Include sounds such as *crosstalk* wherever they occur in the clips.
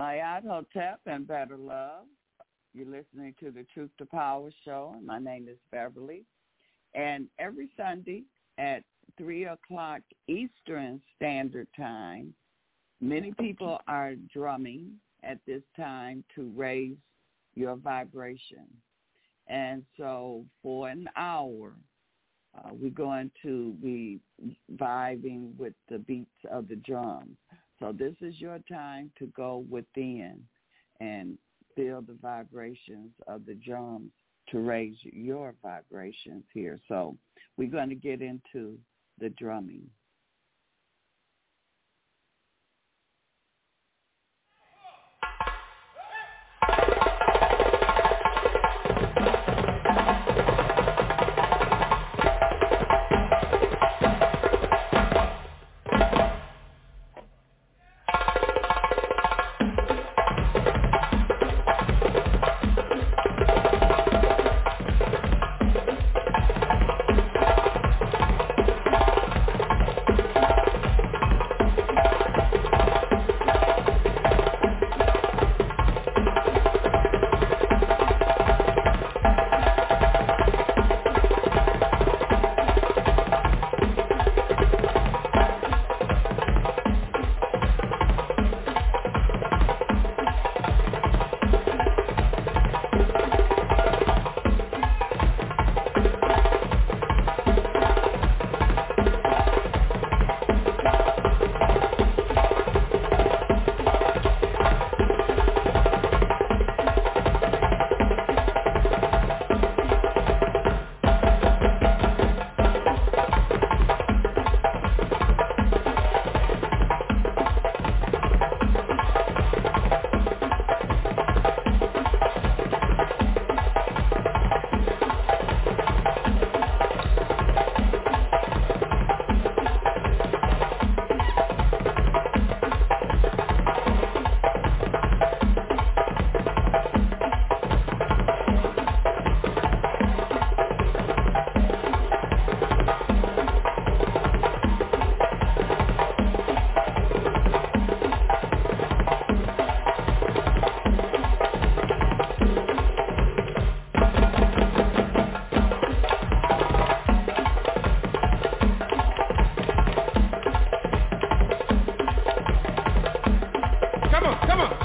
Hotep and Better Love. You're listening to the Truth to Power show. and My name is Beverly. And every Sunday at 3 o'clock Eastern Standard Time, many people are drumming at this time to raise your vibration. And so for an hour, uh, we're going to be vibing with the beats of the drums. So this is your time to go within and feel the vibrations of the drums to raise your vibrations here. So we're going to get into the drumming.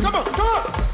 Come on, come on.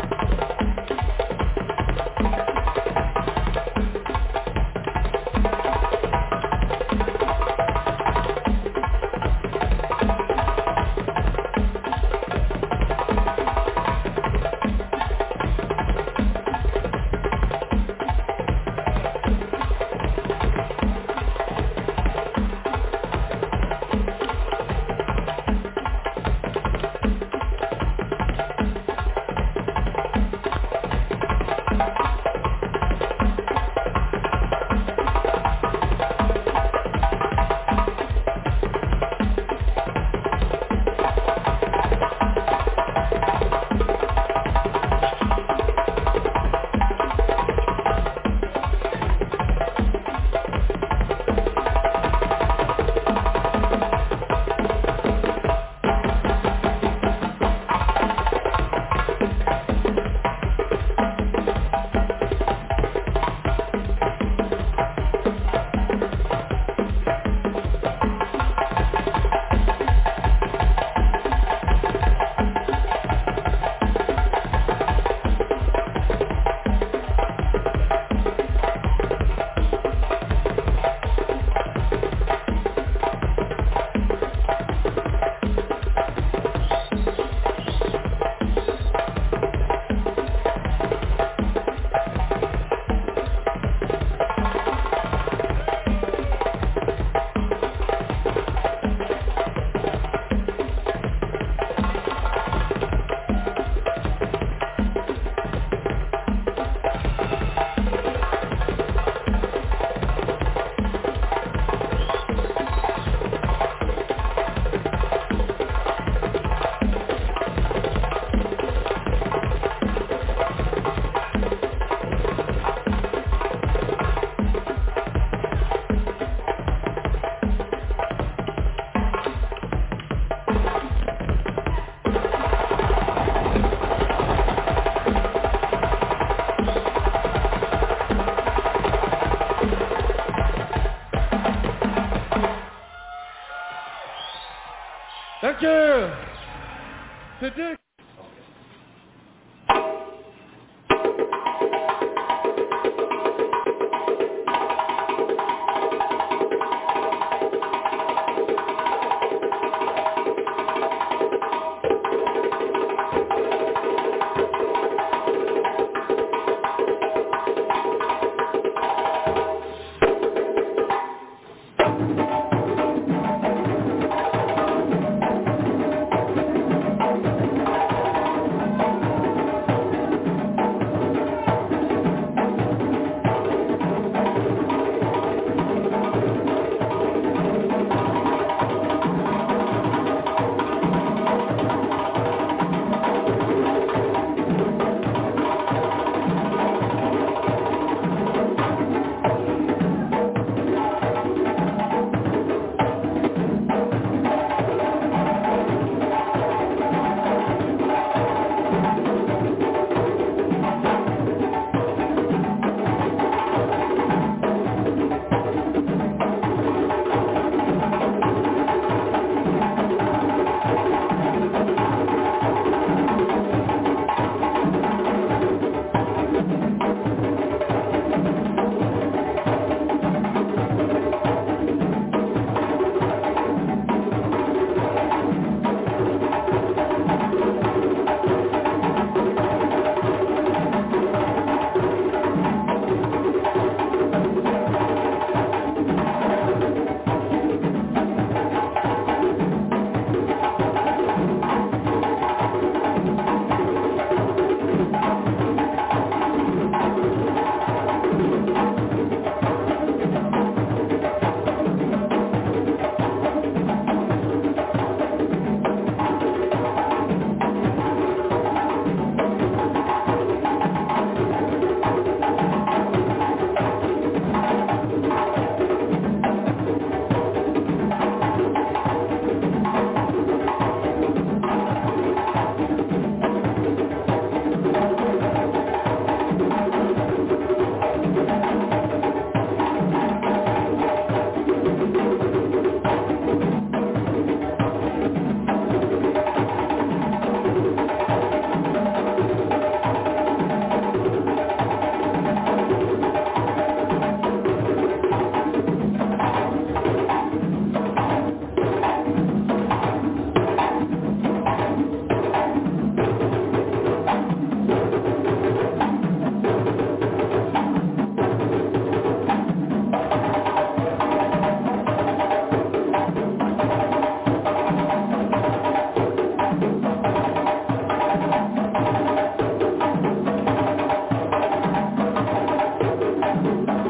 Thank you.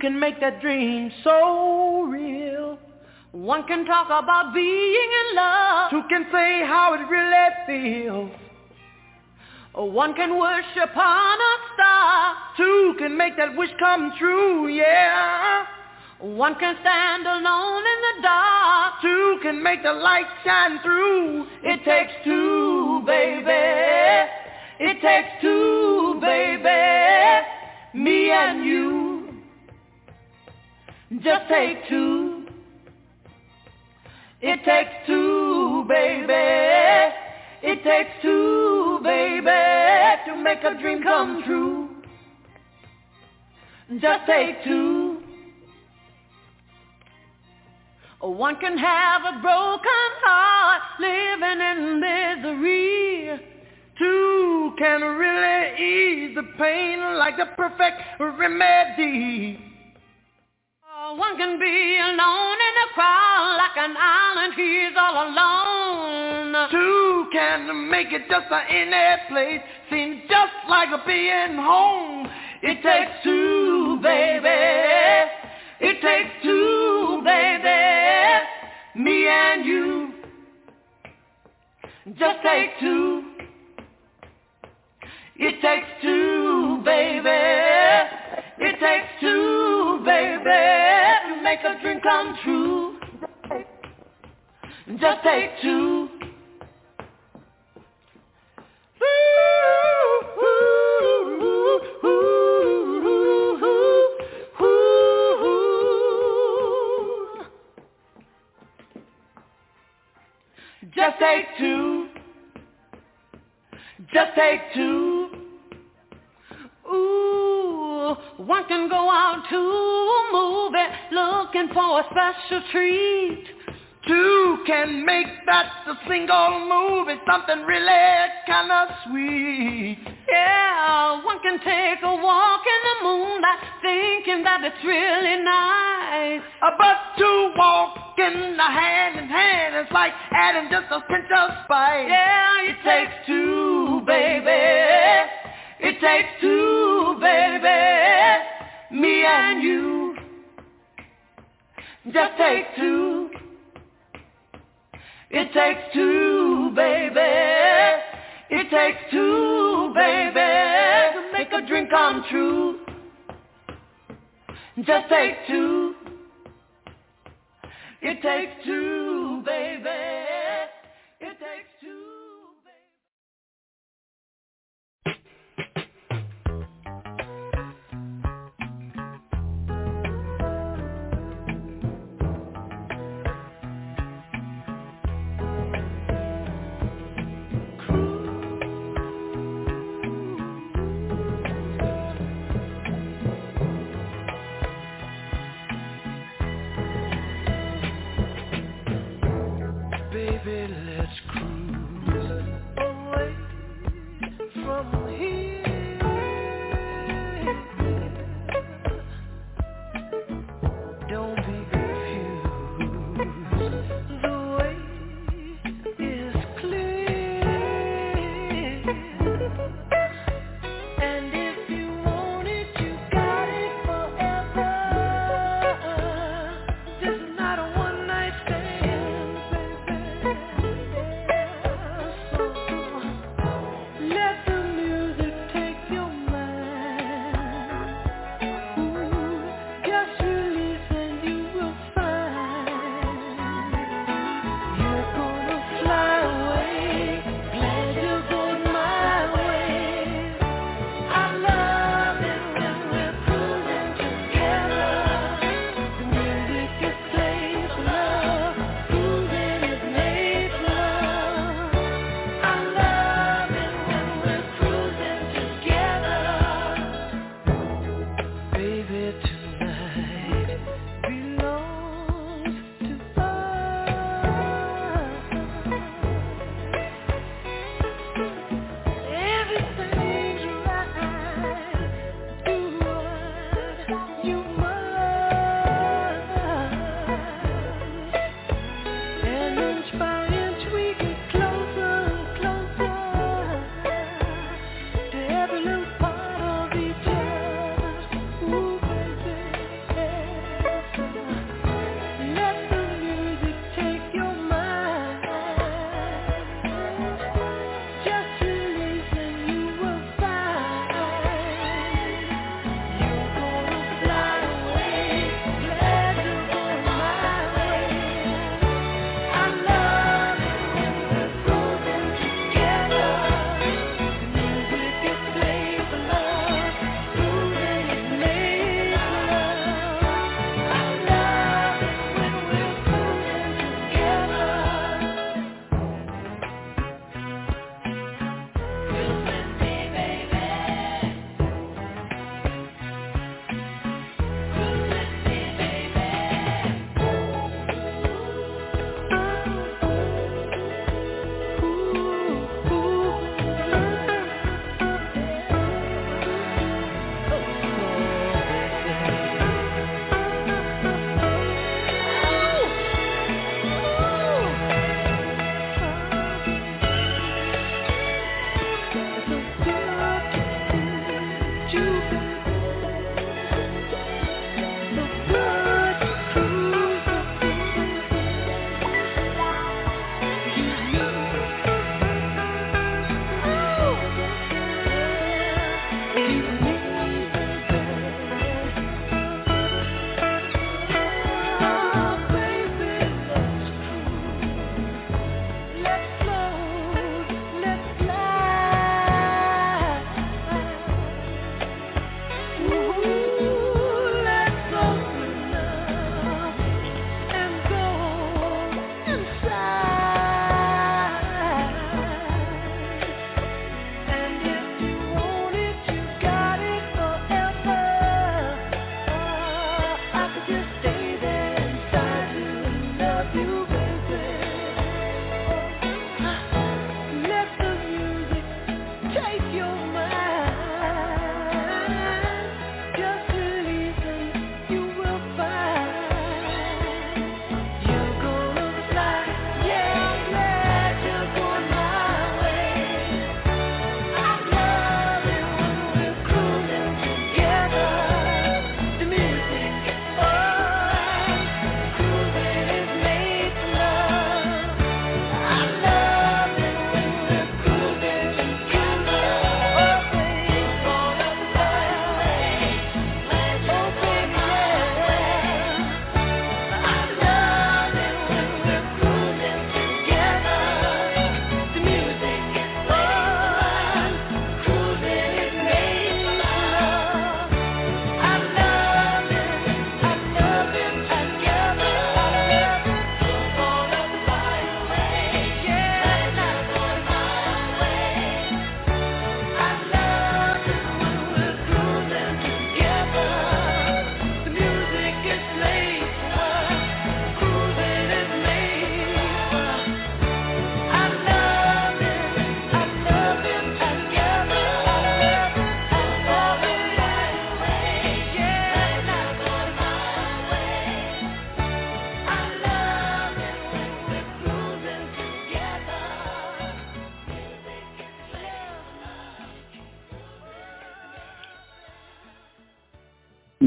Can make that dream so real. One can talk about being in love. Two can say how it really feels. One can worship on a star. Two can make that wish come true, yeah. One can stand alone in the dark. Two can make the light shine through. It takes two, baby. It takes two, Just take two. It takes two, baby. It takes two, baby, to make a dream come true. Just take two. One can have a broken heart living in misery. Two can really ease the pain like the perfect remedy. One can be alone in a crowd like an island, he's all alone. Two can make it just a any place, seems just like being home. It takes two, baby. It takes two, baby. Me and you. Just take two. It takes two, baby. It takes two, baby, to make a dream come true. Just take two. Special treat. Two can make that a single movie, something really kind of sweet. Yeah, one can take a walk in the moonlight thinking that it's really nice. But two walking hand in hand is like adding just a pinch of spice. Yeah, it takes two, baby. It takes two, baby. Me and you. Just take two. It takes two, baby. It takes two, baby, to make a dream come true. Just take two. It takes two, baby.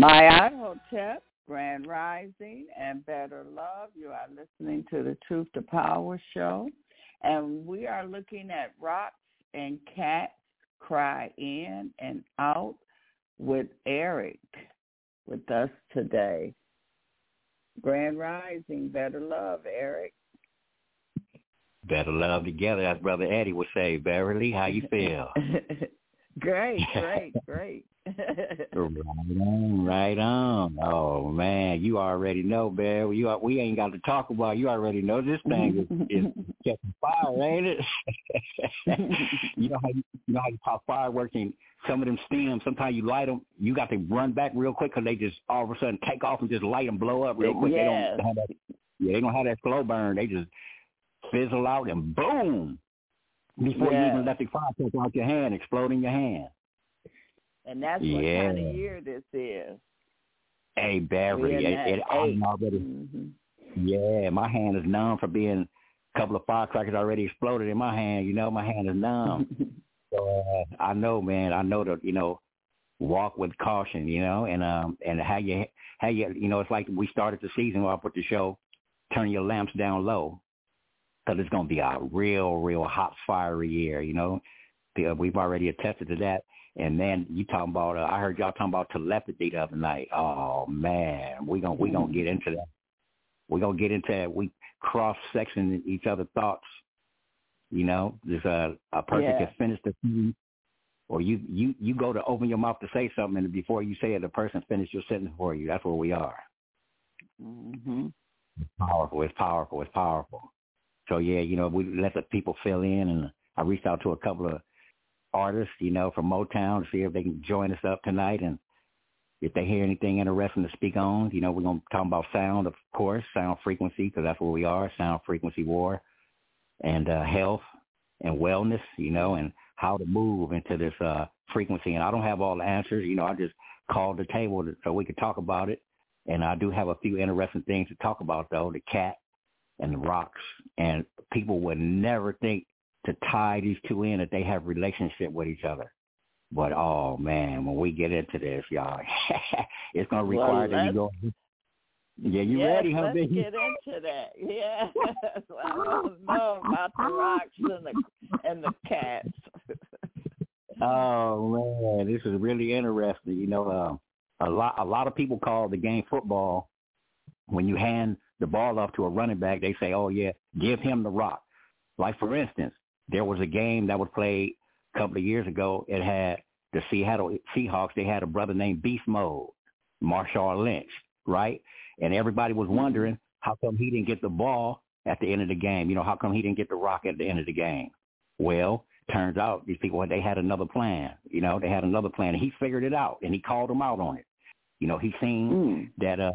My Hotep, Grand Rising, and Better Love. You are listening to the Truth to Power show. And we are looking at rocks and cats cry in and out with Airik with us today. Grand Rising, Better Love, Airik. Better love together, as Brother Eddie would say. Beverly, how you feel? *laughs* *laughs* great, great, great. *laughs* right on, right on. Oh man, you already know, Bear. You are, we ain't got to talk about. You already know this thing is, is *laughs* catching fire, ain't it? you know how you, you know how you pop fireworks and some of them stems. Sometimes you light them, you got to run back real quick because they just all of a sudden take off and just light and blow up real quick. Yes. They don't have that. Yeah, they don't have that slow burn. They just fizzle out and boom before Yeah. you even let the fire take out your hand, exploding your hand. And that's what kind Yeah. of year this is. Hey, Barry, it, it. I'm already, hmm yeah, my hand is numb for being a couple of firecrackers already exploded in my hand. You know, my hand is numb. *laughs* So uh, I know, man. I know that you know, walk with caution. You know, and um, and how you how you you know, it's like we started the season where I put the show, turn your lamps down low, because it's gonna be a real, real hot, fiery year. You know, The- uh, we've already attested to that. And then you talking about, uh, I heard y'all talking about telepathy the other night. Oh man, we gonna we gonna get into that. We gonna get into that. We cross section each other's thoughts. You know, there's a a person Yeah. can finish the sentence, or you you you go to open your mouth to say something, and before you say it, the person finishes your sentence for you. That's where we are. Mm-hmm. It's powerful. It's powerful. It's powerful. So yeah, you know, we let the people fill in, and I reached out to a couple of artists, you know, from Motown to see if they can join us up tonight, and if they hear anything interesting to speak on, you know, we're gonna talk about sound, of course, sound frequency, because that's where we are, sound frequency war, and uh, health and wellness, you know, and how to move into this uh, frequency. And I don't have all the answers, you know. I just called the table so we could talk about it. And I do have a few interesting things to talk about, though. The cat and the rocks, and people would never think to tie these two in that they have relationship with each other. But oh man, when we get into this, y'all, *laughs* it's gonna Well, require that you go. Yeah, you yes, ready, huh, let's baby? get into that. *laughs* Yeah, I don't know about the rocks and the and the cats. *laughs* Oh man, this is really interesting. You know, uh, a lot a lot of people call the game football. When you hand the ball off to a running back, they say, "Oh yeah, give him the rock." Like for instance, there was a game that was played a couple of years ago. It had the Seattle Seahawks. They had a brother named Beast Mode, Marshawn Lynch, right? And everybody was wondering how come he didn't get the ball at the end of the game. You know, how come he didn't get the rock at the end of the game? Well, turns out these people they had another plan. You know, they had another plan, and he figured it out, and he called them out on it. You know, he seen Mm. that uh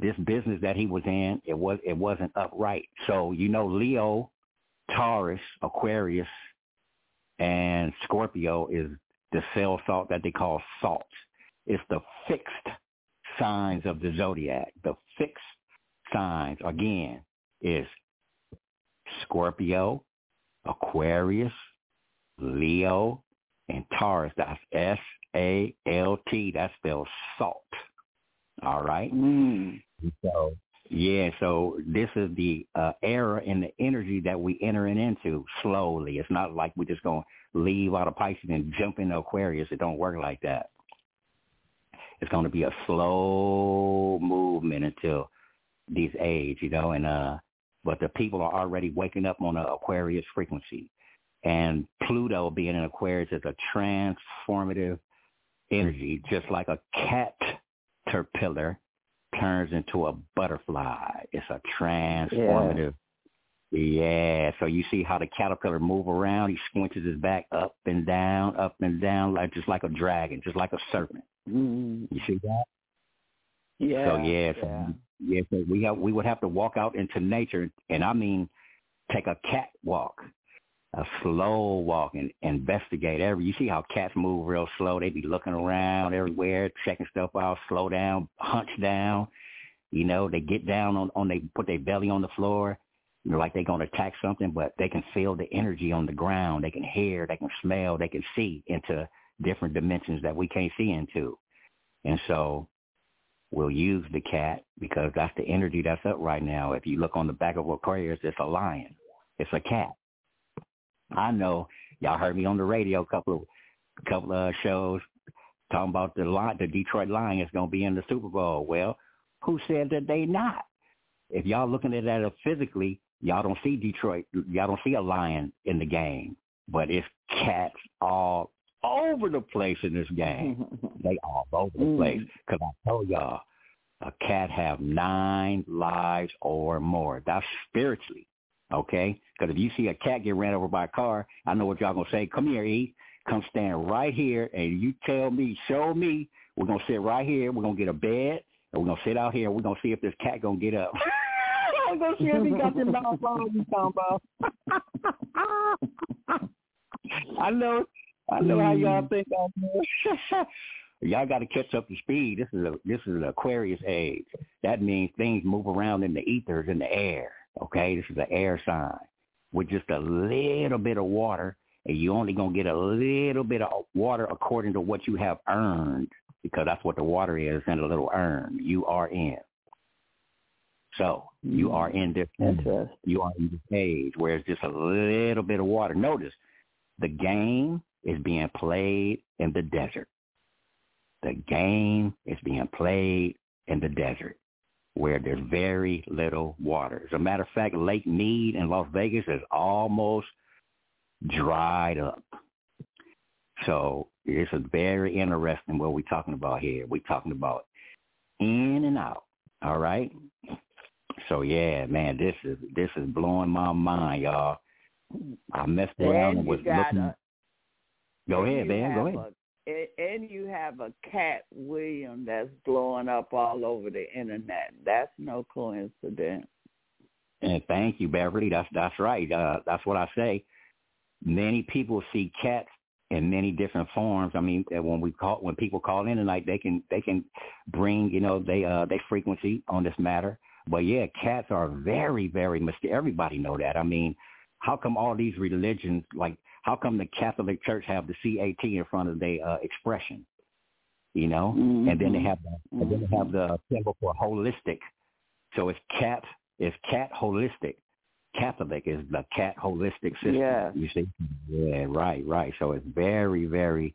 this business that he was in it was it wasn't upright. So you know, Leo, Taurus, Aquarius, and Scorpio is the cell salt that they call salt. It's the fixed signs of the zodiac. The fixed signs again is Scorpio, Aquarius, Leo, and Taurus. That's S A L T. That spells salt. All right. Mm. So yeah, so this is the uh, era and the energy that we entering into slowly. It's not like we're just gonna leave out of Pisces and jump into Aquarius. It don't work like that. It's gonna be a slow movement until these age, you know, and uh but the people are already waking up on the Aquarius frequency. And Pluto being in Aquarius is a transformative energy, just like a caterpillar turns into a butterfly. It's a transformative. Yeah. So you see how the caterpillar move around. He squinches his back up and down, up and down, like just like a dragon, just like a serpent. Mm. You see that? Yeah. So yeah, so, yeah. yeah. So we have we would have to walk out into nature, and I mean, take a cat walk, a slow walk, and investigate every. You see how cats move real slow? They be looking around everywhere, checking stuff out. Slow down, hunch down. You know, they get down on on they put their belly on the floor. You know, like they're gonna attack something, but they can feel the energy on the ground. They can hear, they can smell, they can see into different dimensions that we can't see into. And so we'll use the cat because that's the energy that's up right now. If you look on the back of Aquarius, it's a lion. It's a cat. I know y'all heard me on the radio a couple of couple of shows talking about the line, the Detroit Lions is going to be in the Super Bowl. Well, who said that they not? If y'all looking at that physically, y'all don't see Detroit. Y'all don't see a lion in the game, but it's cats all over the place in this game. *laughs* they all over the mm. place. Because I told y'all, a cat have nine lives or more. That's spiritually, okay? Because if you see a cat get ran over by a car, I know what y'all gonna say. Come here, E. Come stand right here, and you tell me, show me. We're gonna sit right here. We're gonna get a bed, and we're gonna sit out here. and We're gonna see if this cat gonna get up. *laughs* I'm gonna see if he got them down you talking about. *laughs* I know I know how y'all think out *laughs* there. y'all got to catch up to speed. This is a this is an Aquarius age. That means things move around in the ethers in the air. Okay, this is an air sign with just a little bit of water, and you're only gonna get a little bit of water according to what you have earned, because that's what the water is in a little urn. You are in. So you mm. are in this. You are in this age where it's just a little bit of water. Notice the game is being played in the desert. The game is being played in the desert where there's very little water. As a matter of fact, Lake Mead in Las Vegas is almost dried up. So it's a very interesting what we're talking about here. We're talking about in and out. All right. So yeah, man, this is this is blowing my mind, y'all. I messed around and was looking. Go ahead, man. Go ahead. And you have a Katt William that's blowing up all over the internet. That's no coincidence. And thank you, Beverly. That's that's right. Uh, that's what I say. Many people see cats in many different forms. I mean, when we call when people call in tonight, they can they can bring you know they uh they frequency on this matter. But yeah, cats are very very mysterious. Everybody know that. I mean, how come all these religions like how come the Catholic Church have the CAT in front of their uh, expression? You know, mm-hmm. and then they have the, mm-hmm. and then they have the symbol for holistic. So it's cat it's cat holistic. Catholic is the cat holistic system. Yeah. You see? Yeah, right, right. So it's very, very,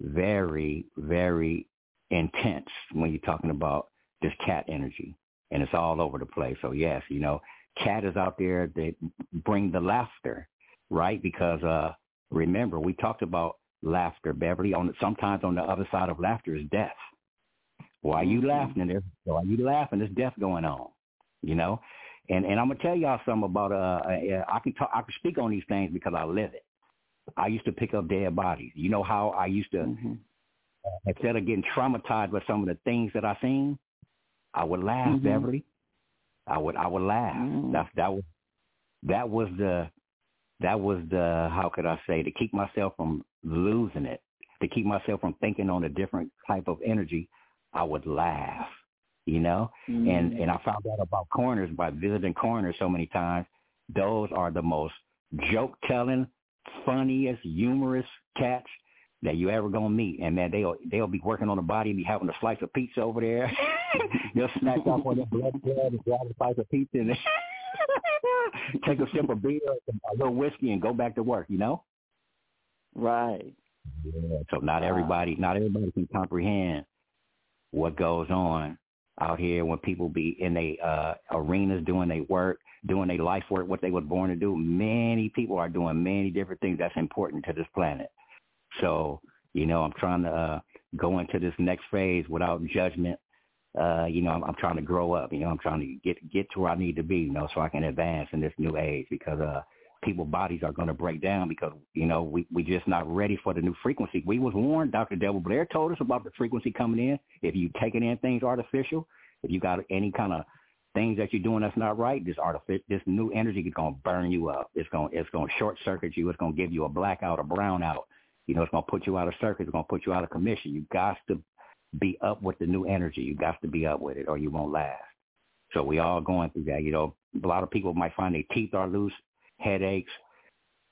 very, very intense when you're talking about this cat energy. And it's all over the place. So yes, you know, cat is out there that bring the laughter right? Because uh, remember, we talked about laughter, Beverly. On sometimes on the other side of laughter is death. Why are you mm-hmm. laughing? There's why are you laughing? There's death going on, you know. And and I'm gonna tell y'all something about uh, uh I can talk I can speak on these things because I live it. I used to pick up dead bodies. You know how I used to mm-hmm. uh, instead of getting traumatized by some of the things that I seen, I would laugh, mm-hmm. Beverly. I would I would laugh. Mm-hmm. That that was that was the that was the how could I say to keep myself from losing it, to keep myself from thinking on a different type of energy. I would laugh, you know, mm-hmm. and and I found out about corners by visiting corners so many times. Those are the most joke telling, funniest, humorous cats that you ever gonna meet. And man, they'll they'll be working on the body, and be having a slice of pizza over there. *laughs* they'll snack off on their blood bread and grab a slice of pizza and *laughs* *laughs* *laughs* take a sip of beer, a little whiskey, and go back to work. You know. Right. Yeah. So not everybody, not everybody can comprehend what goes on out here when people be in their uh, arenas doing their work, doing their life work, what they were born to do. Many people are doing many different things that's important to this planet. So, you know, I'm trying to uh, go into this next phase without judgment uh, you know, I'm, I'm trying to grow up. You know, I'm trying to get get to where I need to be. You know, so I can advance in this new age because uh, people bodies are going to break down because you know we we just not ready for the new frequency. We was warned. Dr. Delbert Blair told us about the frequency coming in. If you taking in things artificial, if you got any kind of things that you're doing that's not right, this artificial, this new energy is going to burn you up. It's going it's going to short circuit you. It's going to give you a blackout, a brownout. You know, it's going to put you out of circuit. It's going to put you out of commission. You got to be up with the new energy. You got to be up with it or you won't last. So we all going through that. You know, a lot of people might find their teeth are loose, headaches,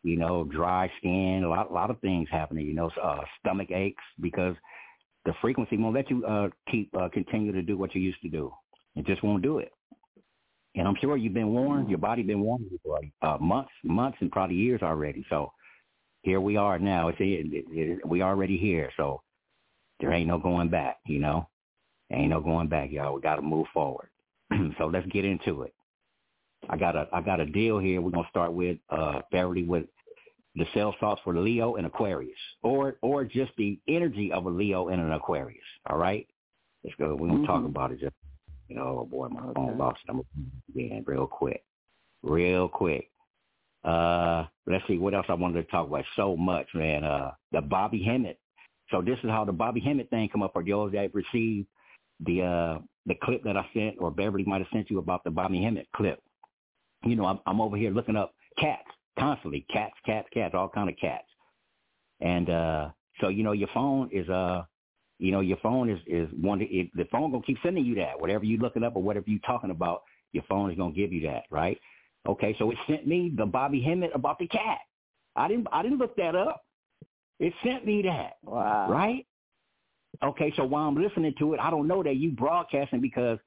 you know, dry skin, a lot, a lot of things happening, you know, uh, stomach aches because the frequency won't let you uh, keep uh, continue to do what you used to do. It just won't do it. And I'm sure you've been warned, your body been warned for uh, months, months, and probably years already. So here we are now. It's it, it, it, we already here. So there ain't no going back. You know, ain't no going back, y'all. We got to move forward. *clears throat* so let's get into it. I got a I got a deal here. We're gonna start with uh Beverly with the cell salts for Leo and Aquarius, or or just the energy of a Leo and an Aquarius. All right, let's go. We're gonna mm-hmm. talk about it. Just you know, oh boy, my okay. phone lost. I'm again real quick, real quick. Uh, let's see what else I wanted to talk about. So much, man. Uh, the Bobby Hemmitt. So this is how the Bobby Hemmitt thing come up for those that received the uh the clip that I sent, or Beverly might have sent you about the Bobby Hemmitt clip. You know, I'm, I'm over here looking up cats constantly, cats, cats, cats, all kind of cats. And uh so you know, your phone is uh you know, your phone is is one. It, the phone gonna keep sending you that. Whatever you looking up or whatever you talking about, your phone is gonna give you that, right? Okay, so it sent me the Bobby Hemmitt about the cat. I didn't I didn't look that up. It sent me that. Wow. Right? Okay, so while I'm listening to it, I don't know that you broadcasting because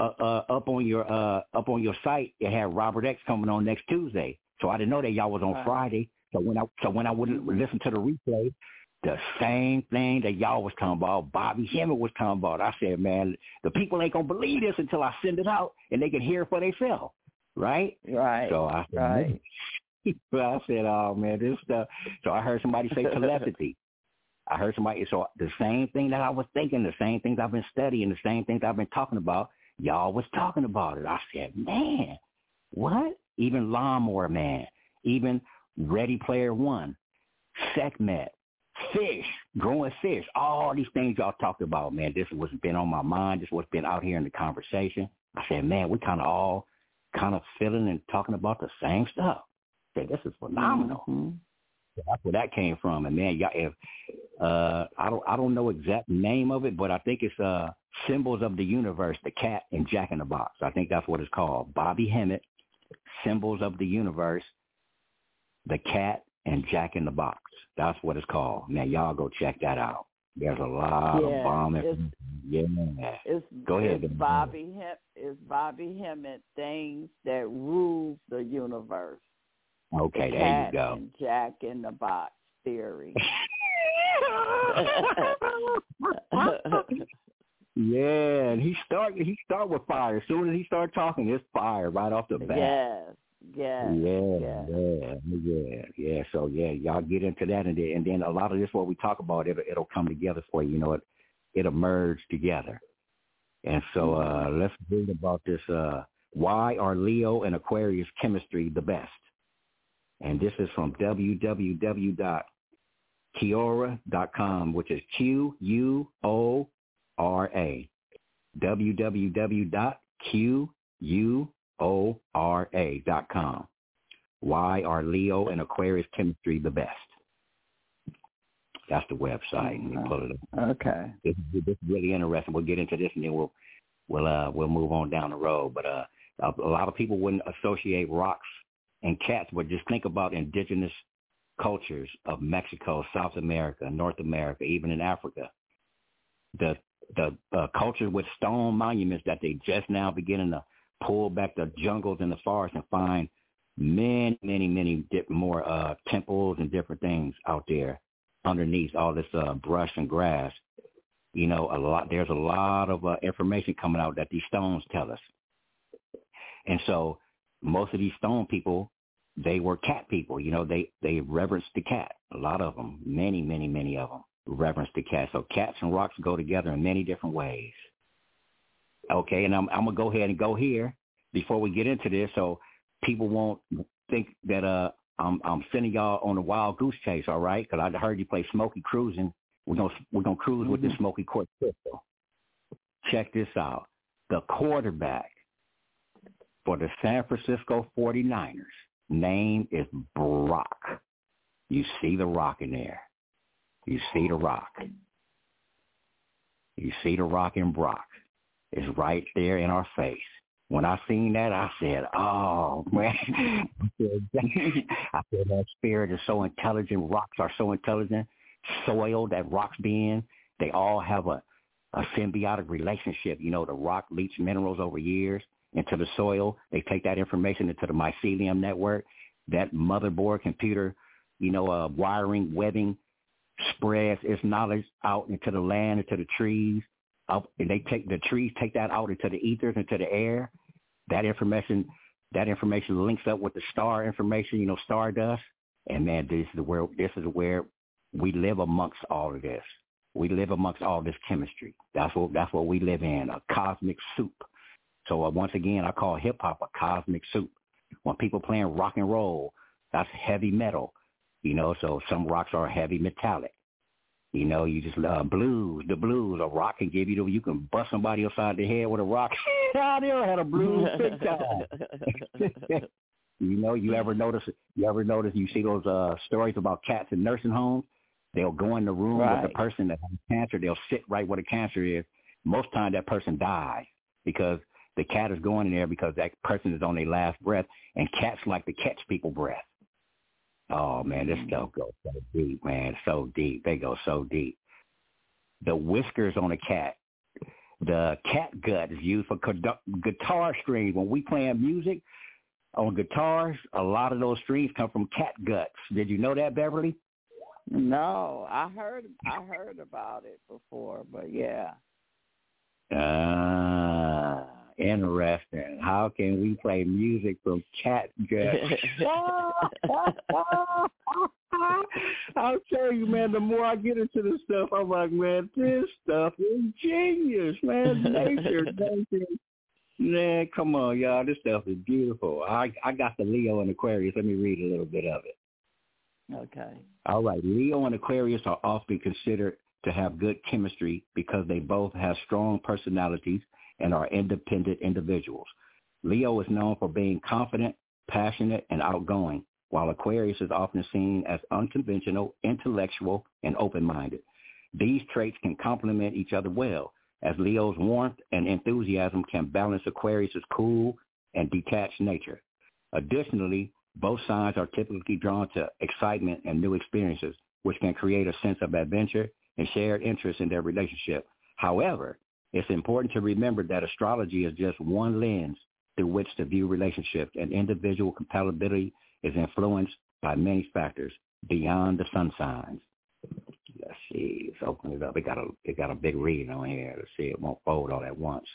uh, uh, up on your uh, up on your site it had Robert X coming on next Tuesday. So I didn't know that y'all was on right. Friday. So when I so when I would listen to the replay, the same thing that y'all was talking about, Bobby Hemmitt was talking about. I said, man, the people ain't gonna believe this until I send it out and they can hear it for themselves, right? Right. So I said, right. *laughs* but I said, oh man, this stuff. So I heard somebody say telepathy. I heard somebody. So the same thing that I was thinking, the same things I've been studying, the same things I've been talking about, y'all was talking about it. I said, man, what? Even Lawnmower Man, even Ready Player One, Sekhmet, fish, growing fish, all these things y'all talked about, man. This was been on my mind. This what's been out here in the conversation. I said, man, we kind of all kind of feeling and talking about the same stuff. Said, this is phenomenal. Mm-hmm. that's where that came from. And man, y'all, if uh, I don't, I don't know exact name of it, but I think it's uh, Symbols of the Universe, the Cat and Jack in the Box. I think that's what it's called. Bobby Hemmitt, Symbols of the Universe, the Cat and Jack in the Box. That's what it's called. Man, y'all go check that out. There's a lot yeah, of bombing. It's, yeah. It's, go ahead. It's Bobby Hem it's Bobby Hemmitt things that rule the universe. Okay, the there you go. And Jack in the Box theory. *laughs* yeah, and he start he start with fire. As soon as he start talking, it's fire right off the bat. Yes, yeah, yeah, yeah, yeah, yeah. So yeah, y'all get into that, and then, and then a lot of this what we talk about, it'll it'll come together for you. You know, it it'll merge together. And so uh let's read about this. uh Why are Leo and Aquarius chemistry the best? And this is from www.quora.com, which is Q U O R A. www.q O-R-A dot com. Why are Leo and Aquarius chemistry the best? That's the website. Let me pull it up. Okay. This, this is really interesting. We'll get into this and then we'll we'll uh we'll move on down the road. But uh a, a lot of people wouldn't associate rocks and cats, but just think about indigenous cultures of Mexico, South America, North America, even in Africa. The the uh, culture with stone monuments that they just now beginning to pull back the jungles and the forests and find many, many, many more uh, temples and different things out there underneath all this uh, brush and grass. You know, a lot. There's a lot of uh, information coming out that these stones tell us, and so most of these stone people, they were cat people. You know, they they reverenced the cat. A lot of them, many, many, many of them reverence the cat. So cats and rocks go together in many different ways. Okay, and I'm I'm gonna go ahead and go here before we get into this, so people won't think that uh I'm I'm sending y'all on a wild goose chase. All right, because I heard you play Smokey Cruising. We're gonna we're gonna cruise mm-hmm. with the Smoky Quartz. Check this out. The quarterback for the San Francisco 49ers name is Brock. You see the rock in there. You see the rock. You see the rock in Brock It's right there in our face. When I seen that, I said, "Oh man!" I said that spirit is so intelligent. Rocks are so intelligent. Soil that rocks be in, They all have a, a symbiotic relationship. You know, the rock leach minerals over years into the soil. They take that information into the mycelium network. That motherboard computer, you know, uh, wiring, webbing spreads its knowledge out into the land, into the trees. Up, and they take the trees, take that out into the ethers, into the air. That information, that information links up with the star information, you know, stardust. And man, this is where this is where we live amongst all of this. We live amongst all this chemistry. That's what that's what we live in, a cosmic soup. So uh, once again, I call hip hop a cosmic soup. When people playing rock and roll, that's heavy metal. You know, so some rocks are heavy metallic. You know, you just love blues. The blues, a rock can give you the, you can bust somebody upside the head with a rock. *laughs* I never had a blues big time. *laughs* you know, you ever notice, you ever notice, you see those uh stories about cats in nursing homes? They'll go in the room Right. with the person that has cancer. They'll sit right where the cancer is. Most time that person dies because the cat is going in there because that person is on their last breath, and cats like to catch people breath. Oh man, this stuff goes so deep, man, so deep. They go so deep. The whiskers on a cat, the cat gut is used for guitar strings. When we playing music on guitars, a lot of those strings come from cat guts. Did you know that, Beverly? No, I heard I heard about it before, but yeah. Ah, interesting. How can we play music from cat? *laughs* I'll tell you, man, the more I get into this stuff, I'm like, man, this stuff is genius, man. Nature, *laughs* nature. Man, come on, y'all. This stuff is beautiful. I I got the Leo and Aquarius. Let me read a little bit of it. Okay. All right. Leo and Aquarius are often considered to have good chemistry because they both have strong personalities and are independent individuals. Leo is known for being confident, passionate, and outgoing, while Aquarius is often seen as unconventional, intellectual, and open-minded. These traits can complement each other well, as Leo's warmth and enthusiasm can balance Aquarius's cool and detached nature. Additionally, both signs are typically drawn to excitement and new experiences, which can create a sense of adventure and shared interest in their relationship. However, it's important to remember that astrology is just one lens through which to view relationships, and individual compatibility is influenced by many factors beyond the sun signs. Let's see. Let's open it up. It got a it got a big reading on here. Let's see. It won't fold all at once.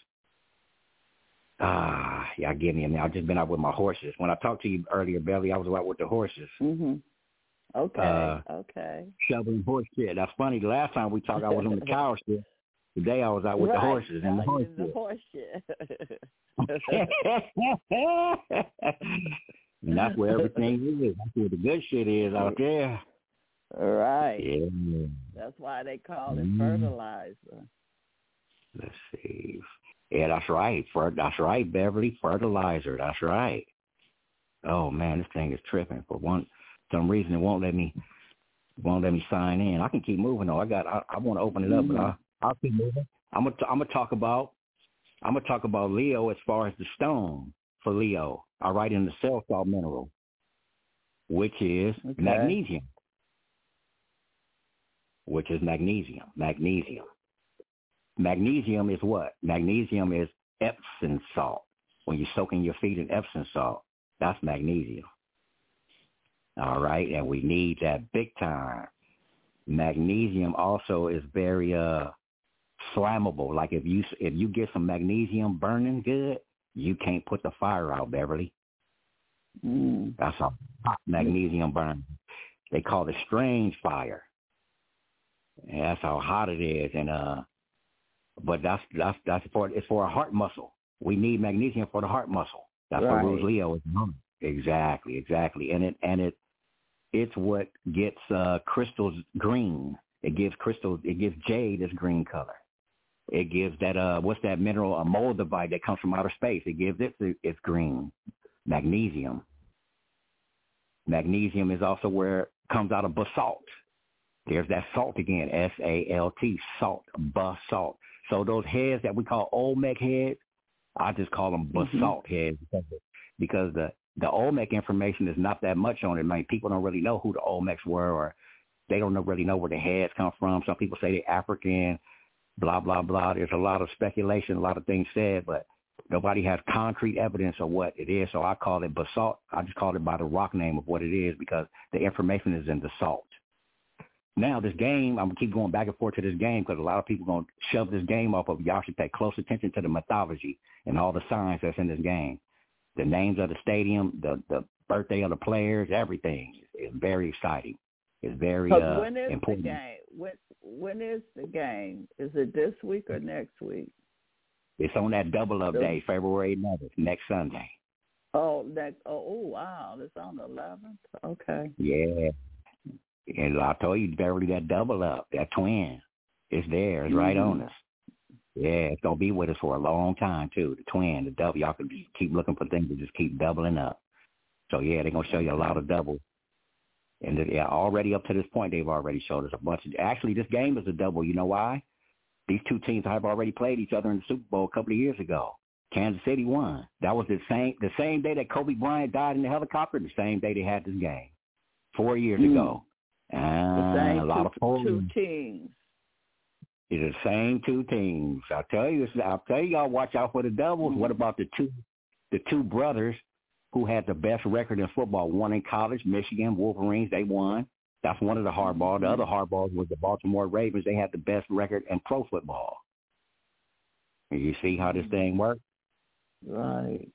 Ah, y'all give me a minute. I've just been out with my horses. When I talked to you earlier, Belly, I was out with the horses. Mhm. Okay. Uh, okay. shoveling horse shit. That's funny. The last time we talked, I was on the *laughs* cow shit. Today I was out with the horses and the horse the shit. horse shit. and that's where everything *laughs* is. That's where the good shit is out there. right. Yeah. That's why they call it Mm. fertilizer. Let's see. Yeah, that's right. Fer- that's right, Beverly. Fertilizer. That's right. Oh man, this thing is tripping. For one, some reason it won't let me won't let me sign in. I can keep moving though. I got. I, I want to open it up, but I, I'll keep moving. I'm gonna. I'm gonna talk about. I'm gonna talk about Leo as far as the stone for Leo. I write in the cell salt mineral, which is Okay. magnesium. Which is magnesium. Magnesium. Magnesium is what? Magnesium is Epsom salt. When you're soaking your feet in Epsom salt, that's magnesium. All right, and we need that big time. Magnesium also is very uh flammable. Like if you if you get some magnesium burning good, you can't put the fire out, Beverly. Mm. That's how hot magnesium burns. They call it strange fire. And that's how hot it is. And uh but that's that's that's for it's for a heart muscle. We need magnesium for the heart muscle. That's Right. what rules Leo is on. Exactly, exactly. And it and it it's what gets uh crystals green. It gives crystals it gives jade this green color. It gives that uh what's that mineral a moldavite that comes from outer space. It gives it its green. Magnesium. Magnesium is also where it comes out of basalt. There's that salt again, S-A-L-T, salt, basalt. So those heads that we call Olmec heads, I just call them basalt heads because, the the Olmec information is not that much on it. Man, people don't really know who the Olmecs were or they don't really know where the heads come from. Some people say they're African, blah blah blah. There's a lot of speculation, a lot of things said, but nobody has concrete evidence of what it is. So I call it basalt. I just call it by the rock name of what it is because the information is in the salt. Now this game, I'm gonna keep going back and forth to this game because a lot of people gonna shove this game off of. Y'all should pay close attention to the mythology and all the signs that's in this game. The names of the stadium, the the birthday of the players, everything is very exciting. It's very uh, when is important. the game? When when is the game? Is it this week or next week? It's on that double up day, February 11th, next Sunday. Oh, next. Oh, oh, wow! It's on the 11th. Okay. Yeah. And I told you, Beverly, that double up, that twin, it's there. It's right on us. Yeah, it's gonna be with us for a long time too. The twin, the double. Y'all can just keep looking for things to just keep doubling up. So yeah, they're gonna show you a lot of double. And yeah, already up to this point, they've already showed us a bunch of. Actually, this game is a double. You know why? These two teams have already played each other in the Super Bowl a couple of years ago. Kansas City won. That was the same the same day that Kobe Bryant died in the helicopter. The same day they had this game, four years Mm. ago. The Uh, same a lot two, of two teams. It's the same two teams. I'll tell you. I'll tell you. Y'all watch out for the doubles. What about the two, the two brothers who had the best record in football? One in college, Michigan Wolverines. They won. That's one of the Harbaugh. The other Harbaughs was the Baltimore Ravens. They had the best record in pro football. You see how this thing works? Right.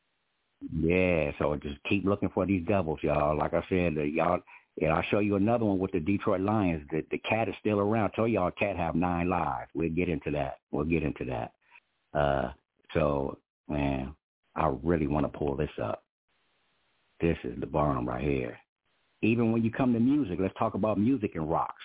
Yeah. So just keep looking for these doubles, y'all. Like I said, uh, y'all. And I'll show you another one with the Detroit Lions. The, the cat is still around. I told y'all, cat have nine lives. We'll get into that. We'll get into that. Uh, so, man, I really want to pull this up. This is the bomb right here. Even when you come to music, let's talk about music and rocks.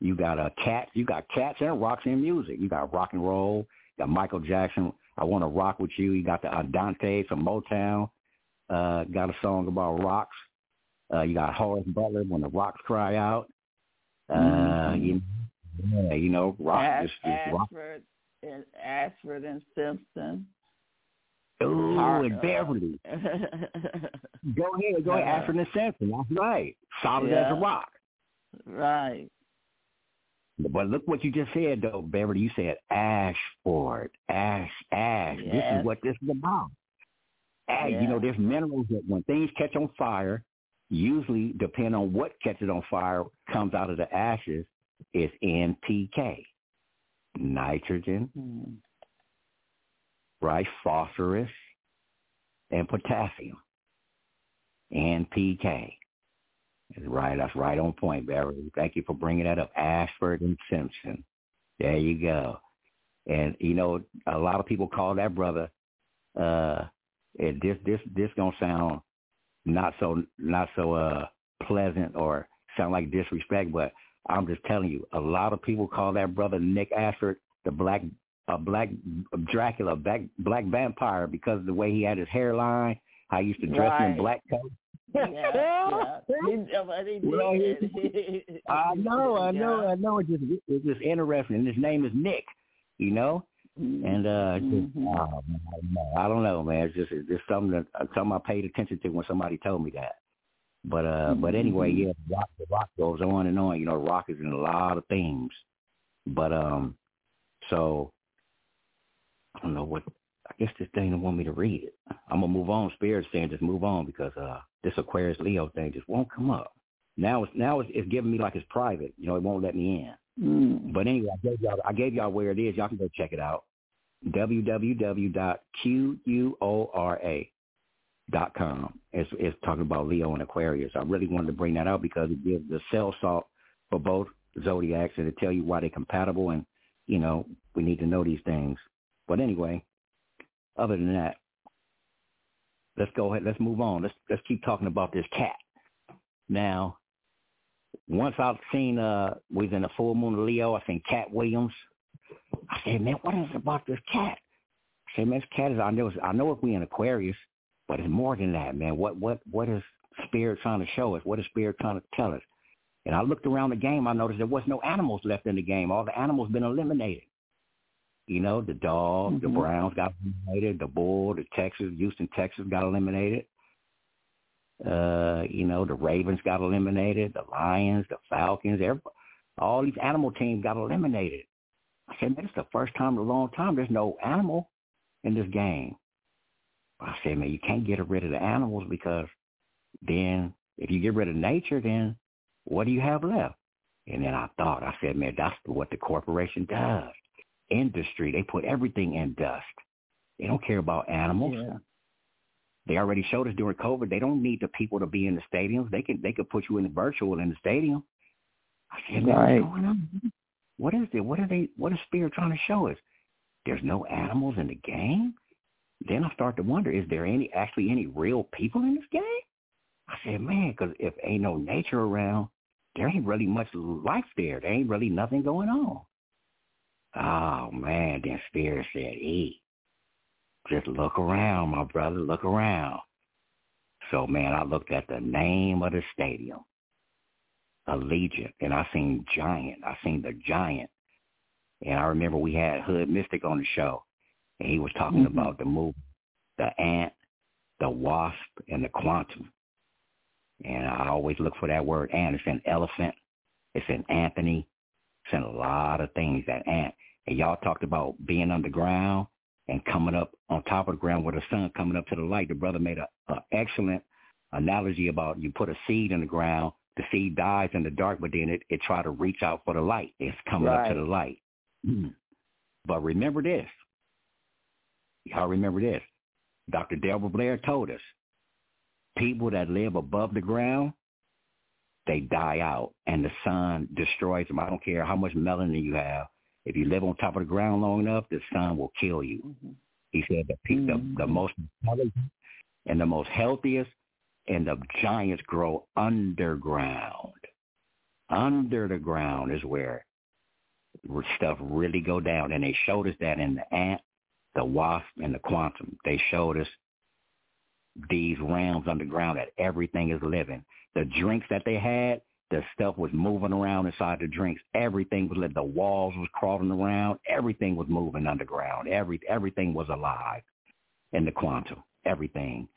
You got a cat. You got cats and rocks in music. You got rock and roll. You got Michael Jackson. I want to rock with you. You got the Andante from Motown. Uh, got a song about rocks. Uh, you got Horace Butler when the rocks cry out. Uh, Mhm. you, yeah, you know, rock. Ash, just, just rock. Ashford and Ashford and Simpson. Ooh, and Beverly. *laughs* Go ahead, go ahead. Uh, Ashford and Simpson. That's right. Solid as a rock. right. But look what you just said, though, Beverly. You said Ashford, Ash, Ash. This is what this is about. Ash, Yeah. You know, there's minerals that when things catch on fire, usually depend on what catches on fire comes out of the ashes is NPK, nitrogen, Hmm. Right? Phosphorus and potassium. NPK. That's right. That's right on point, Beverly. Thank you for bringing that up. Ashford and Simpson. There you go. And you know, a lot of people call that brother. Uh, and this this this gonna sound not so not so uh pleasant or sound like disrespect, but I'm just telling you, a lot of people call that brother Nick Ashford the black a black Dracula, black black vampire because of the way he had his hairline, how he used to dress Right. in black coat. Yeah, yeah. *laughs* He, but he Well. *laughs* I know, I *laughs* know. I know. It's just it's just interesting. And his name is Nick, you know. And uh, just, Mhm. oh, man, I don't know, man. It's just it's just something that uh, something I paid attention to when somebody told me that. But uh, but anyway, Mhm. yeah, rock the rock goes on and on. You know, rock is in a lot of things. But um, so I don't know what. I guess this thing don't want me to read it. I'm gonna move on. Spirit's saying just move on because uh, this Aquarius Leo thing just won't come up. Now it's now it's, it's giving me like it's private. You know, it won't let me in. Mm. But anyway, I gave y'all I gave y'all where it is. Y'all can go check it out. www.quora.com. It's it's talking about Leo and Aquarius. I really wanted to bring that out because it gives the cell salt for both zodiacs and to tell you why they're compatible and you know, we need to know these things. But anyway, other than that, let's go ahead, let's move on. Let's let's keep talking about this cat. Now, once I've seen uh was in the full moon of Leo, I seen Katt Williams. I said, man, what is it about this cat? I said, man, this cat is I know I know if we in Aquarius, but it's more than that, man. What what what is spirit trying to show us? What is spirit trying to tell us? And I looked around the game, I noticed there was no animals left in the game. All the animals been eliminated. You know, the dog, the Mhm. Browns got eliminated, the Bull, the Texas, Houston, Texas got eliminated. Uh, you know, the Ravens got eliminated, the Lions, the Falcons, all these animal teams got eliminated. I said, man, it's the first time in a long time there's no animal in this game. I said, man, you can't get rid of the animals because then if you get rid of nature, then what do you have left? And then I thought, I said, man, that's what the corporation does. Industry, they put everything in dust. They don't care about animals. Yeah. They already showed us during COVID. They don't need the people to be in the stadiums. They can they could put you in the virtual in the stadium. I said, Right. what's going on? What is it? What are they? What is Spirit trying to show us? There's no animals in the game. Then I start to wonder: Is there any actually any real people in this game? I said, man, because if ain't no nature around, there ain't really much life there. There ain't really nothing going on. Oh man, then Spirit said, "E, just look around, my brother, look around." So man, I looked at the name of the stadium, Allegiant, and I seen Giant. I seen the Giant, and I remember we had Hood Mystic on the show, and he was talking Mhm. about the movie, the ant, the wasp, and the quantum. And I always look for that word ant. It's an elephant. It's an Anthony. In a lot of things, that ant. And y'all talked about being underground and coming up on top of the ground with the sun coming up to the light. The brother made a, a excellent analogy about you put a seed in the ground, the seed dies in the dark, but then it, it try to reach out for the light. It's coming up to the light. Mm. But remember this. Y'all remember this. Dr. Delbert Blair told us people that live above the ground, they die out and the sun destroys them. I don't care how much melanin you have. If you live on top of the ground long enough, the sun will kill you. Mhm. He said the, pe- the, the Mhm. most intelligent and the most healthiest and the giants grow underground. Under the ground is where stuff really go down. And they showed us that in the ant, the wasp, and the quantum. They showed us these realms underground that everything is living. The drinks that they had, the stuff was moving around inside the drinks. Everything was lit. The walls was crawling around. Everything was moving underground. Every everything was alive in the quantum. Everything.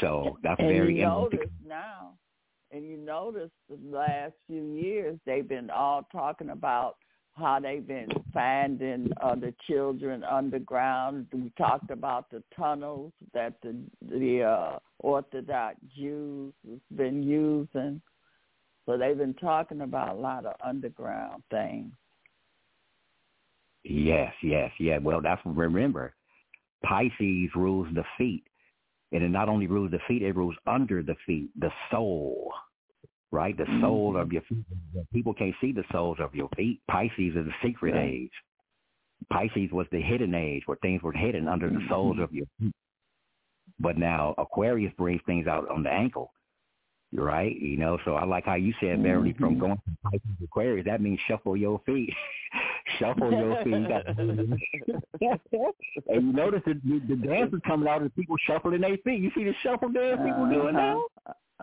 So that's and very you interesting. notice now, and you notice the last few years they've been all talking about how they've been finding uh, the children underground. We talked about the tunnels that the the uh, Orthodox Jews has been using. So they've been talking about a lot of underground things. Yes, yes, yeah. Well, that's remember. Pisces rules the feet, and it not only rules the feet, it rules under the feet, the soul, right? The soul of your feet. People can't see the soles of your feet. Pisces is the secret Right. age. Pisces was the hidden age where things were hidden under the soles of your feet. But now Aquarius brings things out on the ankle. Right, you know. So I like how you said, Beverly, from Mhm. going from Pisces to Aquarius. That means shuffle your feet, *laughs* shuffle your feet. You *laughs* and you notice the, the, the dance is coming out and people shuffling their feet. You see the shuffle dance people doing now?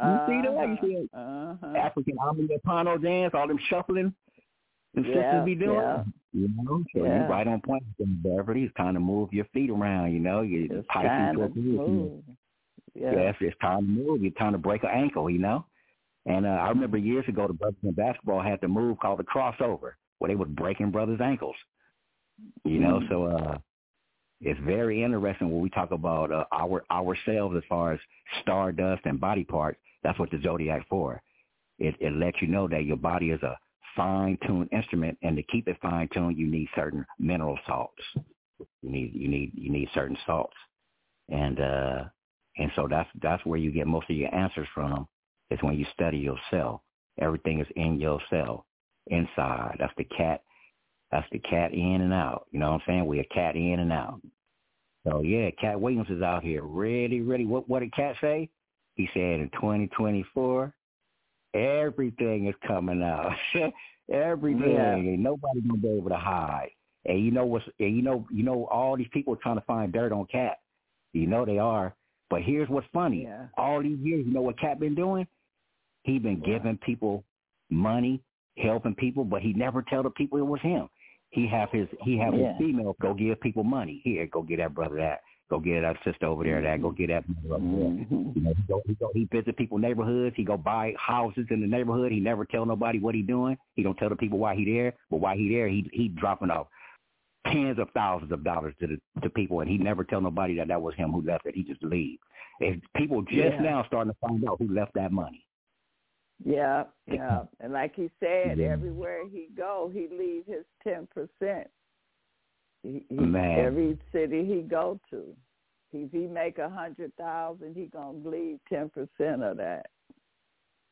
You see that? You see it? Uh-huh. African Americano dance, all them shuffling the sisters Yeah, be doing. yeah. You know, so Yeah. you're right on point, Beverly. It's time to move your feet around. You know, you It's time to move. Yeah. Yes, it's time to move. It's time to break an ankle, you know. And uh, I remember years ago, the brothers basketball had the move called the crossover, where they was breaking brothers' ankles. You know, Mm. so uh, it's very interesting when we talk about uh, our ourselves as far as stardust and body parts. That's what the zodiac for. It it lets you know that your body is a fine-tuned instrument, and to keep it fine-tuned, you need certain mineral salts. You need you need you need certain salts, and uh, and so that's that's where you get most of your answers from. Is when you study yourself. Everything is in your cell, inside. That's the cat. That's the cat in and out. You know what I'm saying? We're a cat in and out. So yeah, Katt Williams is out here really, really. What what did Katt say? He said in 2024, everything is coming out. *laughs* everything. Yeah. Nobody gonna be able to hide. And you know what's? And you know you know all these people are trying to find dirt on Katt. You know they are. But here's what's funny. Yeah. All these years, you know what Katt been doing? He been giving people money, helping people, but he never tell the people it was him. He have his he have Yeah. his female go give people money. Here, go get that brother that. Go get that sister over there. That go get that. Mhm. You know, he go, he go, he visit people neighborhoods. He go buy houses in the neighborhood. He never tell nobody what he doing. He don't tell the people why he there. But while he there, he he dropping off tens of thousands of dollars to the to people, and he never tell nobody that that was him who left it. He just leave. And people just Yeah. now starting to find out who left that money. Yeah, yeah. *laughs* And like he said, Yeah. everywhere he go, he leave his ten percent. He, he, Man. Every city he go to, if he make a hundred thousand, he gonna leave ten percent of that.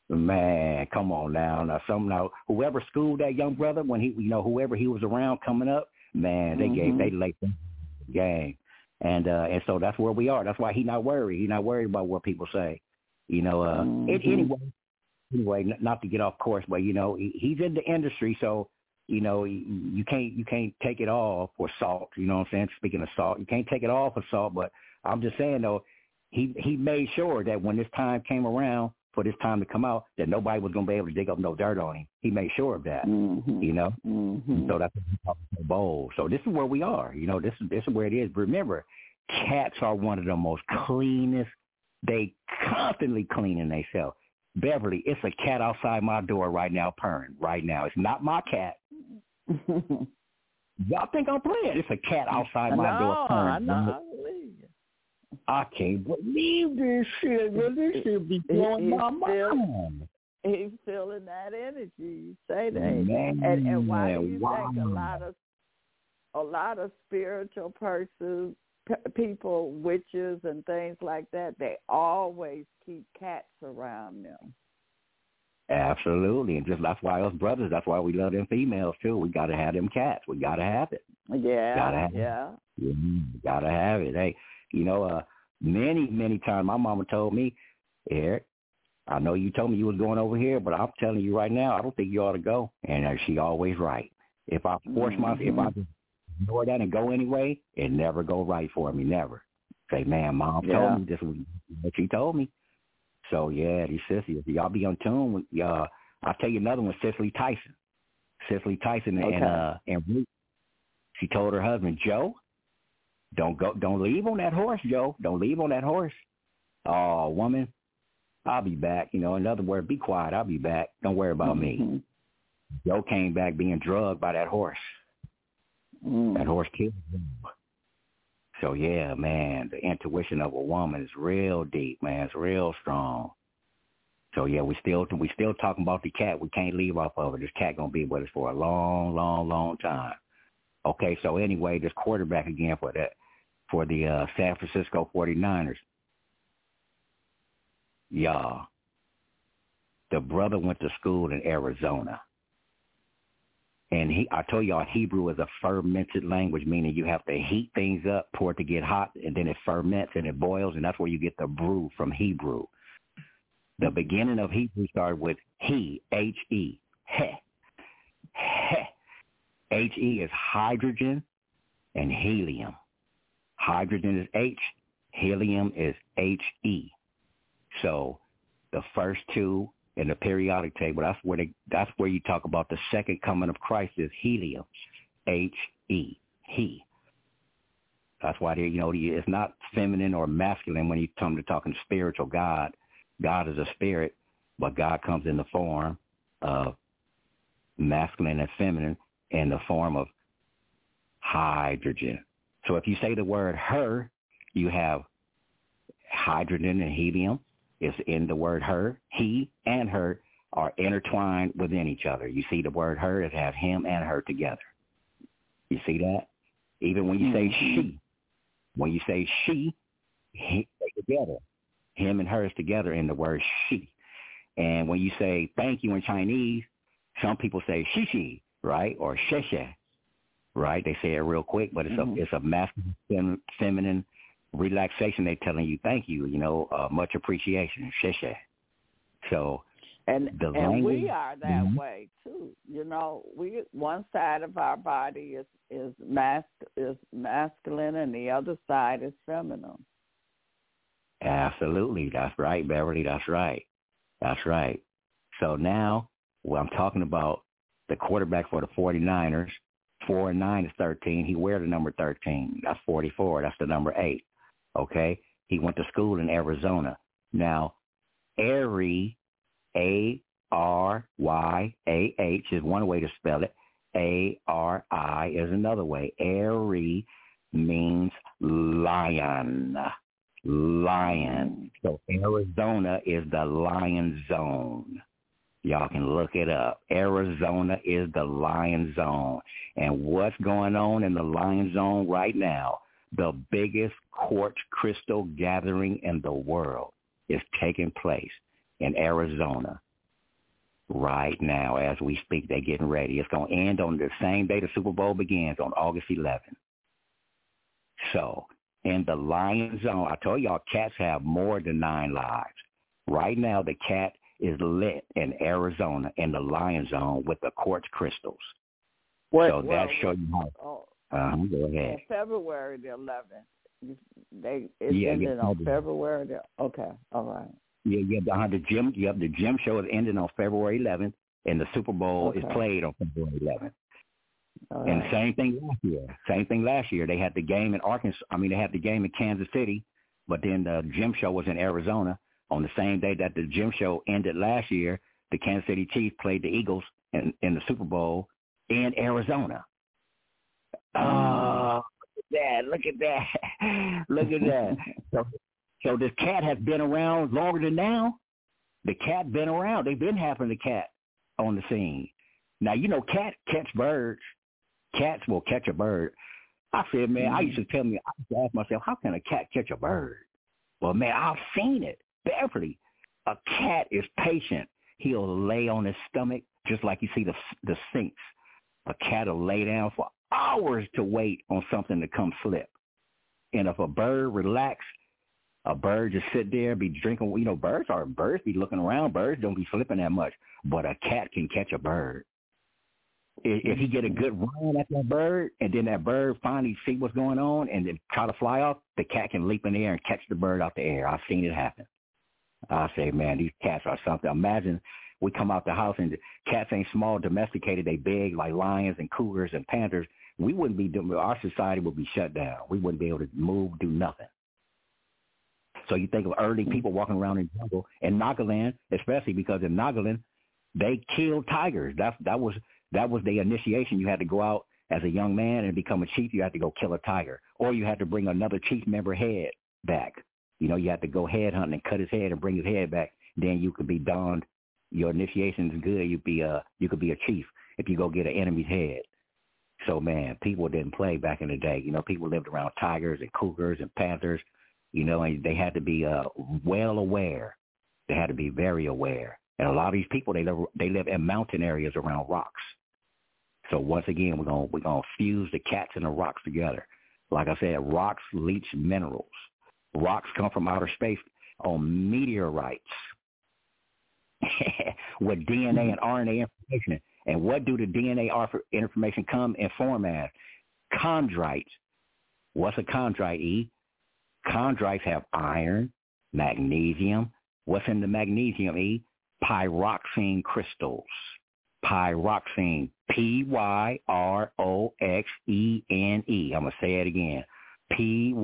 Man, come on now. Now some now whoever schooled that young brother when he you know, whoever he was around coming up, man, they gave Mhm. they laid the game. And uh and so that's where we are. That's why he not worried. He not worried about what people say. You know, uh it, Mhm. anyway anyway, n- not to get off course, but you know, he, he's in the industry so you know, you, can't you can't take it all for salt, you know what I'm saying? Speaking of salt, you can't take it all for salt, but I'm just saying though, he he made sure that when this time came around for this time to come out, that nobody was gonna be able to dig up no dirt on him. He made sure of that. Mhm. You know? Mhm. So that's what he talking so bold. So this is where we are. You know, this is this is where it is. Remember, cats are one of the most cleanest. They constantly cleaning themselves. Beverly, it's a cat outside my door right now purring. Right now, it's not my cat. *laughs* Y'all think I'm playing? It's a cat outside my no, door purring. I you. I can't believe this shit. Man. This shit be blowing my still- mind. He's feeling that energy. You say that, Man, and and why do you wow. think a lot of a lot of spiritual persons, p- people, witches, and things like that, they always keep cats around them. Absolutely, and just that's why us brothers. That's why we love them females too. We gotta have them cats. We gotta have it. Yeah, Gotta have it. yeah. Yeah, gotta have it. Hey, you know, uh, many many times my mama told me, Airik, I know you told me you was going over here, but I'm telling you right now, I don't think you ought to go. And uh, she always right. If I force myself, if I Mhm. ignore that and go anyway, it never go right for me. Never. Say, man, mom Yeah. told me this was what she told me. So yeah, these sissies, y'all be on tune. With, uh, I'll tell you another one, Cicely Tyson. Cicely Tyson Okay. and uh and Ruth. She told her husband Joe, "Don't go, don't leave on that horse, Joe. Don't leave on that horse." Oh, woman, I'll be back. You know, in other words, be quiet. I'll be back. Don't worry about me. Mhm. Joe came back being drugged by that horse. Mm. That horse killed him. So yeah, man, the intuition of a woman is real deep, man. It's real strong. So yeah, we still we still talking about the cat. We can't leave off of it. This cat gonna be with us for a long, long, long time. Okay, so anyway, this quarterback again for that for the uh, San Francisco 49ers. Yeah. The brother went to school in Arizona. And he, I told y'all, Hebrew is a fermented language, meaning you have to heat things up for it to get hot, and then it ferments and it boils, and that's where you get the brew from Hebrew. The beginning of Hebrew started with he, H-E, he, he. H-E is hydrogen and helium. Hydrogen is H, helium is H-E. So the first two in the periodic table, that's where they, that's where you talk about the second coming of Christ is helium, H E, he. That's why they, you know, it's not feminine or masculine when you come to talking spiritual God. God is a spirit, but God comes in the form of masculine and feminine in the form of hydrogen. So if you say the word her, you have hydrogen and helium is in the word her. He and her are intertwined within each other. You see the word her, it has him and her together. You see that? Even when you say Mhm. she, when you say she, he, together. Him and her is together in the word she. And when you say thank you in Chinese, some people say shishi, right? Or sheshe, right? They say it real quick, but it's Mhm. a it's a masculine, feminine relaxation. They're telling you thank you, you know, uh, much appreciation, sheshe. So And The and we are that Mhm. way too. You know, we one side of our body is is mas is masculine, and the other side is feminine. Absolutely. That's right, Beverly. That's right. That's right. So now, well, I'm talking about the quarterback for the 49ers. 4 and 9 is 13. He wear the number 13. That's 44. That's the number 8. Okay, he went to school in Arizona. Now, A R Y A H is one way to spell it. A R I is another way. Ari means lion. Lion. So Arizona is the lion zone. Y'all can look it up. Arizona is the lion zone. And what's going on in the lion zone right now? The biggest quartz crystal gathering in the world is taking place in Arizona right now as we speak. They're getting ready. It's going to end on the same day the Super Bowl begins on August 11th. So in the lion zone, I told y'all cats have more than nine lives. Right now, the cat is lit in Arizona in the lion zone with the quartz crystals. What, so well, that shows you how. Oh, Uh, go on ahead. February the 11th. They it Yeah, ended yeah, on February. The, okay, all right. Yeah, yeah, behind the gym. Yep, the gym show is ending on February 11th, and the Super Bowl is played on February 11th. All And right. same thing last year. Same thing last year. They had the game in Arkansas. I mean, they had the game in Kansas City, but then the gym show was in Arizona on the same day that the gym show ended last year. The Kansas City Chiefs played the Eagles in, in the Super Bowl in Arizona. Oh, look at that! Look at that! *laughs* look at that! *laughs* So, so this cat has been around longer than now. The cat been around. They've been having the cat on the scene. Now you know, cat catch birds. Cats will catch a bird. I said, man, I used mm-hmm. to tell me, I used to ask myself, how can a cat catch a bird? Well, man, I've seen it. Beverly, a cat is patient. He'll lay on his stomach just like you see the the sphinx. A cat will lay down for hours to wait on something to come slip. And if a bird relax, a bird just sit there, be drinking. You know, birds are birds be looking around. Birds don't be slipping that much, but a cat can catch a bird. If, he get a good run at that bird, and then that bird finally see what's going on, and then try to fly off, the cat can leap in the air and catch the bird out the air. I've seen it happen. I say, man, these cats are something. Imagine we come out the house and the cats ain't small, domesticated. They big like lions and cougars and panthers. We wouldn't be doing. Our society would be shut down. We wouldn't be able to move, do nothing. So you think of early mm-hmm. people walking around in jungle in Nagaland, especially because in Nagaland they killed tigers. That's that was that was the initiation. You had to go out as a young man and become a chief. You had to go kill a tiger, or you had to bring another chief member head back. You know, you had to go head hunting and cut his head and bring his head back. Then you could be donned. Your initiation is good. You'd be a you could be a chief if you go get an enemy's head. So man, people didn't play back in the day. You know, people lived around tigers and cougars and panthers. You know, and they had to be uh, well aware. They had to be very aware. And a lot of these people, they live they live in mountain areas around rocks. So once again, we're gonna we're gonna fuse the cats and the rocks together. Like I said, rocks leach minerals. Rocks come from outer space on meteorites *laughs* with DNA and RNA information. And what do the DNA information come in form as? Chondrites. What's a chondrite, E? Chondrites have iron, magnesium. What's in the magnesium, E? Pyroxene crystals. Pyroxene. P-Y-R-O-X-E-N-E. I'm going to say it again. P-Y-R-O-X-E-N-E.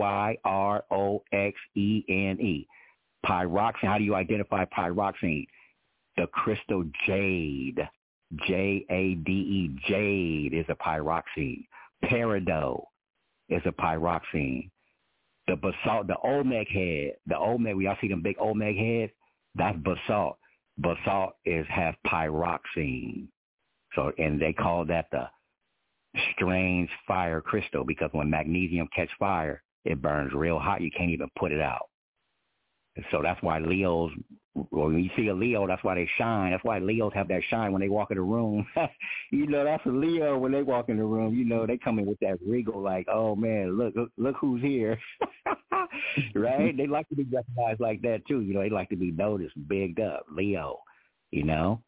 Pyroxene. How do you identify pyroxene? The crystal jade. J-A-D-E. Jade is a pyroxene. Peridot is a pyroxene. The basalt, the Olmec head, the Olmec, we all see them big Olmec heads, that's basalt. Basalt is has pyroxene. So, and they call that the strange fire crystal because when magnesium catch fire, it burns real hot. You can't even put it out. And so that's why Leos, well, when you see a Leo, that's why they shine. That's why Leos have that shine when they walk in the room. *laughs* you know, that's a Leo when they walk in the room. You know, they come in with that regal, like, oh man, look, look, look who's here, *laughs* right? they like to be recognized like that too. You know, they like to be noticed, bigged up, Leo. You know,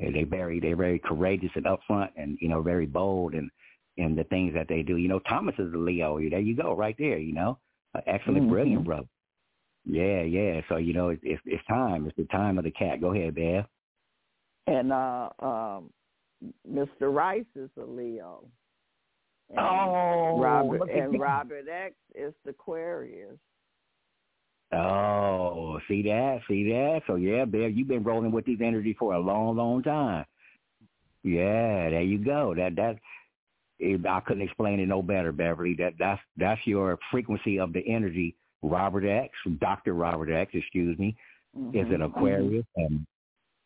And they very, they're very courageous and upfront, and you know, very bold and in the things that they do. You know, Thomas is a Leo. There you go, right there. You know, An excellent, Mhm. brilliant brother. Yeah, yeah. So you know, it's, it's it's time. It's the time of the cat. Go ahead, Bev. And uh, um, Mr. Rice is a Leo. And Oh, Robert and. Robert X is the Aquarius. Oh, see that? See that? So yeah, Bev, you've been rolling with these energy for a long, long time. Yeah, there you go. That that it, I couldn't explain it no better, Beverly. That that's that's your frequency of the energy. Robert X, Doctor Robert X, excuse me, Mm-hmm. is an Aquarius, and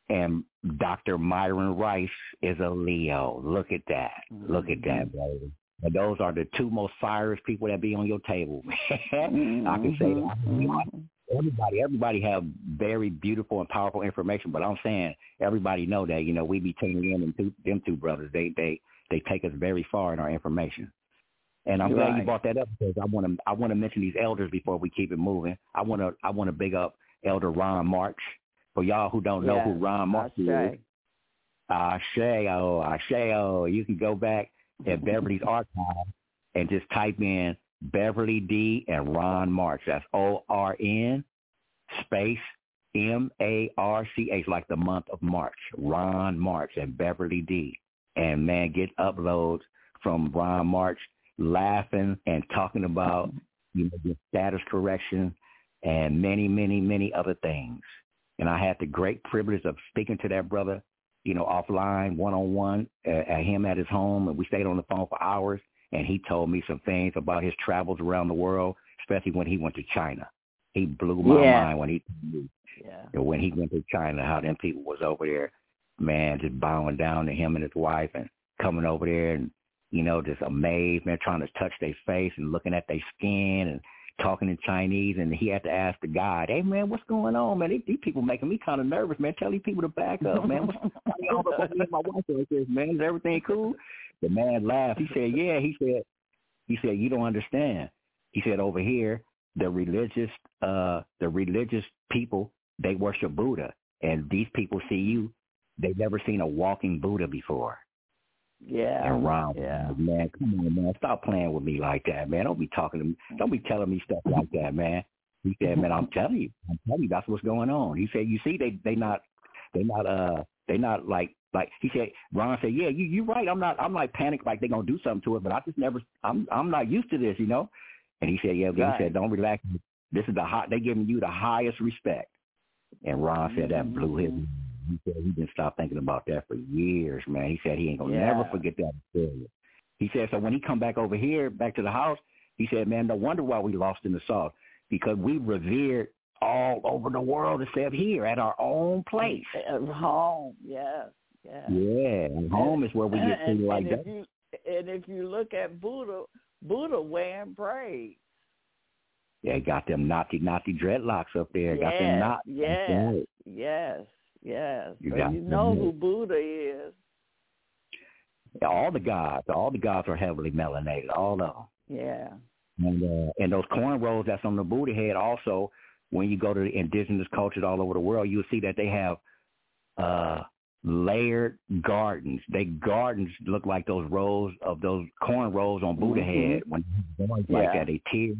and Doctor Myron Rice is a Leo. Look at that. Look at that, Mm-hmm. baby. And those are the two most fiery people that be on your table. *laughs* I can say that. Mm-hmm. Everybody, everybody have very beautiful and powerful information, but I'm saying everybody know that you know we be tuning in and two, them two brothers. They they they take us very far in our information. And I'm glad you brought that up because I want to I want to mention these elders before we keep it moving. I want to I want to big up Elder Ron March. For y'all who don't know who Ron March is, Ashe. Ashe, oh, Ashe, oh, you can go back at Beverly's *laughs* archive and just type in Beverly D and Ron March. That's O R N space M A R C H, like the month of March. Ron March and Beverly D. And man, get uploads from Ron March laughing and talking about you know the status correction and many, many, many other things. And I had the great privilege of speaking to that brother, you know, offline, one on one, at him at his home, and we stayed on the phone for hours. And he told me some things about his travels around the world, especially when he went to China. He blew my Yeah. mind when he Yeah. when he went to China, how them people was over there, man, just bowing down to him and his wife and coming over there and, you know, just amazed, man, trying to touch their face and looking at their skin and talking in Chinese. And he had to ask the guy, hey, man, what's going on, man? These, these people making me kind of nervous, man. Tell these people to back up, man. What's going on my wife like this, man? Is everything cool? The man laughed. He said, yeah. He said, he said, you don't understand. He said, over here, the religious, uh, the religious people, they worship Buddha, and these people see you. They've never seen a walking Buddha before. Yeah. And Ron, Yeah. man, come on, man, stop playing with me like that, man. Don't be talking to me. Don't be telling me stuff like that, man. He said, man, I'm telling you, I'm telling you, that's what's going on. He said, you see, they they not they not uh they not like like he said. Ron said, yeah, you you right. I'm not I'm like panicked like they're gonna do something to it, but I just never I'm I'm not used to this, you know. And he said, yeah, Right. he said, don't relax. This is the hot. They giving you the highest respect. And Ron said that blew his. He said he didn't stop thinking about that for years, man. He said he ain't gonna never forget that experience. He said so when he come back over here, back to the house, he said, man, no wonder why we lost in the South because we revered all over the world except here at our own place. At home. Yes. Yes. Yeah, and home is where we get things like that. you and if you look at Buddha, Buddha wearing braids. Yeah, got them naughty, naughty dreadlocks up there. Got them Yes, knots. yes. Yes, yes. You so you know who Buddha is. All the gods, all the gods are heavily melanated. All of them. Yeah. And uh, and those cornrows that's on the booty head also, when you go to the indigenous cultures all over the world, you'll see that they have uh layered gardens. They gardens look like those rows of those corn cornrows on Buddha Mhm. head. When boys like Yeah. that, they tear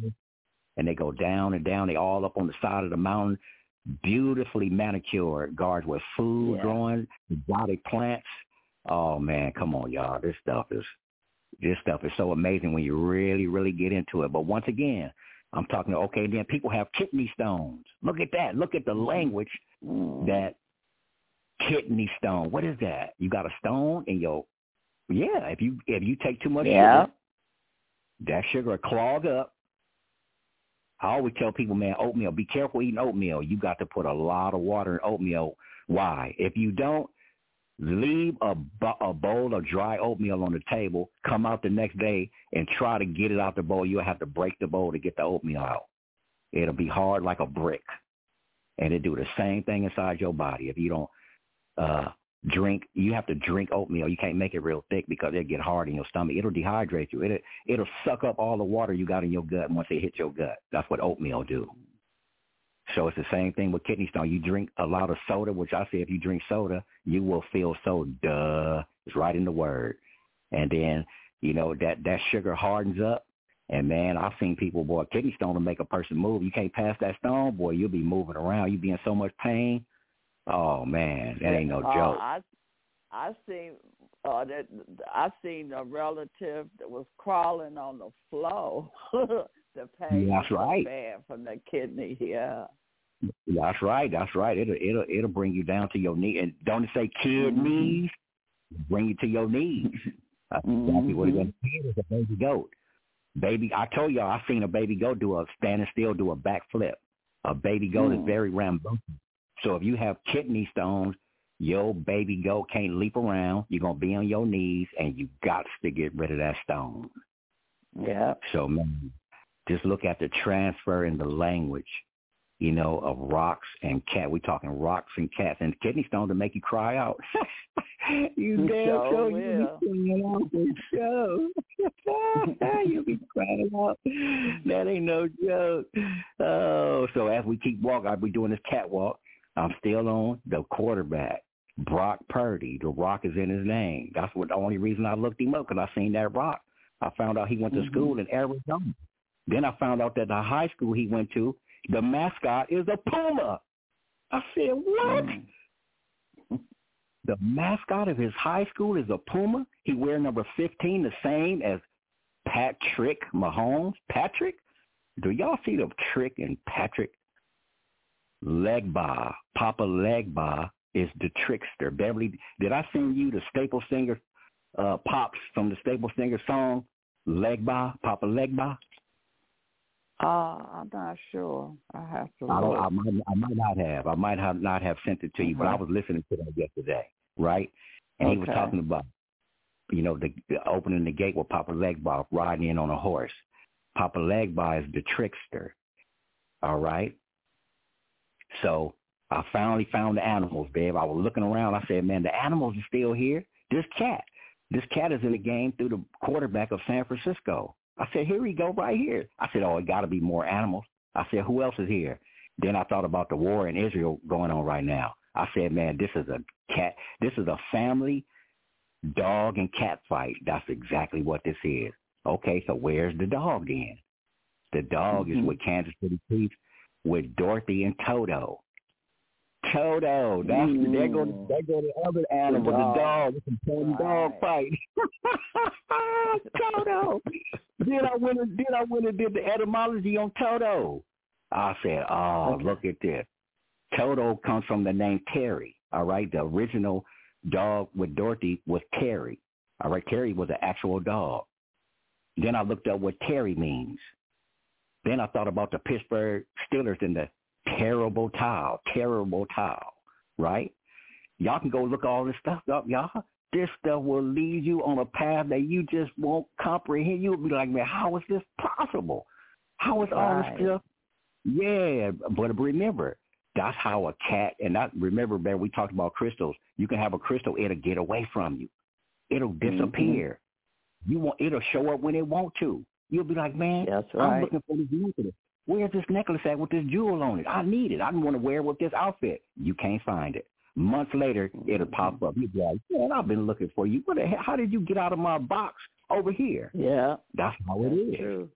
and they go down and down. They all up on the side of the mountain, beautifully manicured gardens with food Yeah. growing, exotic plants. Oh man, come on, y'all! This stuff is this stuff is so amazing when you really, really get into it. But once again, I'm talking. Okay, then people have kidney stones. Look at that. Look at the language Mm. that kidney stone. What is that? You got a stone in your yeah. If you if you take too much Yeah. sugar, that sugar clog up. I always tell people, man, oatmeal. Be careful eating oatmeal. You got to put a lot of water in oatmeal. Why? If you don't, leave a, a bowl of dry oatmeal on the table. Come out the next day and try to get it out the bowl. You'll have to break the bowl to get the oatmeal out. It'll be hard like a brick, and it do the same thing inside your body. If you don't uh, drink, you have to drink oatmeal. You can't make it real thick because it'll get hard in your stomach. It'll dehydrate you. It'll it'll suck up all the water you got in your gut once it hits your gut. That's what oatmeal do. So it's the same thing with kidney stone. You drink a lot of soda, which I say if you drink soda, you will feel so duh. It's right in the word. And then, you know, that, that sugar hardens up. And man, I've seen people, boy, kidney stone will make a person move. You can't pass that stone, boy, you'll be moving around. You be in so much pain. Oh man, that ain't no Uh, joke. I I seen uh that I seen a relative that was crawling on the floor *laughs* The pain That's so right. bad from the kidney. Yeah. That's right. That's right. It'll it'll it'll bring you down to your knee. And don't it say kid Mhm. knees? Bring you to your knees. *laughs* That's exactly what it is. Kid is a baby goat. Baby, I told y'all I seen a baby goat do a standing still, do a backflip. A baby goat Mm. is very rambunctious. So if you have kidney stones, your baby goat can't leap around. You're gonna be on your knees, and you got to get rid of that stone. Yeah. So man, just look at the transfer in the language, you know, of rocks and cat. We're talking rocks and cats and kidney stones to make you cry out. *laughs* you damn Sure sure will. you be crying out show. *laughs* You'll be crying out. That ain't no joke. Oh, so as we keep walking, I'll be doing this catwalk. I'm still on the quarterback. Brock Purdy. The rock is in his name. That's what the only reason I looked him up because I seen that rock. I found out he went to Mhm. school in Arizona. Then I found out that the high school he went to, the mascot is a puma. I said, what? Mm. *laughs* The mascot of his high school is a puma. He wear number 15, the same as Patrick Mahomes. Patrick? Do y'all see the trick in Patrick? Legba, Papa Legba is the trickster. Beverly, did I send you the Staple Singer uh, pops from the Staple Singer song, Legba, Papa Legba? Uh, I'm not sure. I have to I don't. I might. I might not have. I might have not have sent it to you, but I was listening to that yesterday, right? And he was talking about, you know, the, the opening the gate with Papa Legba riding in on a horse. Papa Legba is the trickster. All right. So I finally found the animals, babe. I was looking around. I said, man, the animals are still here. This cat. This cat is in the game through the quarterback of San Francisco. I said, here we go right here. I said, oh, it got to be more animals. I said, who else is here? Then I thought about the war in Israel going on right now. I said, man, this is a cat. This is a family dog and cat fight. That's exactly what this is. Okay, so where's the dog then? The dog is Mhm. with Kansas City Chiefs with Dorothy and Toto. Toto, that's there go Mm. there go the other animal, the dog. dog. It's a Tony dog fight. *laughs* Toto. then I went and then I went and did the etymology on Toto. I said, Oh, Okay. look at this. Toto comes from the name Terry. All right. The original dog with Dorothy was Terry. All right. Terry was an actual dog. Then I looked up what Terry means. Then I thought about the Pittsburgh Steelers and the terrible towel, terrible towel, right? Y'all can go look all this stuff up, y'all. This stuff will lead you on a path that you just won't comprehend. You'll be like, man, how is this possible? How is all Right. this stuff? Yeah, but remember, that's how a cat, and that remember, man, we talked about crystals. You can have a crystal, it'll get away from you. It'll mm-hmm. disappear. You want it'll show up when it want to. You'll be like, man, That's I'm looking for this necklace. Where's this necklace at with this jewel on it? I need it. I want to wear it with this outfit. You can't find it. Months later, mm-hmm. it'll pop up. You'll be like, man, I've been looking for you. What the hell? How did you get out of my box over here? Yeah. That's how it That's is. true.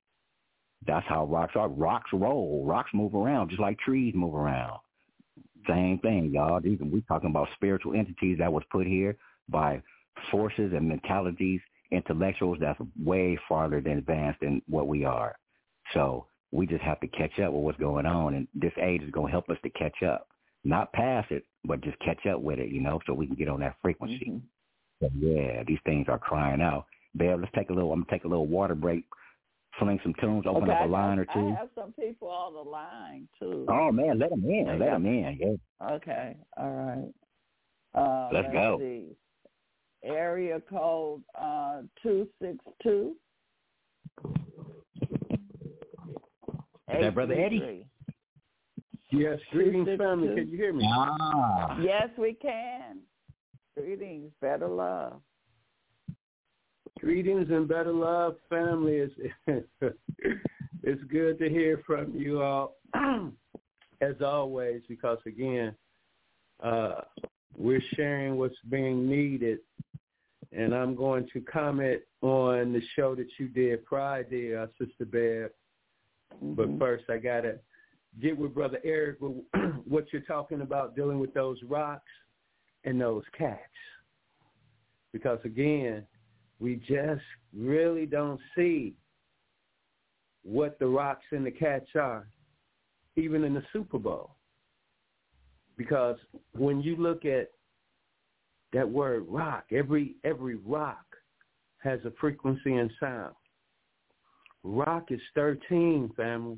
That's how rocks are. Rocks roll. Rocks move around just like trees move around. Same thing, y'all. These we talking about spiritual entities that was put here by forces and mentalities, intellectuals that's way farther than advanced than what we are. So we just have to catch up with what's going on, and this age is going to help us to catch up, not pass it, but just catch up with it, you know, so we can get on that frequency. Mhm. So, yeah, these things are crying out. Babe, let's take a little. I'm gonna take a little water break, fling some tunes, open okay, up I- a line or two. I have some people on the line too. Oh man, let them in. Let them in. Yeah. Okay, all right. Uh, Let's go. See. Area code uh, two six two. Is that Brother Eddie? Yes, greetings, family. Can you hear me? Ah. Yes, we can. Greetings, better love. Greetings and better love, family. It's, *laughs* it's good to hear from you all, *clears throat* as always, because again, uh, we're sharing what's being needed. And I'm going to comment on the show that you did Friday, uh, Sister Bear. But Mhm. first, I got to get with Brother Airik with *clears throat* what you're talking about dealing with those rocks and those cats. Because again, we just really don't see what the rocks and the cats are, even in the Super Bowl. Because when you look at that word rock, every every rock has a frequency and sound. Rock is 13, family.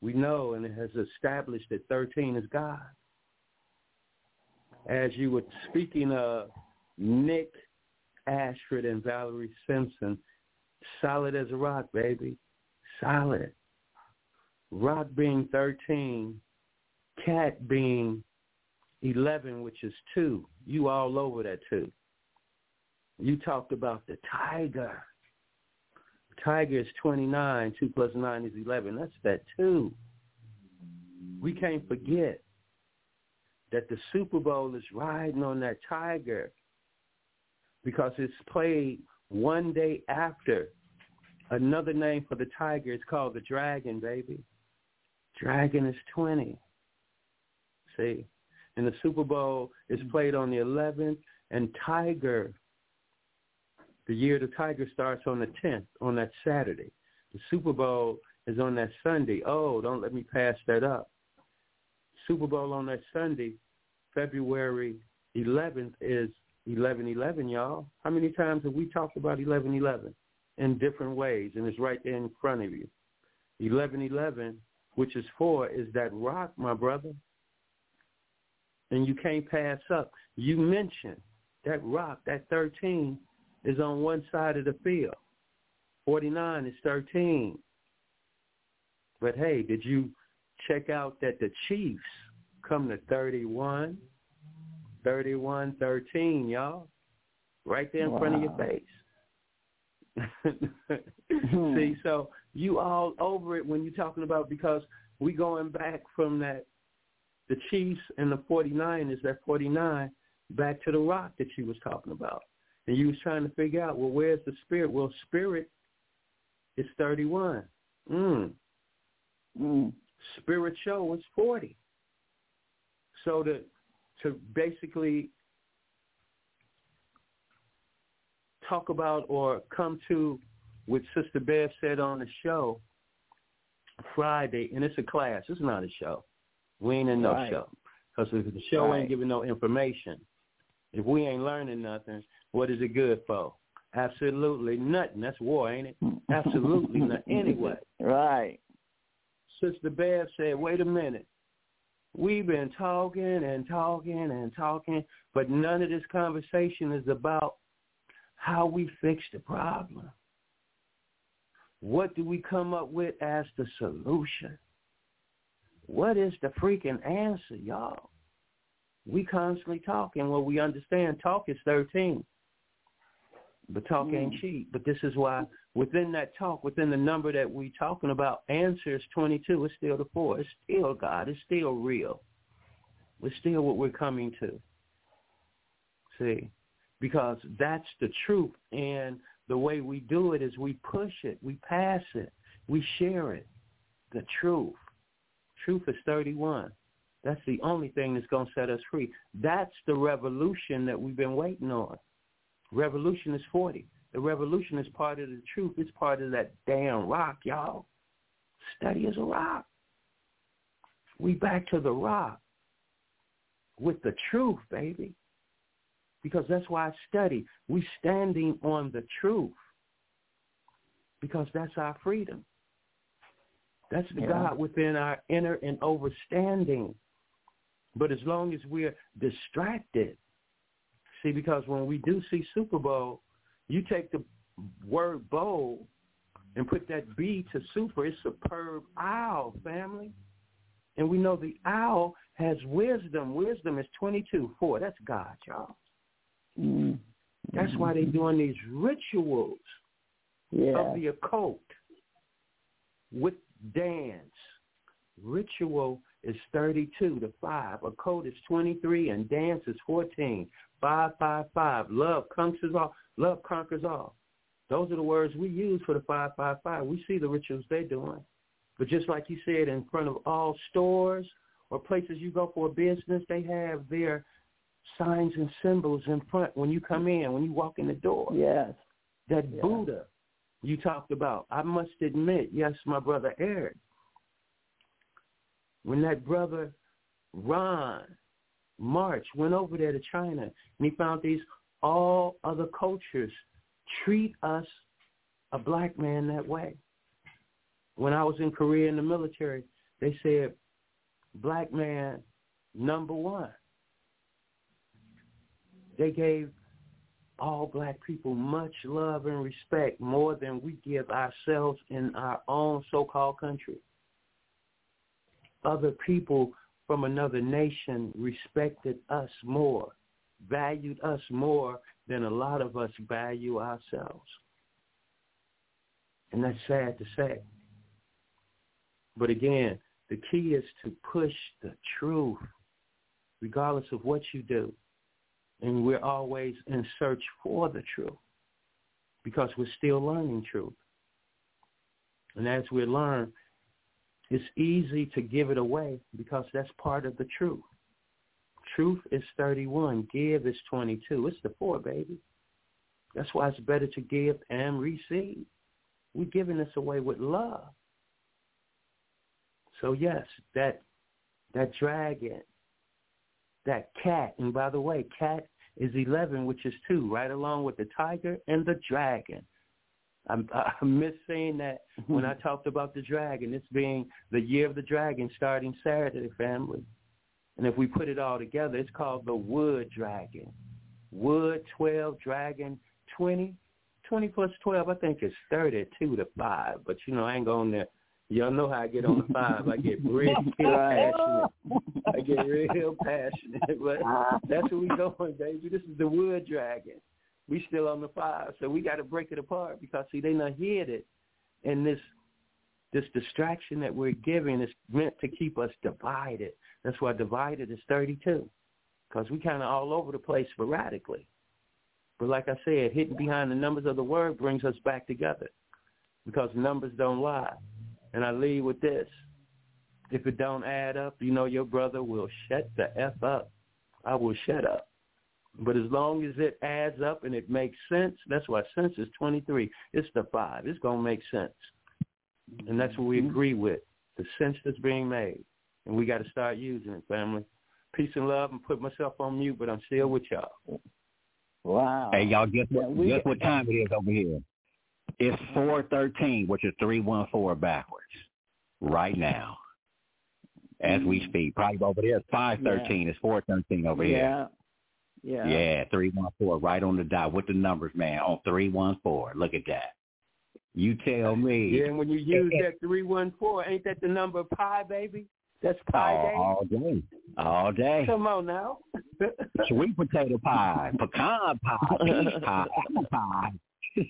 We know and it has established that 13 is God. As you were speaking of Nick Ashford and Valerie Simpson, solid as a rock, baby. Solid. Rock being 13, cat being 11, which is 2. You all over that 2. You talked about the tiger. Tiger is 29. 2 plus 9 is 11. That's that 2. We can't forget that the Super Bowl is riding on that tiger because it's played one day after another name for the tiger is called the dragon, baby. Dragon is 20. See? And the Super Bowl is mm-hmm. played on the 11th, and Tiger, the year the Tiger starts on the 10th, on that Saturday. The Super Bowl is on that Sunday. Oh, don't let me pass that up. Super Bowl on that Sunday, February 11th is 11-11, y'all. How many times have we talked about 11-11 in different ways? And it's right there in front of you. 11-11, which is four, is that rock, my brother. And you can't pass up. You mentioned that rock, that 13, is on one side of the field. 49 is 13. But hey, did you check out that the Chiefs come to 31, 31, 13, y'all? Right there in wow. front of your face. *laughs* Hmm. See, so you all over it when you're talking about because we going back from that the Chiefs and the 49 is that 49 back to the rock that you was talking about. And you was trying to figure out, well, where's the spirit? Well, spirit is 31. Mm. Mm. Spirit show is 40. So to to basically talk about or come to what Sister Bev said on the show Friday, and it's a class. It's not a show. We ain't in no right. show. Because if the show right. ain't giving no information, if we ain't learning nothing, what is it good for? Absolutely nothing. That's war, ain't it? Absolutely not. *laughs* Anyway. Right. Sister Bev said, wait a minute. We've been talking and talking and talking, but none of this conversation is about how we fix the problem. What do we come up with as the solution? What is the freaking answer, y'all? We constantly talking. Well, we understand talk is 13. But talk ain't hmm. cheap. But this is why within that talk, within the number that we talking about, answer is 22. It's still the four. It's still God. It's still real. It's still what we're coming to. See? Because that's the truth. And the way we do it is we push it. We pass it. We share it. The truth. Truth is 31. That's the only thing that's going to set us free. That's the revolution that we've been waiting on. Revolution is 40. The revolution is part of the truth. It's part of that damn rock, y'all. Study is a rock. We back to the rock with the truth, baby. Because that's why I study. We standing on the truth. Because that's our freedom. That's the yeah. God within our inner and overstanding. But as long as we're distracted, see, because when we do see Super Bowl, you take the word bowl and put that B to super, it's superb owl, family. And we know the owl has wisdom. Wisdom is 22, 4. That's God, y'all. Mm-hmm. That's why they're doing these rituals yeah. of the occult with dance. Ritual is 32 to 5. A code is 23 and dance is 14. 555. Love conquers all. Love conquers all. Those are the words we use for the 555. We see the rituals they're doing. But just like you said, in front of all stores or places you go for a business, they have their signs and symbols in front when you come in, when you walk in the door. Yes. That Buddha you talked about. I must admit, yes, my brother Airik, when that brother Ron March went over there to China and he found these all other cultures treat us, a black man, that way. When I was in Korea in the military, they said, black man, number one. They gave all black people much love and respect more than we give ourselves in our own so-called country. Other people from another nation respected us more, valued us more than a lot of us value ourselves. And that's sad to say. But again, the key is to push the truth, regardless of what you do. And we're always in search for the truth because we're still learning truth. And as we learn, it's easy to give it away because that's part of the truth. Truth is 31. Give is 22. It's the four, baby. That's why it's better to give and receive. We're giving this away with love. So yes, that that dragon, that cat, and by the way, cat is 11, which is two, right along with the tiger and the dragon. I'm, *laughs* I miss saying that *laughs* when I talked about the dragon, this being the year of the dragon starting Saturday, family. And if we put it all together, it's called the wood dragon. Wood 12, dragon 20. 20 plus 12, I think it's 32 to 5. But, you know, I ain't going there. Y'all know how I get on the 5. I get real *laughs* passionate. *laughs* I get real passionate. *laughs* But that's where we going, baby. This is the wood dragon we still on the five. So we got to break it apart because see they not hid it, and this this distraction that we're giving is meant to keep us divided. That's why divided is 32, because we kind of all over the place sporadically. But like I said, hidden behind the numbers of the word brings us back together, because numbers don't lie. And I leave with this: if it don't add up, you know your brother will shut the f up. I will shut up. But as long as it adds up and it makes sense, that's why sense is 23. It's the five. It's going to make sense. And that's what we Mm-hmm. agree with, the sense that's being made. And we got to start using it, family. Peace and love and put myself on mute, but I'm still with y'all. Wow. Hey, y'all, guess what? Yeah, we- guess what time it is over here? It's four thirteen, which is three one four backwards, right now, as we mm. speak. Probably over there, it's five thirteen. It's four thirteen over here. yeah. Yeah. Yeah, three one four, right on the dot with the numbers, man. On three one four. Look at that. You tell me. Yeah, and when you use *laughs* that 314, ain't that the number of pi, baby? That's pi all, day. all day, all day. Come on now. *laughs* Sweet potato pie, pecan pie, peach pie, apple pie, *laughs*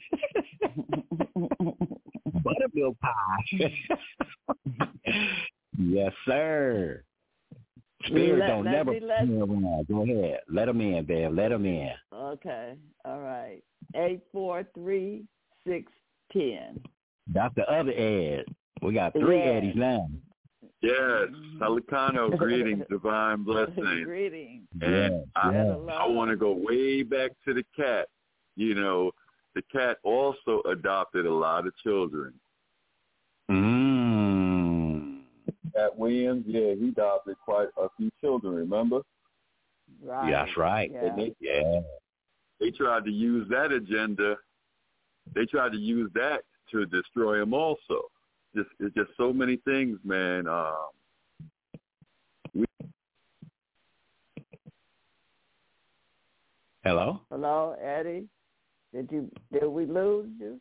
buttermilk pie. *laughs* yes, sir. Spirit Let- don't let never let- come around. Go ahead. Let them in, babe. Let them in. Okay. All right. Eight four three six ten. That's the other Ed. We got three Yeah. Eddies now. Yes, Salicano, *laughs* greetings, divine blessings. Greetings. And I, yeah. I want to go way back to the cat. You know, the cat also adopted a lot of children. Mmm. Katt Williams, yeah, he adopted quite a few children. Remember? Right. That's right. Yeah. They, Yeah. they tried to use that agenda. They tried to use that to destroy him also. Just it's just so many things, man. Um, Hello? Hello, Eddie. Did you did we lose you?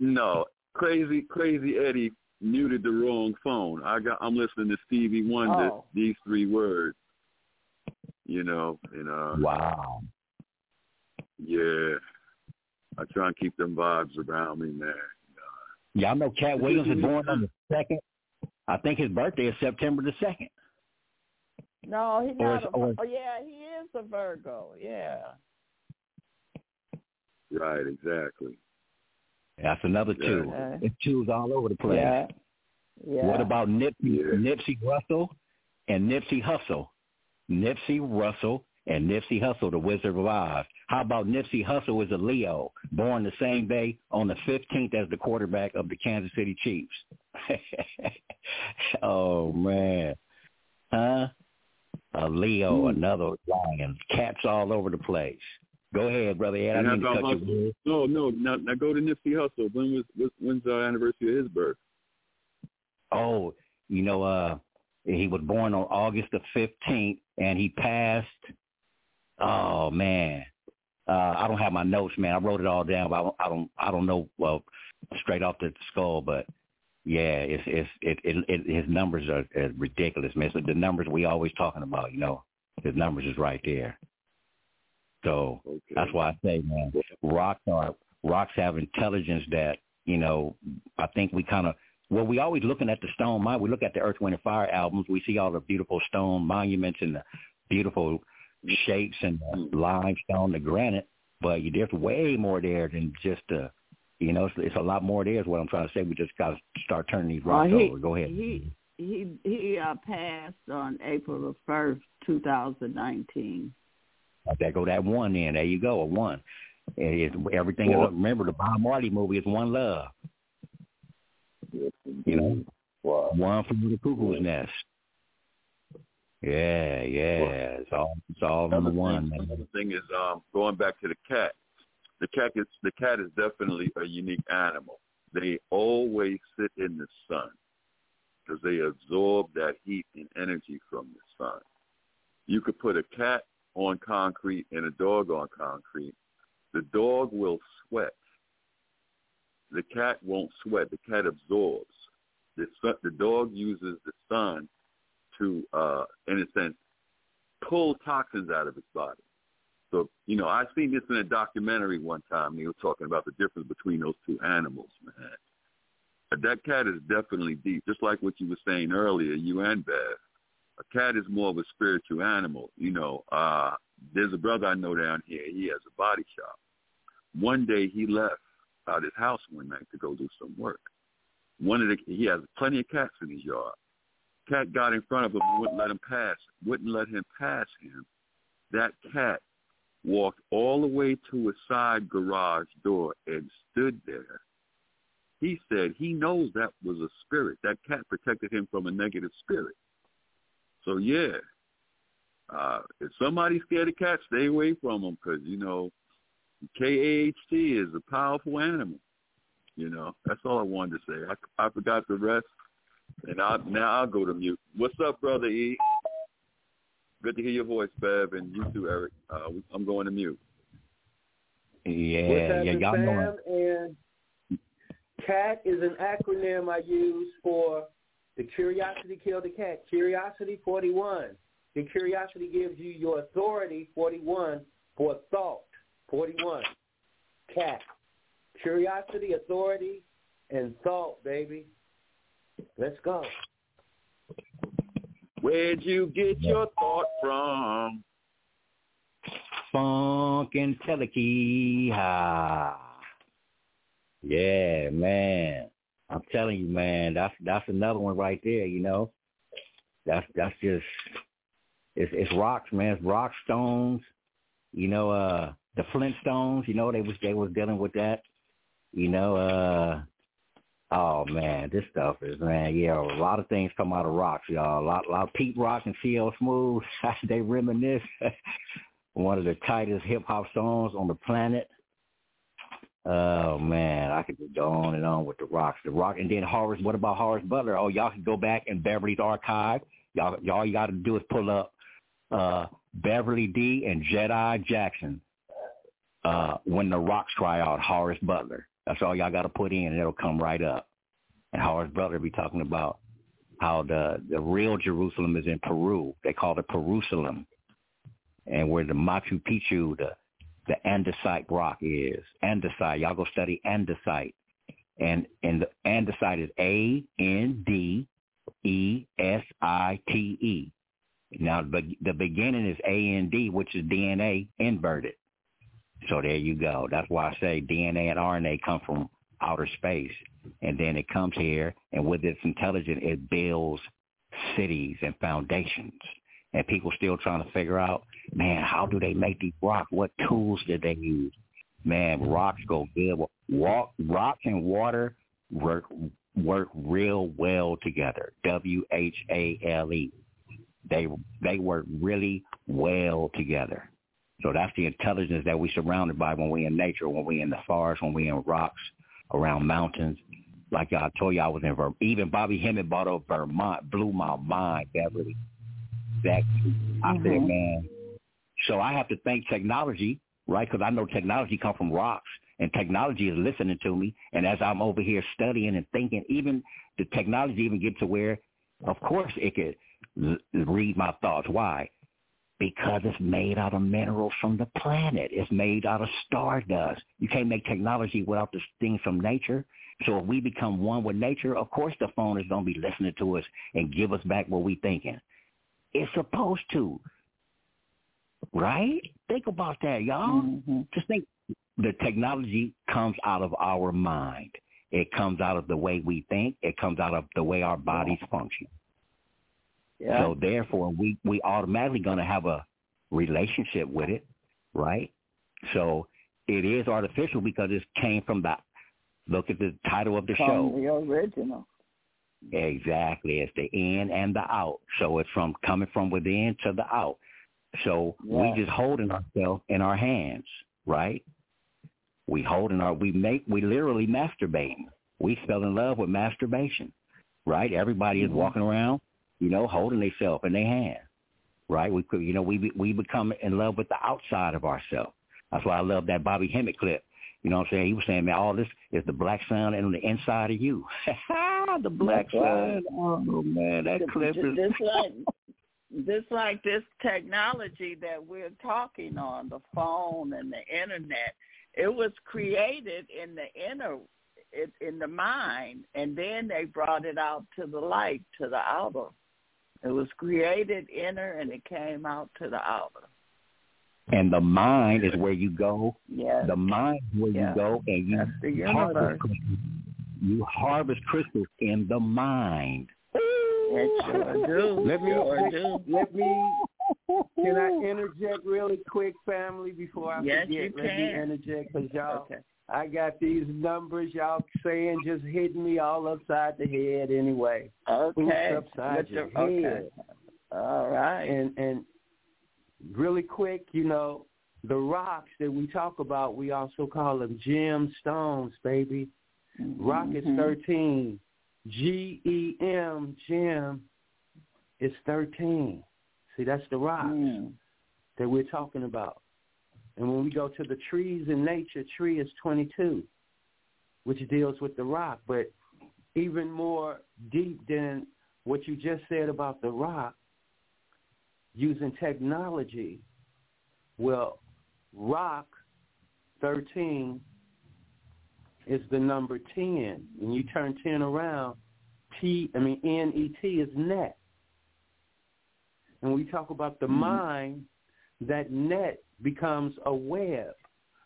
No, crazy, crazy Eddie muted the wrong phone. I got. I'm listening to Stevie Wonder. Oh. These three words. You know, and uh, Wow. yeah, I try and keep them vibes around me, man. Y'all know Katt Williams is born on the second. I think his birthday is September the second. No, he's Or not. is- A, or- oh, yeah, he is a Virgo. Yeah. Right, exactly. That's another two. Okay. It's twos all over the place. Yeah. Yeah. What about Nipsey, Yeah. Nipsey Russell and Nipsey Hussle? Nipsey Russell and Nipsey Hussle, the Wizard of Oz. How about Nipsey Hussle is a Leo, born the same day on the 15th as the quarterback of the Kansas City Chiefs. *laughs* oh man, huh? A Leo, mm. another lion, cats all over the place. Go ahead, brother Ed. I to cut you. No, no. Now, now go to Nipsey Hussle. When was when's the anniversary of his birth? Oh, you know, uh, he was born on August the fifteenth, and he passed. Oh man, uh, I don't have my notes, man. I wrote it all down, but I don't, I don't, I don't know well straight off the skull, but yeah, it's it's it, it, it his numbers are, are ridiculous, man. So the numbers we always talking about, you know, his numbers is right there. So okay. that's why I say, man, rocks are rocks have intelligence that you know. I think we kind of well, we always looking at the stone. We look at the Earth, Wind, and Fire albums. We see all the beautiful stone monuments and the beautiful shapes and the limestone, the granite. But there's way more there than just the, you know, it's, it's a lot more there. Is what I'm trying to say. We just got to start turning these rocks well, he, over. Go ahead. He he he uh, passed on April the first, 2019. There go that one. Then there you go, a one. It's, everything. Well, remember the Bob Marley movie is one love. You know, wow. one from the cuckoo's nest. Yeah, yeah. It's all it's all number one. Man. The thing is, um, going back to the cat. The cat is the cat is definitely a unique animal. They always sit in the sun because they absorb that heat and energy from the sun. You could put a cat on concrete and a dog on concrete. The dog will sweat the cat won't sweat. The cat absorbs. The sun, the dog uses the sun to, uh, in a sense, pull toxins out of its body. So, you know, I seen this in a documentary one time. They were talking about the difference between those two animals, man. But that cat is definitely deep, just like what you were saying earlier, you and Bev. A cat is more of a spiritual animal. You know, uh, there's a brother I know down here. He has a body shop. One day he left out his house one night to go do some work. One of the he has plenty of cats in his yard. Cat got in front of him wouldn't let him pass. Wouldn't let him pass him. That cat walked all the way to a side garage door and stood there. He said he knows that was a spirit. That cat protected him from a negative spirit. So yeah, uh, if somebody's scared of cats, stay away from them because you know KAHT is a powerful animal. You know, that's all I wanted to say. I, I forgot the rest, and I, now I'll go to mute. What's up, brother E? Good to hear your voice, Bev, and you too, Airik. Uh, I'm going to mute. Yeah, yeah, y'all know. And CAT is an acronym I use for the curiosity killed the cat. Curiosity 41. The curiosity gives you your authority 41 for thought. 41. Cat. Curiosity, authority, and thought, baby. Let's go. Where'd you get your thought from? Funk and Teleki. Yeah, man. I'm telling you, man, that's that's another one right there, you know. That's that's just it's it's rocks, man. It's rock stones. You know, uh the Flintstones, you know, they was they was dealing with that. You know, uh oh man, this stuff is man, yeah, a lot of things come out of rocks, y'all. A lot a lot of Pete Rock and CL Smooth, *laughs* they reminisce. *laughs* One of the tightest hip hop songs on the planet. Oh man, I could just go on and on with the rocks. The rock and then Horace what about Horace Butler? Oh y'all can go back in Beverly's archive. Y'all y'all you gotta do is pull up uh Beverly D and Jedi Jackson uh, when the rocks cry out, Horace Butler. That's all y'all got to put in, and it'll come right up. And Horace Butler be talking about how the the real Jerusalem is in Peru. They call it Perusalem, and where the Machu Picchu, the the andesite rock is. Andesite. Y'all go study andesite. And and the andesite is A N D E S I T E. Now the the beginning is A N D, which is DNA inverted. So there you go. That's why I say DNA and RNA come from outer space. And then it comes here, and with its intelligence, it builds cities and foundations. And people still trying to figure out, man, how do they make these rocks? What tools did they use? Man, rocks go good. Rock, rock and water work work real well together. W H A L E. They they work really well together. So that's the intelligence that we surrounded by when we in nature, when we in the forest, when we in rocks, around mountains. Like I told you, I was in Vermont. Even Bobby Hemmitt bought up Vermont, blew my mind, Beverly. That I mm-hmm. said, man. So I have to thank technology, right? Because I know technology come from rocks, and technology is listening to me. And as I'm over here studying and thinking, even the technology even get to where, of course, it could read my thoughts. Why? because it's made out of minerals from the planet. It's made out of stardust. You can't make technology without the things from nature. So if we become one with nature, of course the phone is going to be listening to us and give us back what we're thinking. It's supposed to. Right? Think about that, y'all. Mm-hmm. Just think the technology comes out of our mind. It comes out of the way we think. It comes out of the way our bodies function. Yeah. So therefore, we we automatically going to have a relationship with it, right? So it is artificial because it came from the look at the title of the from show. The original. Exactly. It's the in and the out. So it's from coming from within to the out. So yeah. we just holding ourselves in our hands, right? We holding our we make we literally masturbating. We fell in love with masturbation, right? Everybody mm-hmm. is walking around you know, holding themselves in their hand, right? We could, you know, we we become in love with the outside of ourselves. That's why I love that Bobby Hemmitt clip. You know what I'm saying? He was saying, man, all this is the black sun on the inside of you. *laughs* the black sun. Oh man, that clip just, is just *laughs* like just like this technology that we're talking on, the phone and the internet. It was created in the inner in the mind, and then they brought it out to the light, to the outer. It was created inner and it came out to the outer. And the mind is where you go. Yes. The mind is where yes. you go and you That's the harvest crystals. You harvest crystals in the mind. Sure. *laughs* Let me, sure let me, *laughs* can I interject really quick, family, before I yes, forget? You let can. me interject because y'all, okay. I got these numbers y'all saying just hitting me all upside the head anyway. Okay. Oops, upside your okay. head. All right. And and really quick, you know, the rocks that we talk about, we also call them gemstones, baby. Mm-hmm. Rock is thirteen. G E M gem is thirteen. See, that's the rocks mm. that we're talking about. And when we go to the trees in nature, tree is 22, which deals with the rock. But even more deep than what you just said about the rock, using technology, well, rock 13 is the number 10. When you turn 10 around, T, I mean, N-E-T is net. And we talk about the mm-hmm. mind, that net becomes a web.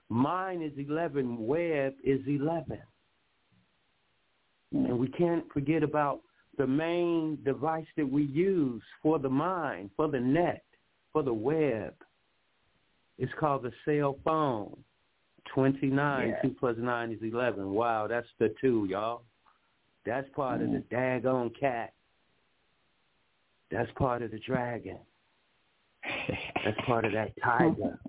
Mine is 11, web is 11. And we can't forget about the main device that we use for the mind, for the net, for the web. It's called the cell phone. 29, yeah. 2 plus 9 is 11. Wow, that's the 2, y'all. That's part mm. of the daggone cat. That's part of the dragon. That's part of that tiger. *laughs*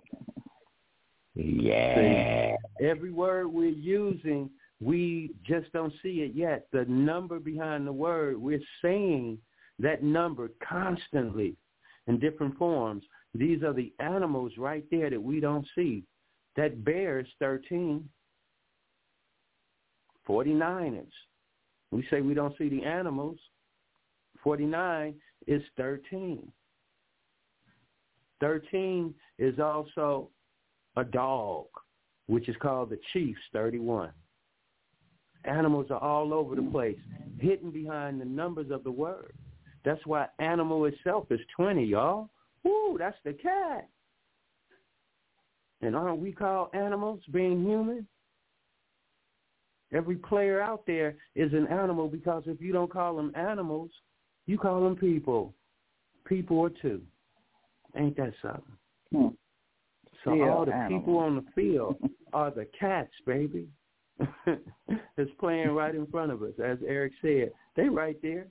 Yeah. See, every word we're using, we just don't see it yet. The number behind the word, we're saying that number constantly in different forms. These are the animals right there that we don't see. That bear is 13. 49 is. We say we don't see the animals. 49 is 13. 13 is also a dog, which is called the Chiefs 31. Animals are all over the place, hidden behind the numbers of the word. That's why animal itself is 20, y'all. Woo, that's the cat. And aren't we called animals being human? Every player out there is an animal because if you don't call them animals, you call them people. People or two. Ain't that something? Hmm. So Still all the animal. people on the field *laughs* are the cats, baby. *laughs* it's playing right in front of us. As Airik said, they right there.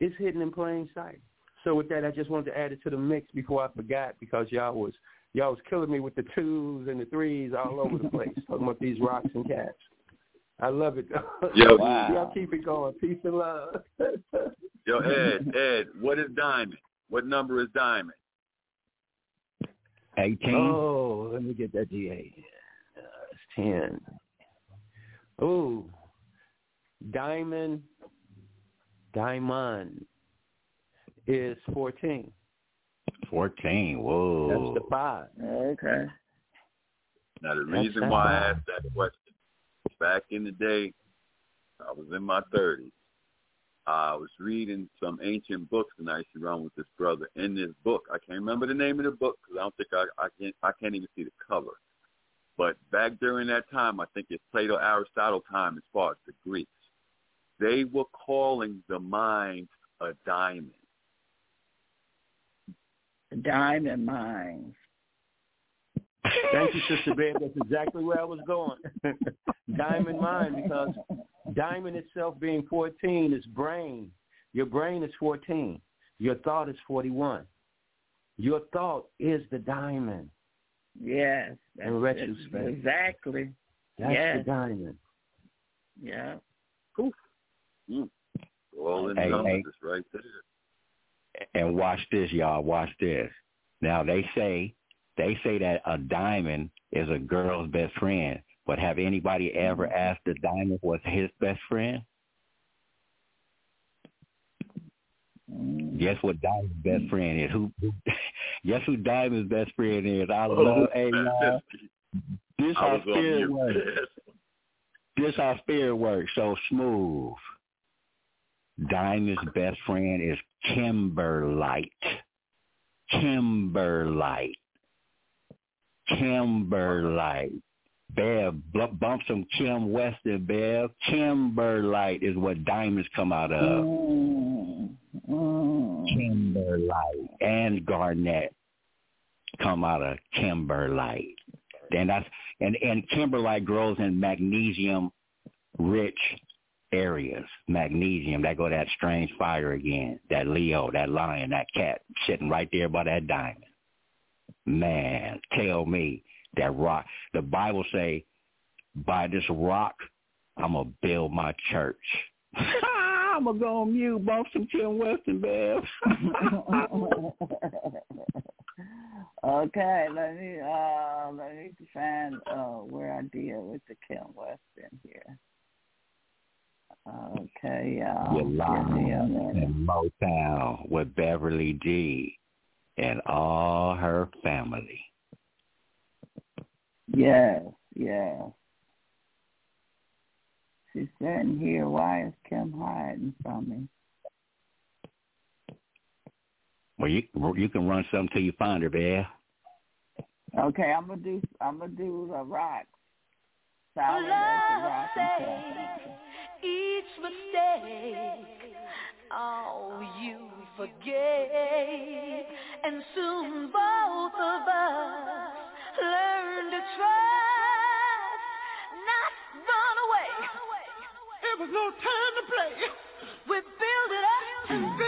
It's hidden in plain sight. So with that, I just wanted to add it to the mix before I forgot because y'all was y'all was killing me with the twos and the threes all over the place talking about these rocks and cats. I love it. Yo, Wow. *laughs* y'all keep it going. Peace and love. Yo, Ed, Ed, what is diamond? What number is diamond? 18. Oh, let me get that GA. Uh, it's ten. Ooh, diamond, diamond is fourteen. 14. Whoa. That's the five. Okay. Now, the That's reason that why I asked that question, back in the day, I was in my 30s. I was reading some ancient books, and I used to run with this brother. In this book, I can't remember the name of the book because I don't think I, I can't I can't even see the cover. But back during that time, I think it's Plato, Aristotle time as far as the Greeks. They were calling the mind a diamond. Diamond mines. Thank you, Sister Babe. That's exactly where I was going. *laughs* diamond mind, because diamond itself being 14 is brain. Your brain is 14. Your thought is 41. Your thought is the diamond. Yes. In retrospect. Exactly. That's Yes. the diamond. Yeah. Cool. All in Hey, numbers hey. right there. And watch this, y'all. Watch this. Now they say they say that a diamond is a girl's best friend. But have anybody ever asked the diamond was his best friend? Mm. Guess what Diamond's best friend is? Who? *laughs* guess who Diamond's best friend is? I Oh, love. Hey, *laughs* y'all. This was spirit works. This how spirit works. So smooth. Diamond's best friend is Kimberlite. Kimberlite. Kimberlite. Bev, bump some Kim Weston, Bev. Kimberlite is what diamonds come out of. Mm. Mm. Kimberlite and garnet come out of Kimberlite. And that's and and Kimberlite grows in magnesium rich areas. Magnesium, that go that strange fire again. That Leo, that lion, that cat sitting right there by that diamond. Man, tell me that rock. The Bible say, by this rock, I'm gonna build my church. *laughs* I'm gonna go on mute, bump some Kim Weston, Bev. *laughs* okay, let me uh let me find uh where I deal with the Kim Weston here. Okay, y'all. You're Give me a live minute. in Motown with Beverly G and all her family. Yes, yes. She's sitting here. Why is Kim hiding from me? Well, you you can run something till you find her, Bev. Okay, I'm gonna do. I'm gonna do the rock. Solid as the rock and Love each mistake. Oh, you forgave, and soon both of us learn to trust, not run away. It was no time to play. We build it up and Build it up.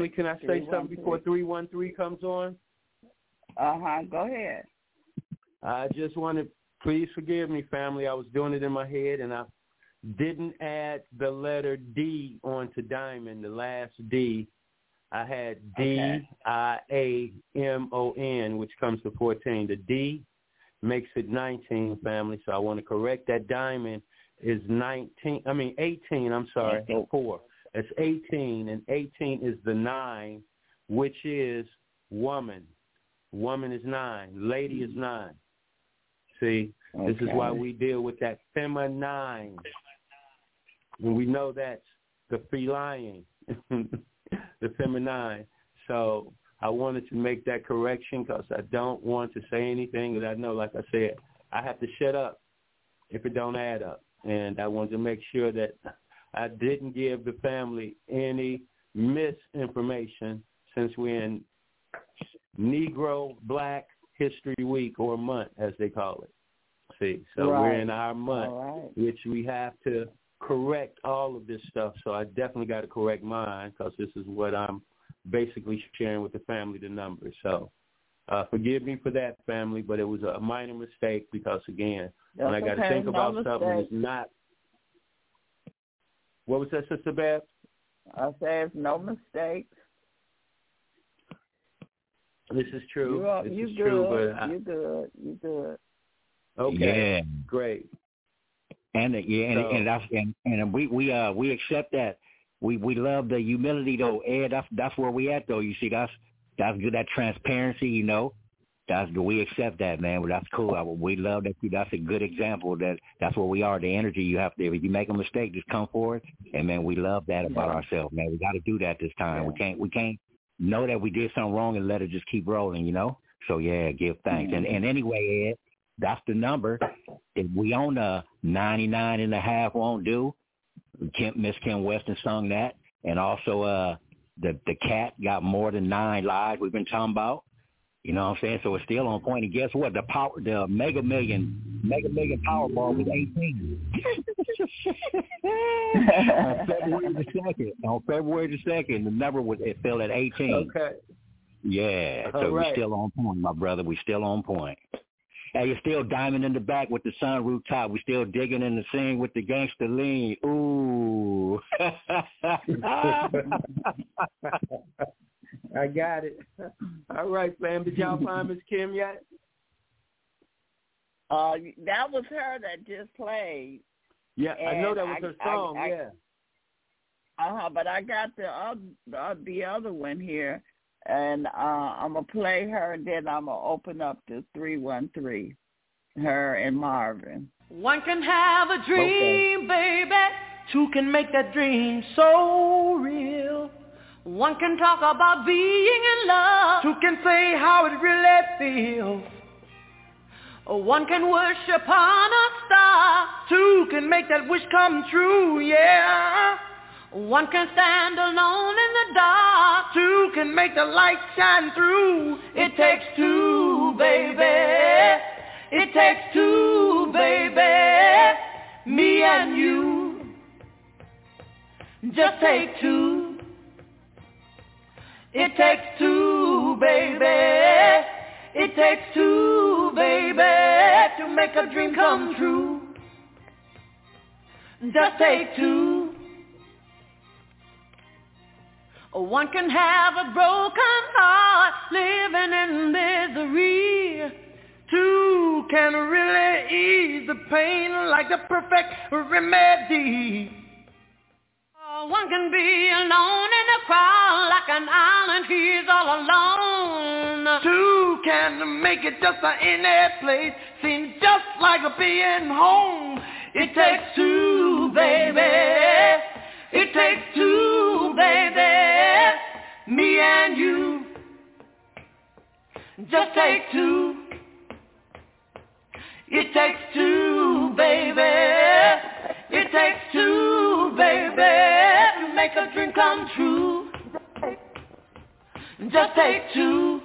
Family, can I say something before 313 comes on? Uh-huh. Go ahead. I just want to, please forgive me, family. I was doing it in my head, and I didn't add the letter D onto diamond, the last D. I had D I A M O N, which comes to 14. The D makes it 19, family. So I want to correct that diamond is 19. I mean 18. I'm sorry, four. It's 18, and 18 is the nine, which is woman. Woman is nine. Lady is mm-hmm. nine. See, okay. this is why we deal with that feminine. And we know that's the feline, *laughs* the feminine. So I wanted to make that correction because I don't want to say anything that I know, like I said, I have to shut up if it don't add up. And I wanted to make sure that I didn't give the family any misinformation since we're in Negro Black History Week or month, as they call it. See, so right. we're in our month, right. which we have to correct all of this stuff. So I definitely got to correct mine because this is what I'm basically sharing with the family, the numbers. So uh, forgive me for that, family, but it was a minor mistake because, again, That's when I got to okay. think no about mistake. something that's not. What was that, Sister Beth? I say it's no mistakes. This is true. You, are, this you is good. true, but I, you good. You good. okay, Yeah. great. And uh, yeah, and, So- and that's and, and we we uh we accept that. We we love the humility though, Ed. That's that's where we at though. You see, that's that's good. That transparency, you know. That's we accept that, man. Well, that's cool. I, we love that. That's a good example. That that's where we are. The energy you have to. If you make a mistake, just come forward. And man, we love that about Yeah. ourselves, man. We got to do that this time. We can't we can't know that we did something wrong and let it just keep rolling, you know. So yeah, give thanks. And and anyway, Ed, that's the number. If we on a ninety nine and a half won't do. Kim, Miss Kim Weston sung that, and also uh the the cat got more than nine lives we've been talking about. You know what I'm saying? So it's still on point. And guess what? The power, the Mega Million, Mega Million Powerball was 18. on *laughs* February the second. On February the second, the number was it fell at 18. Okay. Yeah. All So right. we're still on point, my brother. We're still on point. Hey, you're still diamond in the back with the sunroof top. We're still digging in the scene with the gangster lean. Ooh. *laughs* *laughs* I got it. *laughs* All right, fam. Did y'all find Miss Kim yet? Uh, that was her that just played. Yeah, I know that was And her song. I- I- yeah. Uh huh. But I got the other uh, the other one here, and uh, I'm gonna play her, and then I'm gonna open up to three one three, her and Marvin. One can have a dream, baby. Two can make that dream so real. One can talk about being in love. Two can say how it really feels. One can worship on a star. Two can make that wish come true, yeah. One can stand alone in the dark. Two can make the light shine through. It takes two, baby. It takes two, baby. Me and you. Just take two. It takes two, baby. It takes two, baby, to make a dream come true. Just take two. One can have a broken heart living in misery. Two can really ease the pain like the perfect remedy. One can be alone in a crowd like an island, he's all alone. Two can make it just a any place, seems just like a being home. It takes two, baby. It takes two, baby. Me and you. Just take two. It takes two, baby. It takes two, baby, to make a dream come true. Just take two.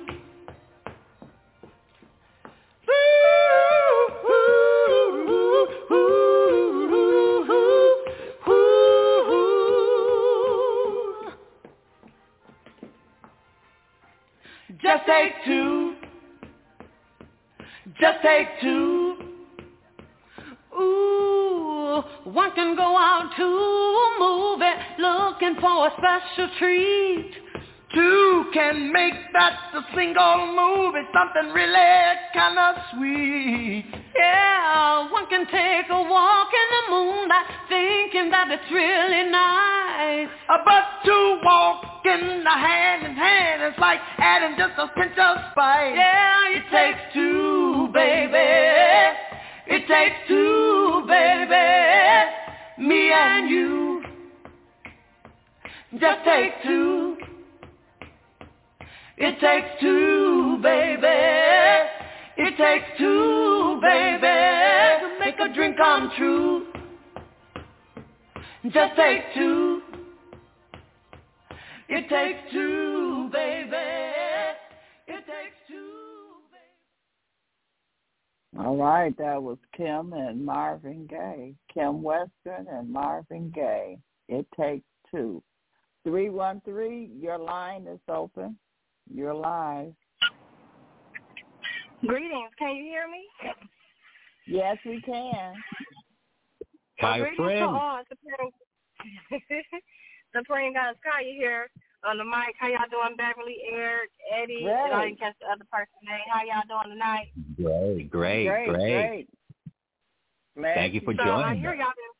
Just take two. Just take two. One can go out to a movie looking for a special treat. Two can make that a single movie, something really kind of sweet. Yeah, one can take a walk in the moonlight, thinking that it's really nice. Uh, but two walking the hand in hand is like adding just a pinch of spice. Yeah, it takes two, baby. It takes two, baby. Me and you. Just take two. It takes two, baby. It takes two, baby, to make a dream come true. Just take two. It takes two, All right, that was Kim and Marvin Gaye. Kim Weston and Marvin Gaye. It takes two. 313, your line is open. You're live. Greetings. Can you hear me? Yes, we can. Hi, well, friend. To all. the praying *laughs* God Sky here on the mic. How y'all doing, Beverly, Airik, Eddie, great. and I didn't catch the other person's name. How y'all doing tonight? Great, great, great. great. great. Thank you for so joining I hear y'all been.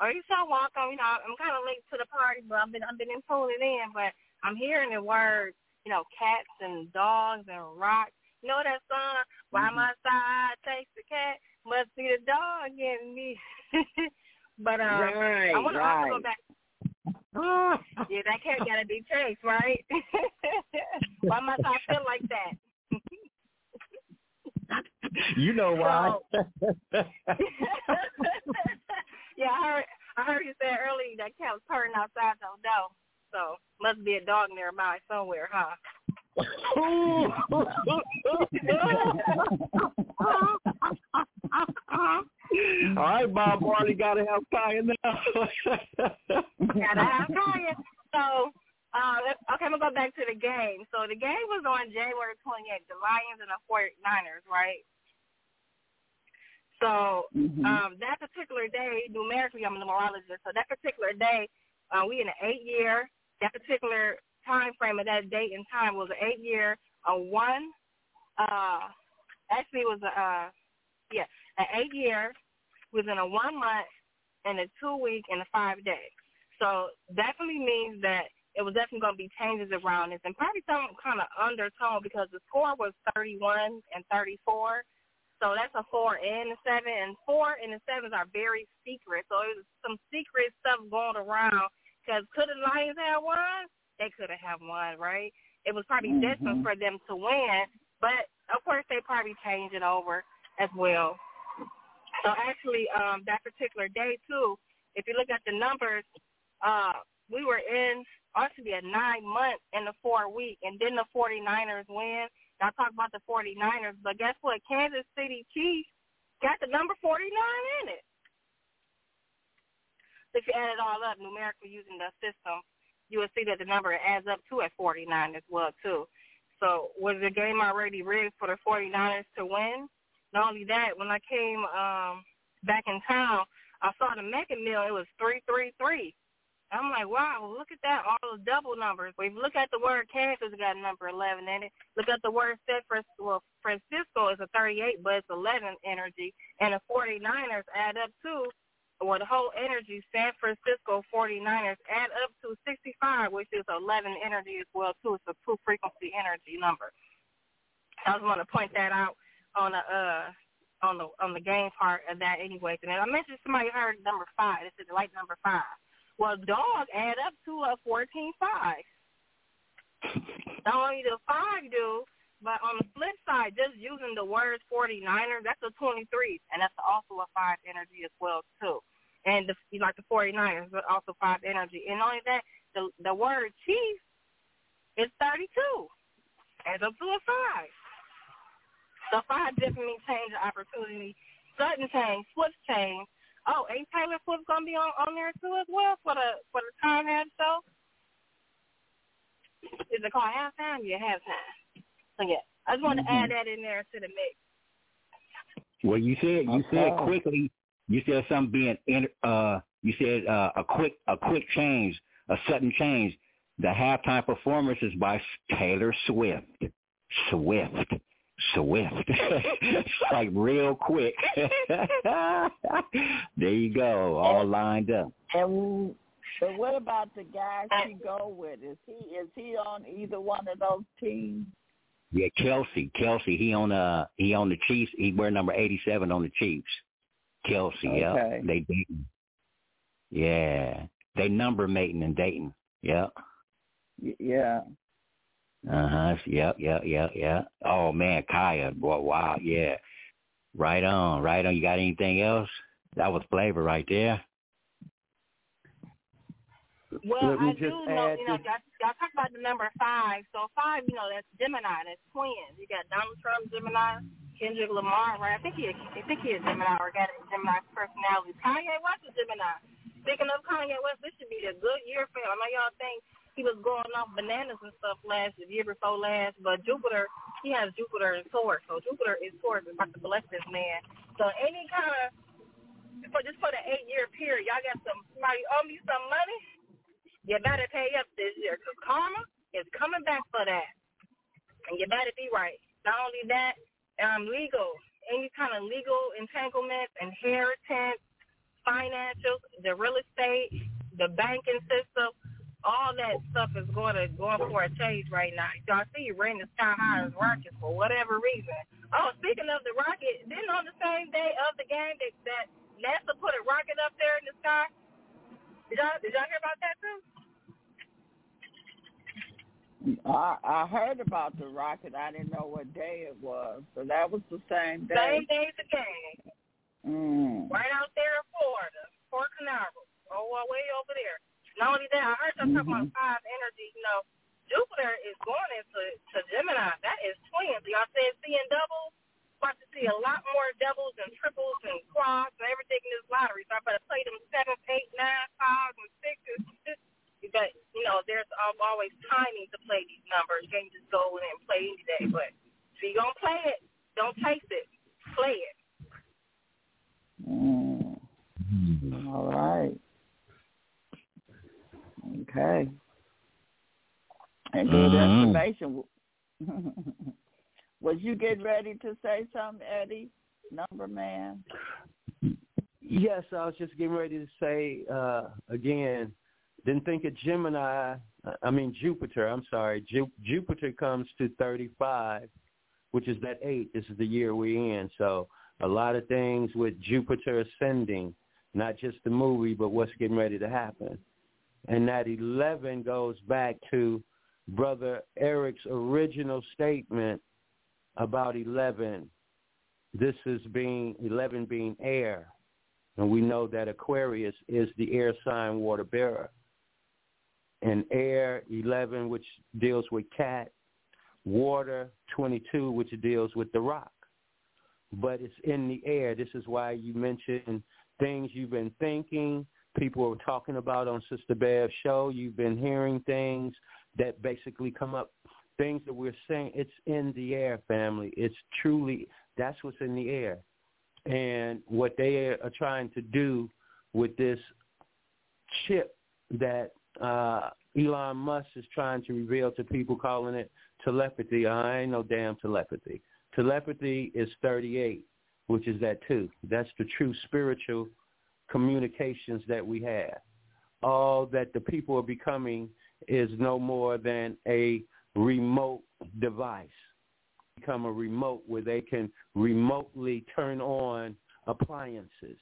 Are you so welcome? You know, I'm kind of late to the party, but I've been I've been in pulling in, but I'm hearing the words, you know, cats and dogs and rocks. You know that song, By mm-hmm. My Side Takes the Cat, Must Be the Dog in Me. *laughs* but um, right, I want to right. also go back. Yeah, that cat got to be chased, right? Why must I feel like that? you know why. So, yeah, I heard I heard you say earlier that cat was purring outside the door. So must be a dog nearby somewhere, huh? All right, Bob Marley gotta have Kaya now. gotta have Kaya. So uh, okay, I'm gonna go back to the game. So the game was on January 28th, the Lions and the 49ers, right? So mm-hmm. um, that particular day, numerically, I'm a numerologist. So that particular day, uh, we in an eight year. That particular time frame of that date and time was an eight year, a one. Uh, actually, it was a uh, yeah, an eight year within a one month and a two week and a five day. So definitely means that it was definitely going to be changes around this and probably some kind of undertone because the score was 31 and 34. So that's a four and a seven, and four and the sevens are very secret. So it was some secret stuff going around. Because could the Lions have won? They could have won, right? It was probably mm-hmm. destined for them to win, but of course they probably changed it over as well. So actually, um, that particular day too, if you look at the numbers, uh, we were in actually a nine month in the four week, and then the 49ers win. Y'all talk about the 49ers, but guess what? Kansas City Chiefs got the number 49 in it. If you add it all up numerically using the system, you will see that the number adds up to at 49 as well too. So was the game already rigged for the 49ers to win? Not only that, when I came um back in town, I saw the Mega Mill. It was three three three. I'm like, wow, look at that, all those double numbers. If you look at the word Kansas, it got number 11 in it. Look at the word San Francisco, well, Francisco is a 38, but it's 11 energy. And the 49ers add up to, well, the whole energy, San Francisco 49ers add up to 65, which is 11 energy as well, too. It's a two frequency energy number. I just want to point that out on the uh on the on the game part of that anyways. And I mentioned somebody heard number five. This is like number five. Well, dog add up to a fourteen five. Not only the five do, but on the flip side, just using the words 49er, that's a 23, and that's also a five energy as well too. and the, like the 49ers, but also five energy. And only that, the the word chief is 32, adds up to a five. So *laughs* five definitely change the opportunity. Sudden change, Swift change. Oh, ain't Taylor Swift gonna be on on there too as well for the for the time half show? Is it called halftime? Yeah, halftime. So yeah, I just want to Mm-hmm. add that in there to the mix. Well, you said you said quickly. You said something being in, uh. You said uh, a quick a quick change, a sudden change. The halftime performance is by Taylor Swift. Swift. Swift. *laughs* like real quick. *laughs* there you go, all lined up. And but what about the guy she go with? Is he is he on either one of those teams? Yeah, Kelce. Kelce, he on uh he on the Chiefs. He wear number eighty seven on the Chiefs. Kelce, yeah. They dating. Yeah. They number mating and dating. Yeah. Yeah. Uh huh. Yep, yep, yep, yep. Oh man, Kaya, boy, wow, yeah. Right on, right on. You got anything else? That was flavor right there. Well, Let me I do know, you know, y'all, y'all talk about the number five. So five, you know, that's Gemini, that's twins. You got Donald Trump, Gemini, Kendrick Lamar, right? I think he, I think he is Gemini or got a Gemini personality. Kanye West is Gemini. Speaking of Kanye West, this should be a good year for him. I know y'all think he was going off bananas and stuff last the year before last, but Jupiter, he has Jupiter in Taurus, so Jupiter is Taurus is about to bless this man. So any kind of for just for the eight year period, y'all got some somebody owe me some money you better pay up this year because karma is coming back for that. And you better be right. Not only that, um, legal, any kind of legal entanglements, inheritance, financials, the real estate, the banking system, all that stuff is going to going for a change right now. Y'all see, ran the sky high as rockets for whatever reason. Oh, speaking of the rocket, didn't on the same day of the game that, that NASA put a rocket up there in the sky? Did y'all did y'all hear about that too? I I heard about the rocket. I didn't know what day it was. So that was the same day. Same day as the game. Mm. right out there in Florida, Port Canaveral, oh, way over there. Not only that, I heard y'all talking about five energy. You know, Jupiter is going into to Gemini. That is twins. Y'all said seeing doubles. About to see a lot more doubles and triples and quads and everything in this lottery. So I better play them sevens, eight, nine, fives, and sixes. *laughs* But you know, there's always timing to play these numbers. You can't just go in and play any day. But if you're gonna play it, don't taste it. Play it. Mm. All right. Okay. And good Mhm. information. *laughs* Was you getting ready to say something, Eddie? Number man. Yes, I was just getting ready to say uh, again. Didn't think of Gemini. uh, I mean Jupiter. I'm sorry. Ju- Jupiter comes to 35, which is that eight. This is the year we're in. So a lot of things with Jupiter ascending, not just the movie, but what's getting ready to happen. And that 11 goes back to Brother Airik's original statement about 11. This is being 11 being air. And we know that Aquarius is the air sign water bearer. And air 11, which deals with cat, water 22, which deals with the rock. But it's in the air. This is why you mentioned things you've been thinking, people are talking about on Sister Bev's show. You've been hearing things that basically come up, things that we're saying. It's in the air, family. It's truly, that's what's in the air. And what they are trying to do with this chip that uh, Elon Musk is trying to reveal to people, calling it telepathy. I ain't no damn telepathy. Telepathy is 38, which is that two. That's the true spiritual communications that we have. All that the people are becoming is no more than a remote device. Become a remote where they can remotely turn on appliances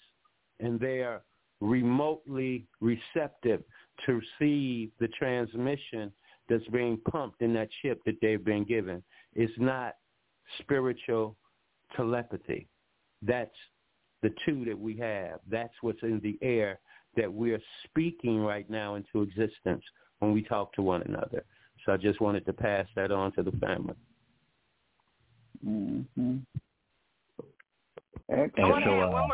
and they are remotely receptive to receive the transmission that's being pumped in that chip that they've been given. It's not spiritual telepathy. That's the two that we have. That's what's in the air that we're speaking right now into existence when we talk to one another. So I just wanted to pass that on to the family. Mm-hmm. And so, uh,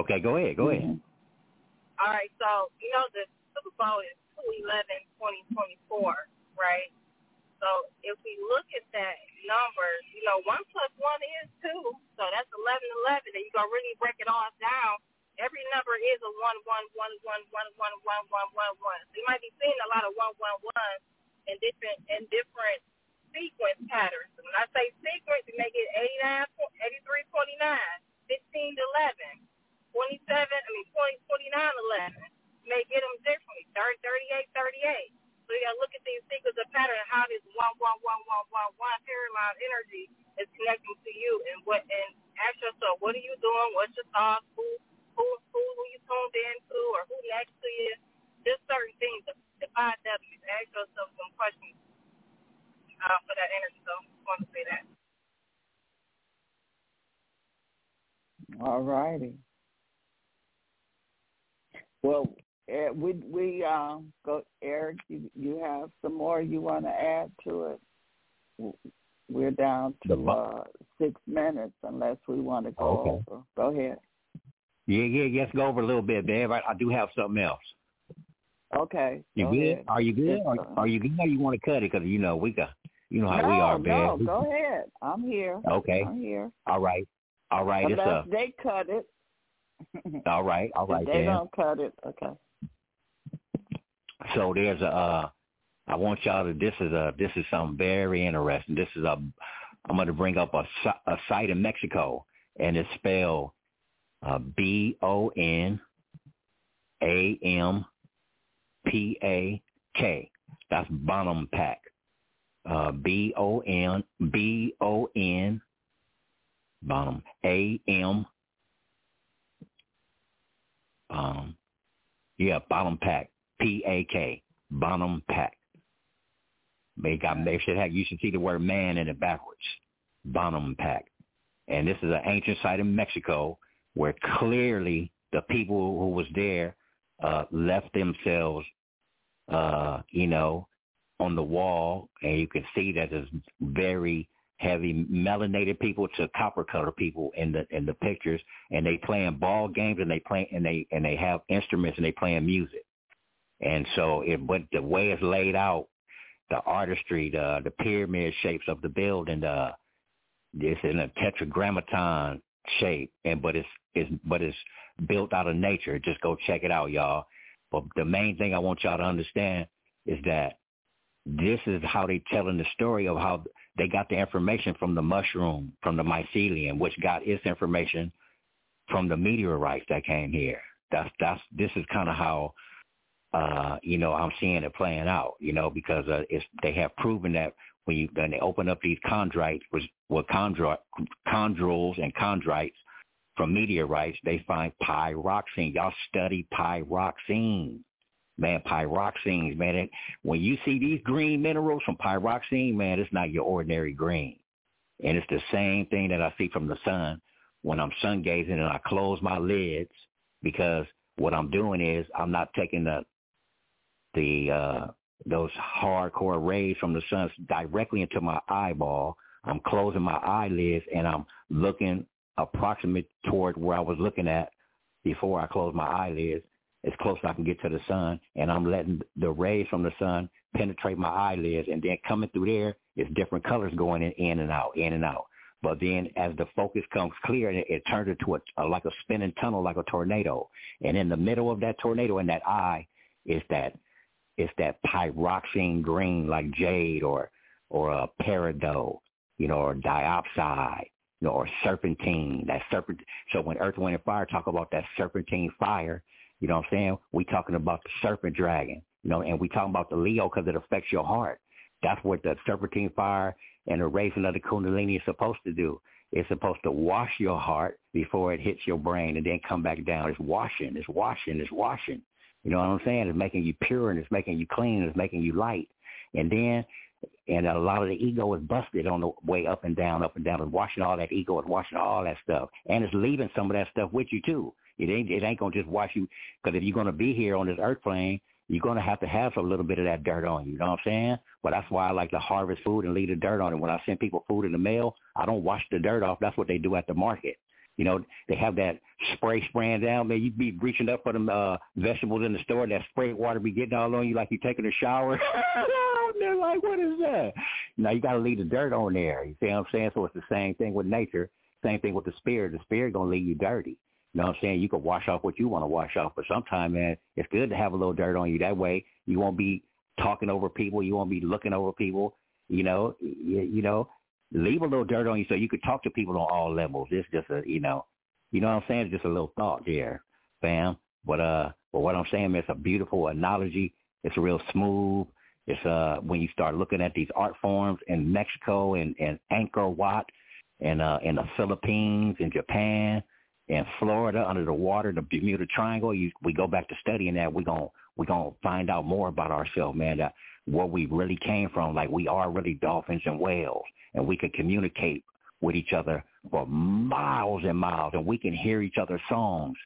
okay, go ahead, go ahead. All right, so you know the Super Bowl is two eleven twenty twenty four, right? So if we look at that number, you know, one plus one is two, so that's eleven eleven, and you gonna really break it all down. Every number is a one one one one one one one one one one. So you might be seeing a lot of one one one in different in different sequence patterns. When I say sequence, you make it 89, 83, 29, 15 to 11, 27, I mean 20, 29, 11. You may get them differently, 30, 38, 38. Got to look at these sequences of pattern, how this one, one, one, one, one, one paradigm energy is connecting to you, and what, and ask yourself, what are you doing? What's your thoughts? Who, who, who, who you tuned into, or who next to you? Just certain things. The five W's. Ask yourself some questions uh, for that energy. So I want to say that. All righty. Well, we we uh, go, Airik. You you have some more you want to add to it? We're down to uh, six minutes, unless we want to go Okay. over. Go ahead. Yeah, yeah, let's go over a little bit, Bev. I, I do have something else. Okay. You go good? ahead. Are you good? Are, are you good? Or you want to cut it? Because you know we got, you know how no, we are, babe. no, go ahead. I'm here. Okay. I'm here. All right, all right. It's Unless uh, they cut it. *laughs* all right, all If they then. don't cut it. Okay. So there's a. Uh, I want y'all to. This is a. This is something very interesting. This is a. I'm going to bring up a, a site in Mexico, and it's spelled uh, B O N A M P A K. That's Bonampak. Uh, B O N B O N Bonham A M um yeah Bonampak P A K Bonampak. They got they should have you should see the word man in it backwards. Bonampak. And this is an ancient site in Mexico where clearly the people who was there uh left themselves uh, you know, on the wall and you can see that there's very heavy melanated people to copper color people in the in the pictures and they playing ball games and they play and they and they have instruments and they playing music. And so it but the way it's laid out, the artistry, the the pyramid shapes of the building, uh it's in a tetragrammaton shape and but it's it's but it's built out of nature. Just go check it out, y'all. But the main thing I want y'all to understand is that this is how they telling the story of how they got the information from the mushroom, from the mycelium, which got its information from the meteorites that came here. That's that's this is kind of how uh, you know I'm seeing it playing out. You know because uh, it's they have proven that when you when they open up these chondrites, which well chondri- chondrules and chondrites from meteorites, they find pyroxene. Y'all study pyroxene man, pyroxenes, man. It, when you see these green minerals from pyroxene, man, it's not your ordinary green. And it's the same thing that I see from the sun when I'm sun gazing and I close my lids because what I'm doing is I'm not taking the the uh those hardcore rays from the sun directly into my eyeball. I'm closing my eyelids and I'm looking approximate toward where I was looking at before I closed my eyelids as close as I can get to the sun, and I'm letting the rays from the sun penetrate my eyelids, and then coming through there, it's different colors going in, in and out, in and out. But then as the focus comes clear, it, it turns into a, a like a spinning tunnel, like a tornado. And in the middle of that tornado, in that eye, is that it's that pyroxene green, like jade or or a peridot, you know, or diopside, you know, or serpentine. That serpent. So when Earth, Wind, and Fire talk about that serpentine fire, you know what I'm saying? We talking about the serpent dragon, you know, and we talking about the Leo because it affects your heart. That's what the serpentine fire and the raising of the kundalini is supposed to do. It's supposed to wash your heart before it hits your brain and then come back down. It's washing, it's washing, it's washing. You know what I'm saying? It's making you pure and it's making you clean and it's making you light. And then and a lot of the ego is busted on the way up and down, up and down. It's washing all that ego, it's washing all that stuff, and it's leaving some of that stuff with you too. It ain't it ain't gonna just wash you because if you're gonna be here on this earth plane, you're gonna have to have a little bit of that dirt on you. You know what I'm saying? But that's why I like to harvest food and leave the dirt on it. When I send people food in the mail, I don't wash the dirt off. That's what they do at the market. You know, they have that spray spraying down, man. You be reaching up for them uh, vegetables in the store. That spray water be getting all on you like you taking a shower. *laughs* They're like, what is that? Now you got to leave the dirt on there. You see what I'm saying? So it's the same thing with nature. Same thing with the spirit. The spirit gonna leave you dirty. You know what I'm saying? You can wash off what you want to wash off, but sometimes, man, it's good to have a little dirt on you. That way, you won't be talking over people. You won't be looking over people. You know, you, you know, leave a little dirt on you so you could talk to people on all levels. It's just a, you know, you know what I'm saying? It's just a little thought there, fam. But uh, but what I'm saying, is a beautiful analogy. It's real smooth. It's uh, when you start looking at these art forms in Mexico and and Angkor Wat, and uh, in the Philippines and Japan and Florida under the water, the Bermuda Triangle. You, we go back to studying that. We're gonna we're gonna find out more about ourselves, man. That where we really came from. Like we are really dolphins and whales and we can communicate with each other for miles and miles, and we can hear each other's songs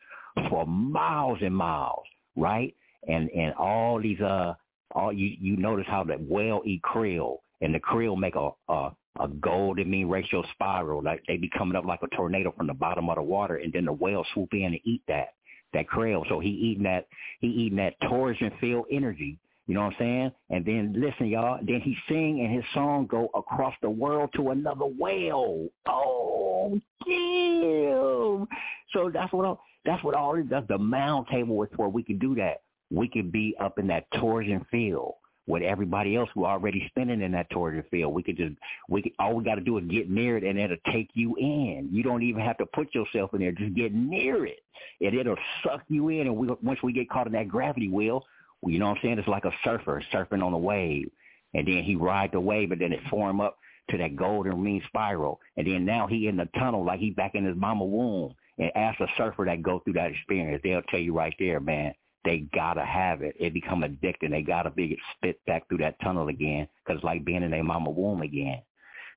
for miles and miles, right? And and all these uh, all you you notice how the whale eat krill, and the krill make a a, a golden mean ratio spiral, like they be coming up like a tornado from the bottom of the water, and then the whale swoop in and eat that that krill. So he eating that he eating that torsion field energy you know what I'm saying? And then listen, y'all. Then he sing and his song go across the world to another whale. Oh, damn! So that's what all, that's what all it does. the mound table is for. We can do that. We can be up in that torsion field with everybody else who already spinning in that torsion field. We could just we could, all we got to do is get near it and it'll take you in. You don't even have to put yourself in there. Just get near it and it'll suck you in. And we, once we get caught in that gravity wheel, you know what I'm saying? It's like a surfer surfing on a wave. And then he ride the wave and then it form up to that golden mean spiral. And then now he in the tunnel like he back in his mama womb. And ask a surfer that go through that experience, they'll tell you right there, man, they gotta have it. It become addicted. They gotta be spit back through that tunnel again because it's like being in their mama womb again.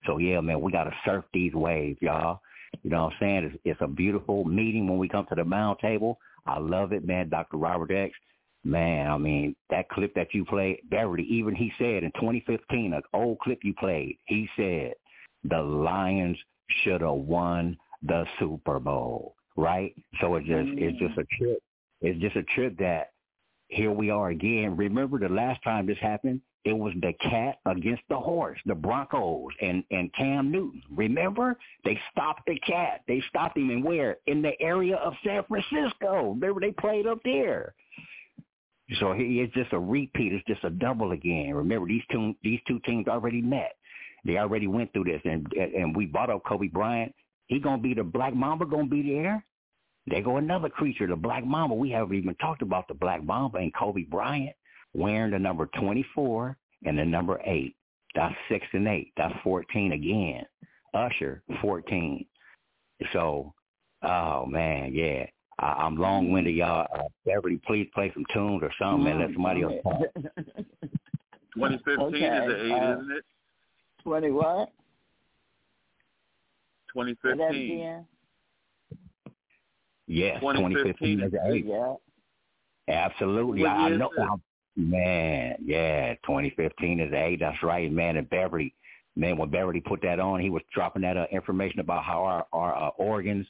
So yeah, man, we gotta surf these waves, y'all. You know what I'm saying? It's, it's a beautiful meeting when we come to the mound table. I love it, man. Dr. Robert X. Man, I mean, that clip that you played, Beverly, even he said in 2015, an old clip you played, he said, the Lions should have won the Super Bowl, right? So it's just, mm-hmm. it's just a trip. It's just a trip that here we are again. Remember the last time this happened? It was the cat against the horse, the Broncos and, and Cam Newton. Remember? They stopped the cat. They stopped him in where? In the area of San Francisco. Remember they played up there. So he, it's just a repeat. It's just a double again. Remember, these two these two teams already met. They already went through this, and and we bought up Kobe Bryant. He gonna be the Black Mamba. Gonna be there. There go another creature, the Black Mamba. We haven't even talked about the Black Mamba and Kobe Bryant wearing the number 24 and the number 8. That's 6 and 8. That's 14 again. Usher, 14. So, oh, man, yeah. I, I'm long winded, y'all. Uh, Beverly, please play some tunes or something and let somebody else talk. *laughs* 2015 okay. is the eight, uh, isn't it? Twenty what? 2015. Yes, 2015 is the eight. Yeah. Absolutely. I, I know. I, man, yeah, 2015 is the eight. That's right, man. And Beverly, man, when Beverly put that on, he was dropping that uh, information about how our our uh, organs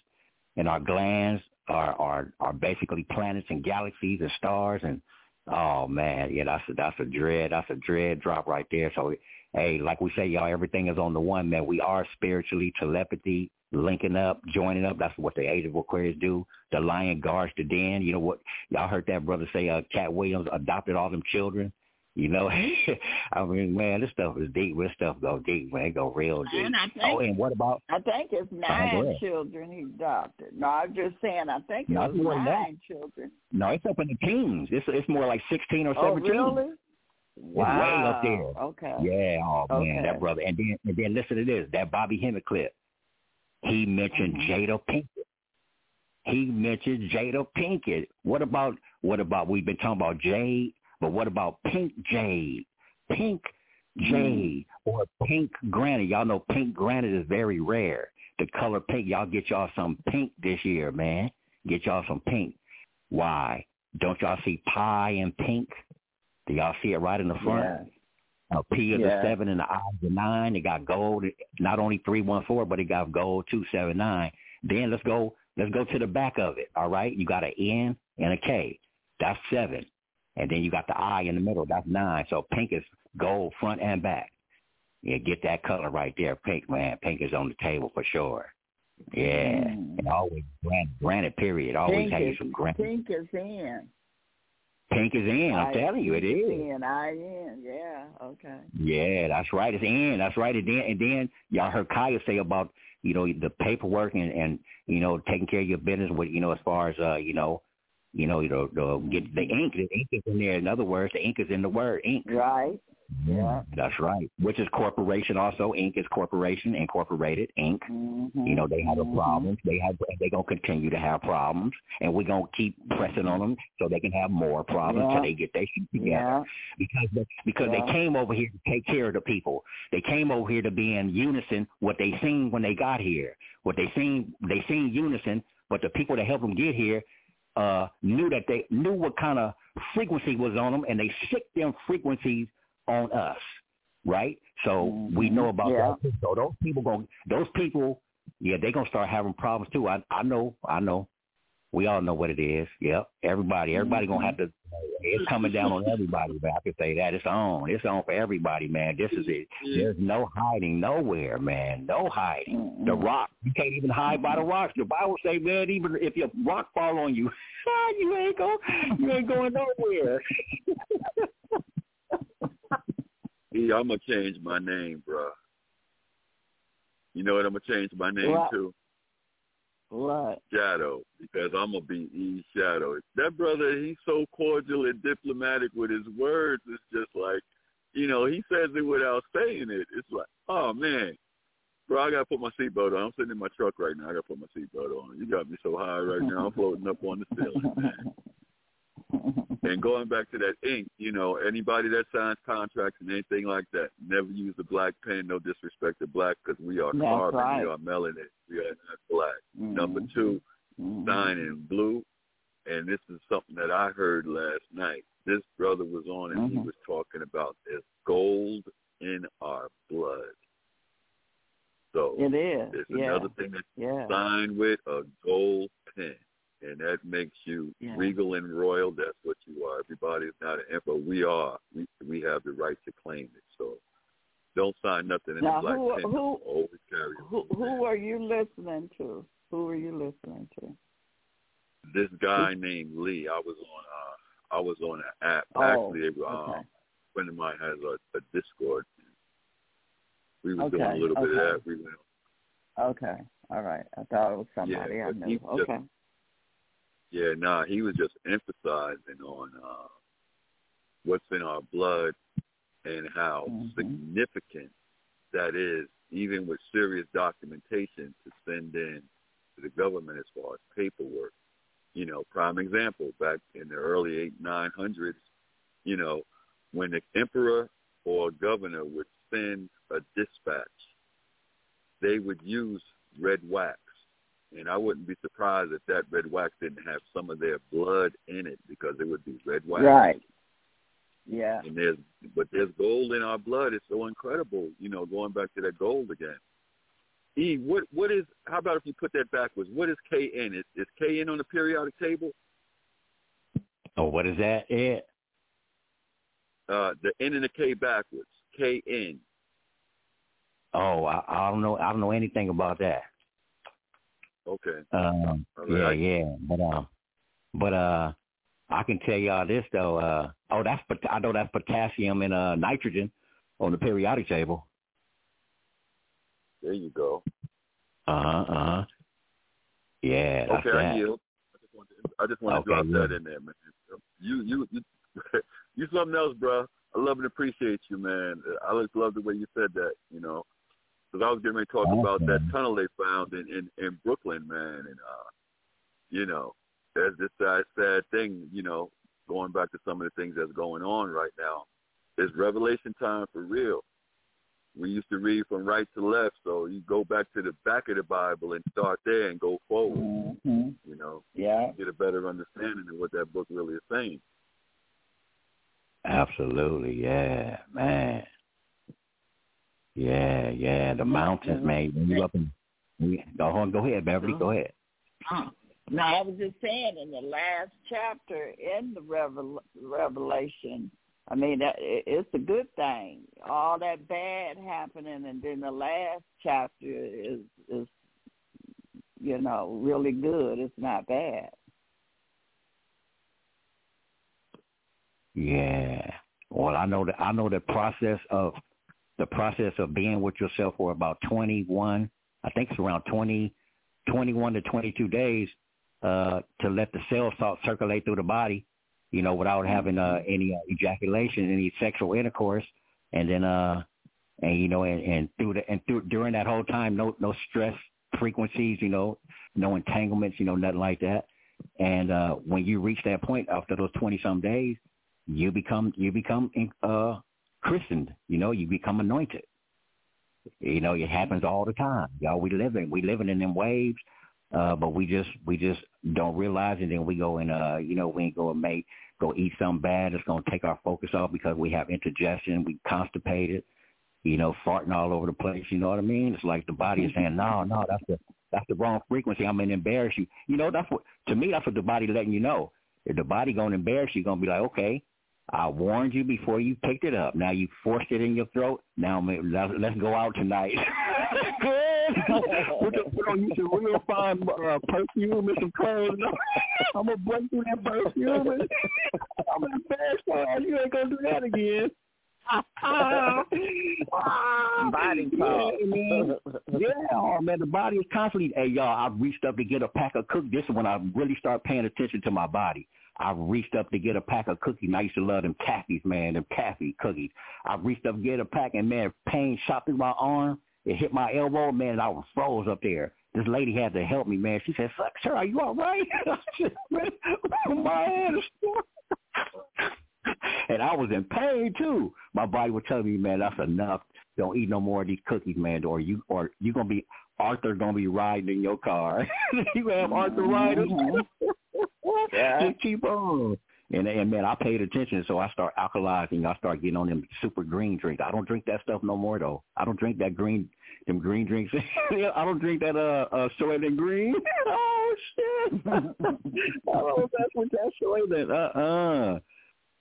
and our glands are are are basically planets and galaxies and stars and oh man, yeah, that's a that's a dread that's a dread drop right there. So hey, like we say, y'all, everything is on the one, man. We are spiritually telepathy, linking up, joining up. That's what the Age of Aquarius do. The lion guards the den. You know what? Y'all heard that brother say uh, Katt Williams adopted all them children. You know, *laughs* I mean, man, this stuff is deep. This stuff go deep, man. It go real deep. And I think, oh, and what about? I think it's nine children he adopted. No, I'm just saying. I think it no, was nine children. No, it's up in the teens. It's it's more like sixteen or seventeen. Oh, really? Wow. way up there. Okay. Yeah. Oh okay. man, that brother. And then and then listen to this. That Bobby Hemmitt clip. He mentioned mm-hmm. Jada Pinkett. He mentioned Jada Pinkett. What about what about we've been talking about Jade but what about Pink Jade? Pink mm. jade or pink granite. Y'all know pink granite is very rare. The color pink, y'all get y'all some pink this year, man. Get y'all some pink. Why? Don't y'all see pi in pink? Do y'all see it right in the front? A P of Yeah. the seven and the I of the nine. It got gold. Not only three one four, but it got gold two seven nine. Then let's go. Let's go to the back of it. All right. You got an N and a K. That's seven. And then you got the I in the middle. That's nine. So pink is gold front and back. Yeah, get that color right there. Pink, man. Pink is on the table for sure. Yeah. Mm. And always granite, granite period. Always Pink have you some granite. pink is in. Pink is in. I'm I- telling you, it is. In, I in. Yeah. Okay. Yeah, that's right. It's in. That's right. And then and then y'all heard Kaya say about you know the paperwork and and you know taking care of your business with you know as far as uh you know you know the, the get the ink. The ink is in there. In other words, the ink is in the word ink. Right. Yeah. That's right. Which is corporation also. Ink is corporation, incorporated, Inc. Mm-hmm. You know, they have a Mhm. problems. They have they're gonna continue to have problems and we're gonna keep pressing on them so they can have more problems Yeah. till they get their shit together Yeah. because they, because Yeah. they came over here to take care of the people. They came over here to be in unison what they seen when they got here. What they seen they seen unison, but the people that helped them get here uh knew that they knew what kind of frequency was on them and they sick them frequencies on us. Right? So we know about Mm-hmm. Yeah. that. So those people going those people yeah, they gonna start having problems too. I I know, I know. We all know what it is. Yep. Everybody, everybody gonna have to. It's coming down on everybody. Man. I can say that it's on. It's on for everybody, man. This is it. There's no hiding nowhere, man. No hiding. The mm-hmm. rock, you can't even hide by the mm-hmm. rocks. The Bible say, man, even if your rock fall on you, *laughs* ah, you ain't go, you ain't going nowhere. *laughs* Yeah, I'm gonna change my name, bro. You know what? I'm gonna change my name What? to What? Shadow because I'm gonna be E Shadow. That brother, he's so cordial and diplomatic with his words. It's just like, you know, he says it without saying it. It's like, oh man, bro, I gotta put my seatbelt on. I'm sitting in my truck right now. I gotta put my seatbelt on. You got me so high right now. I'm floating up on the ceiling, man. *laughs* *laughs* And going back to that ink, you know, anybody that signs contracts and anything like that, never use the black pen. No disrespect to black because we are That's carbon, right. we are melanin, we are not black. Number Mhm. two, Mhm. sign in blue. And this is something that I heard last night. This brother was on and he Mhm. was talking about there's gold in our blood. So It is. it's yeah. another thing that Yeah. sign with a gold pen. And that makes you Yeah. regal and royal. That's what you are. Everybody is not an emperor. We are. We we have the right to claim it. So don't sign nothing in Now, a black who- pen. who- Always carry Who who are you listening to? Who are you listening to? This guy named Lee. I was on. uh I was on an app. Oh, Actually, um, okay. a friend of mine has a, a Discord. We were doing a little bit of that. We went Okay. All right. I thought it was somebody Yeah, I knew. just- Okay. Yeah, nah, he was just emphasizing on uh, what's in our blood and how Mhm. significant that is, even with serious documentation to send in to the government as far as paperwork. You know, prime example, back in the early eight, nine hundreds, you know, when the emperor or governor would send a dispatch, they would use red wax. And I wouldn't be surprised if that red wax didn't have some of their blood in it because it would be red wax. Right. Yeah. And there's but there's gold in our blood. It's so incredible, you know, going back to that gold again. E, what what is how about if you put that backwards? What is KN? Is is KN on the periodic table? Oh, what is that? Yeah. Uh the N and the K backwards. KN. Oh, I, I don't know. I don't know anything about that. Okay. Um, yeah, yeah, but um, but uh, I can tell y'all this though. Uh, oh, that's pot- I know that's potassium and uh nitrogen on the periodic table. There you go. Uh huh. Uh huh. Yeah, okay, I yield. I just want to, I just want to Okay, drop that in there, man. You you you *laughs* you something else, bro. I love and appreciate you, man. I just love the way you said that, you know. Because I was getting ready to talk about that tunnel they found in, in in Brooklyn, man, and uh, you know, there's this sad sad thing, you know, going back to some of the things that's going on right now. it's revelation time for real. We used to read from right to left, so you go back to the back of the Bible and start there and go forward. Mm-hmm. You know, Yeah. get a better understanding of what that book really is saying. Absolutely, yeah, man. Yeah, yeah, the mountains, man. You up in, we- go on, go ahead, Beverly, go uh-huh. ahead. Uh-huh. No, I was just saying in the last chapter in the Revel- Revelation, I mean, it- it's a good thing. All that bad happening, and then the last chapter is is you know really good. It's not bad. Yeah. Well, I know that I know the process of the process of being with yourself for about 21, I think it's around 20, 21 to 22 days uh, to let the cells start circulate through the body, you know, without having uh, any uh, ejaculation, any sexual intercourse, and then uh, and you know, and, and through the and through during that whole time, no no stress frequencies, you know, no entanglements, you know, nothing like that. And uh, when you reach that point after those 20 some days, you become you become uh christened you know you become anointed. You know it happens all the time. Y'all we living we living in them waves uh but we just we just don't realize it. Then we go and uh you know we go and make go eat something bad going to take our focus off because we have indigestion we constipated you know farting all over the place. You know what i mean? It's like the body is saying no no that's the that's the wrong frequency. I'm to embarrass you. You know that's what to me that's what the body letting you know. If the body to embarrass you to be like okay I warned you before you picked it up. Now you forced it in your throat. Now let's, let's go out tonight. Good. put, the, put on you some real fine uh, perfume and some clothes. I'm gonna break through that perfume. And I'm gonna embarrass you. You ain't gonna do that again. *laughs* Body talk. Yeah, man. yeah, oh, man, the body is constantly. Hey, y'all, I've reached up to get a pack of cookies. This is when I really start paying attention to my body. I reached up to get a pack of cookies. And I used to love them Kathy's, man, them Kathy cookies. I reached up to get a pack, and man, pain shot through my arm. It hit my elbow, man, and I was froze up there. This lady had to help me, man. She said, "Fuck, sir, are you all right?" *laughs* "Man, my is *laughs* and I was in pain too. My body was telling me, "Man, that's enough. Don't eat no more of these cookies, man, or you or you gonna be Arthur gonna be riding in your car. *laughs* you have Arthur riding. *laughs* Yeah. Just keep on. And and man, I paid attention, so I start alkalizing. I start getting on them super green drinks. I don't drink that stuff no more though. I don't drink that green, them green drinks. *laughs* I don't drink that uh, uh soylent green. oh shit! oh, that's what that soylent. Uh uh.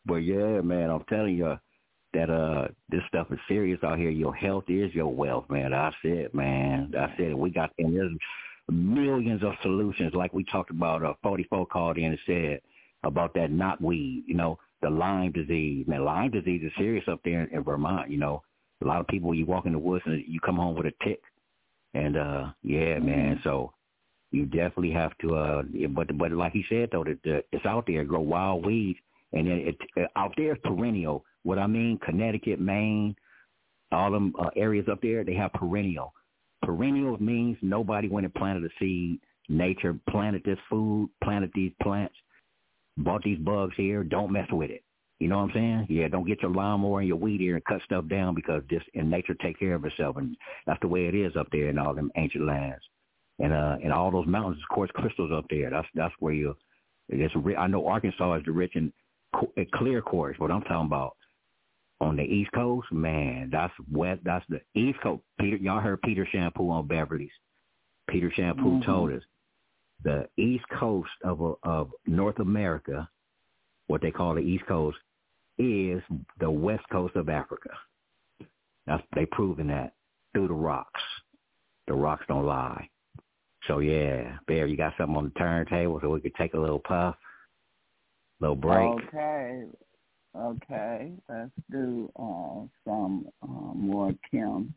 But yeah, man, I'm telling you that uh this stuff is serious out here. Your health is your wealth, man. That's it, man. That's it. We got and there's millions of solutions, like we talked about. Uh, 44 called in and said about that knotweed, you know, the Lyme disease. Man, Lyme disease is serious up there in, in Vermont. You know, a lot of people you walk in the woods and you come home with a tick, and uh yeah, man. So you definitely have to. uh But but like he said though, that the, it's out there. Grow wild weeds, and then it, it out there is perennial. What I mean, Connecticut, Maine, all them uh, areas up there, they have perennial. Perennial means nobody went and planted a seed. Nature planted this food, planted these plants, bought these bugs here. Don't mess with it. You know what I'm saying? Yeah, don't get your lawnmower and your weed eater and cut stuff down because this and nature take care of itself, and that's the way it is up there in all them ancient lands. And uh, and all those mountains, of course, crystals up there. That's that's where you. It's I know Arkansas is the rich in clear quartz. What I'm talking about on the East Coast, man, that's wet. That's the East Coast. Peter, y'all heard Peter Champoux on Beverly's. Peter Champoux Mhm. told us the East Coast of of North America, what they call the East Coast, is the West Coast of Africa. That's they proven that through the rocks. The rocks don't lie. So yeah, Bear, you got something on the turntable so we could take a little puff, little break. Okay. Okay. Let's do uh, some uh, more Kim.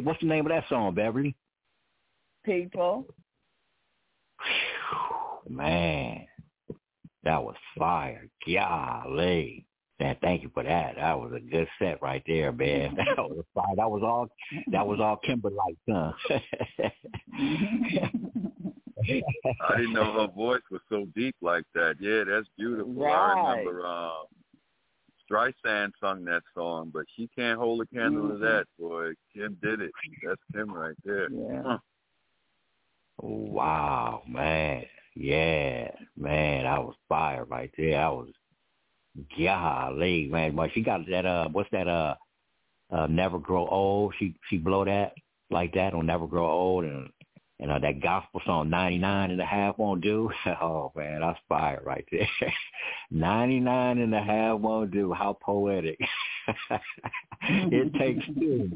Bomb. What? What's the name of that song, Beverly? People. Man, that was fire. Golly. Man, thank you for that. That was a good set right there, man. *laughs* That was fire. That was all. That was all Kimberlite, huh? *laughs* I didn't know her voice was so deep like that. Yeah, that's beautiful. I Right. remember um, um Streisand sung that song, but she can't hold a candle to Mhm. that, boy. Kim did it. That's Kim right there. Yeah. Huh. Wow, man. Yeah, man, I was fired right there. I was golly, man. But she got that uh what's that uh uh Never Grow Old. She she blow that like that on Never Grow Old and and uh, that gospel song ninety nine and a half won't do. *laughs* Oh man, that's fire right there. *laughs* Ninety nine and a half won't do. How poetic. *laughs* it takes two.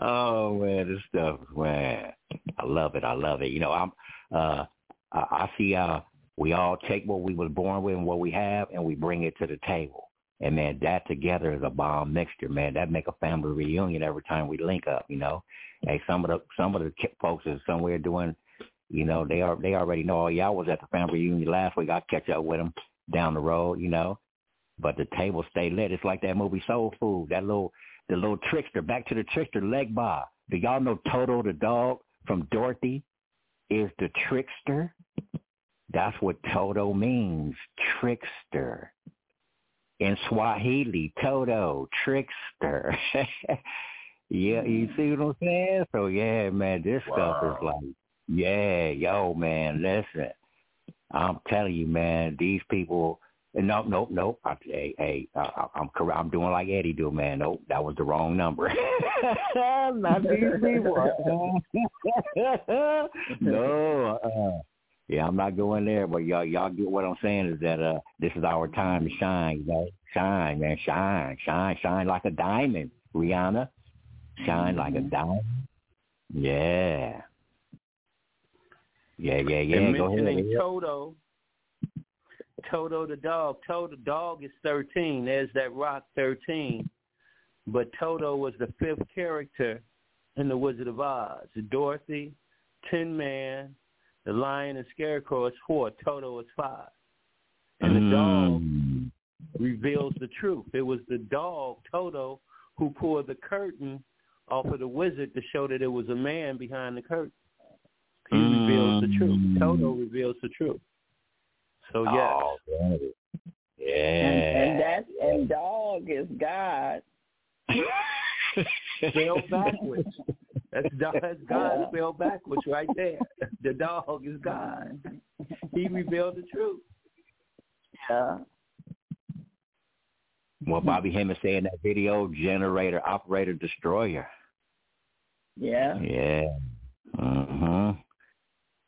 oh man, this stuff, man. I love it. I love it. You know, I'm uh I, I see uh we all take what we was born with and what we have and we bring it to the table. And man, that together is a bomb mixture, man. That make a family reunion every time we link up, you know. Hey, some of the some of the folks is somewhere doing, you know, they are they already know. Oh, yeah, I was at the family reunion last week. I catch up with them down the road, you know. But the table stay lit. It's like that movie Soul Food. That little the little trickster. Back to the trickster, Legba. Do y'all know Toto the dog from Dorothy is the trickster? That's what Toto means, trickster. In Swahili, Toto, trickster. *laughs* yeah, you see what I'm saying? So yeah, man, this stuff is like, yeah, yo, man, listen. I'm telling you, man, these people. No, no, no. I, hey, hey, I, I'm correct. I'm doing like Eddie do, man. Nope, that was the wrong number. *laughs* Not these people. *laughs* no, uh, yeah, I'm not going there. But y'all, y'all get what I'm saying is that uh, this is our time to shine. You know, shine, man, shine, shine, shine like a diamond, Rihanna. Shine like a diamond. Yeah. Yeah, yeah, yeah. and Go ahead. Toto, Toto the dog. Toto the dog is 13. There's that rock 13. But Toto was the fifth character in The Wizard of Oz. Dorothy, Tin Man, the Lion and Scarecrow is four. Toto is five. And the dog Mm. reveals the truth. It was the dog, Toto, who pulled the curtain off of the wizard to show that it was a man behind the curtain. He reveals the truth. Mm. Toto reveals the truth. So yes. Oh. Yeah. And, and that and dog is God. *laughs* spelled backwards. That's, that's God spelled backwards right there. The dog is God. He revealed the truth. Yeah. What Bobby Hemmitt said in that video, generator, operator, destroyer. Yeah. Yeah. Mhm.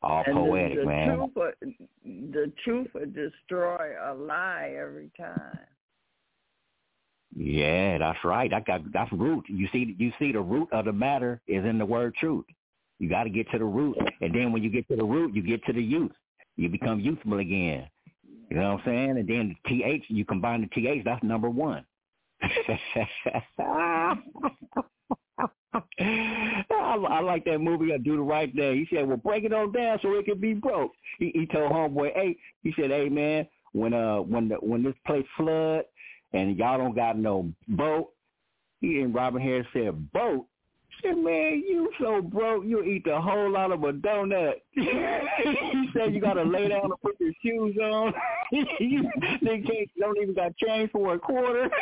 All and poetic, the, the man. Truth the truth will destroy a lie every time. Yeah, that's right. That got that's root. You see, you see, the root of the matter is in the word truth. You got to get to the root, and then when you get to the root, you get to the youth. You become youthful again. You know what I'm saying? And then the th, you combine the th. That's number one. *laughs* I, I like that movie. I do the right thing. He said, "Well, break it on down so it can be broke." He, he told homeboy, "Hey," he said, "Hey man, when uh when the, when this place flood and y'all don't got no boat," he and Robin Harris said, "Boat." Said, "Man, you so broke, you eat the whole lot of a donut." *laughs* he said, "You gotta lay down and put your shoes on. *laughs* you they can't, don't even got change for a quarter." *laughs*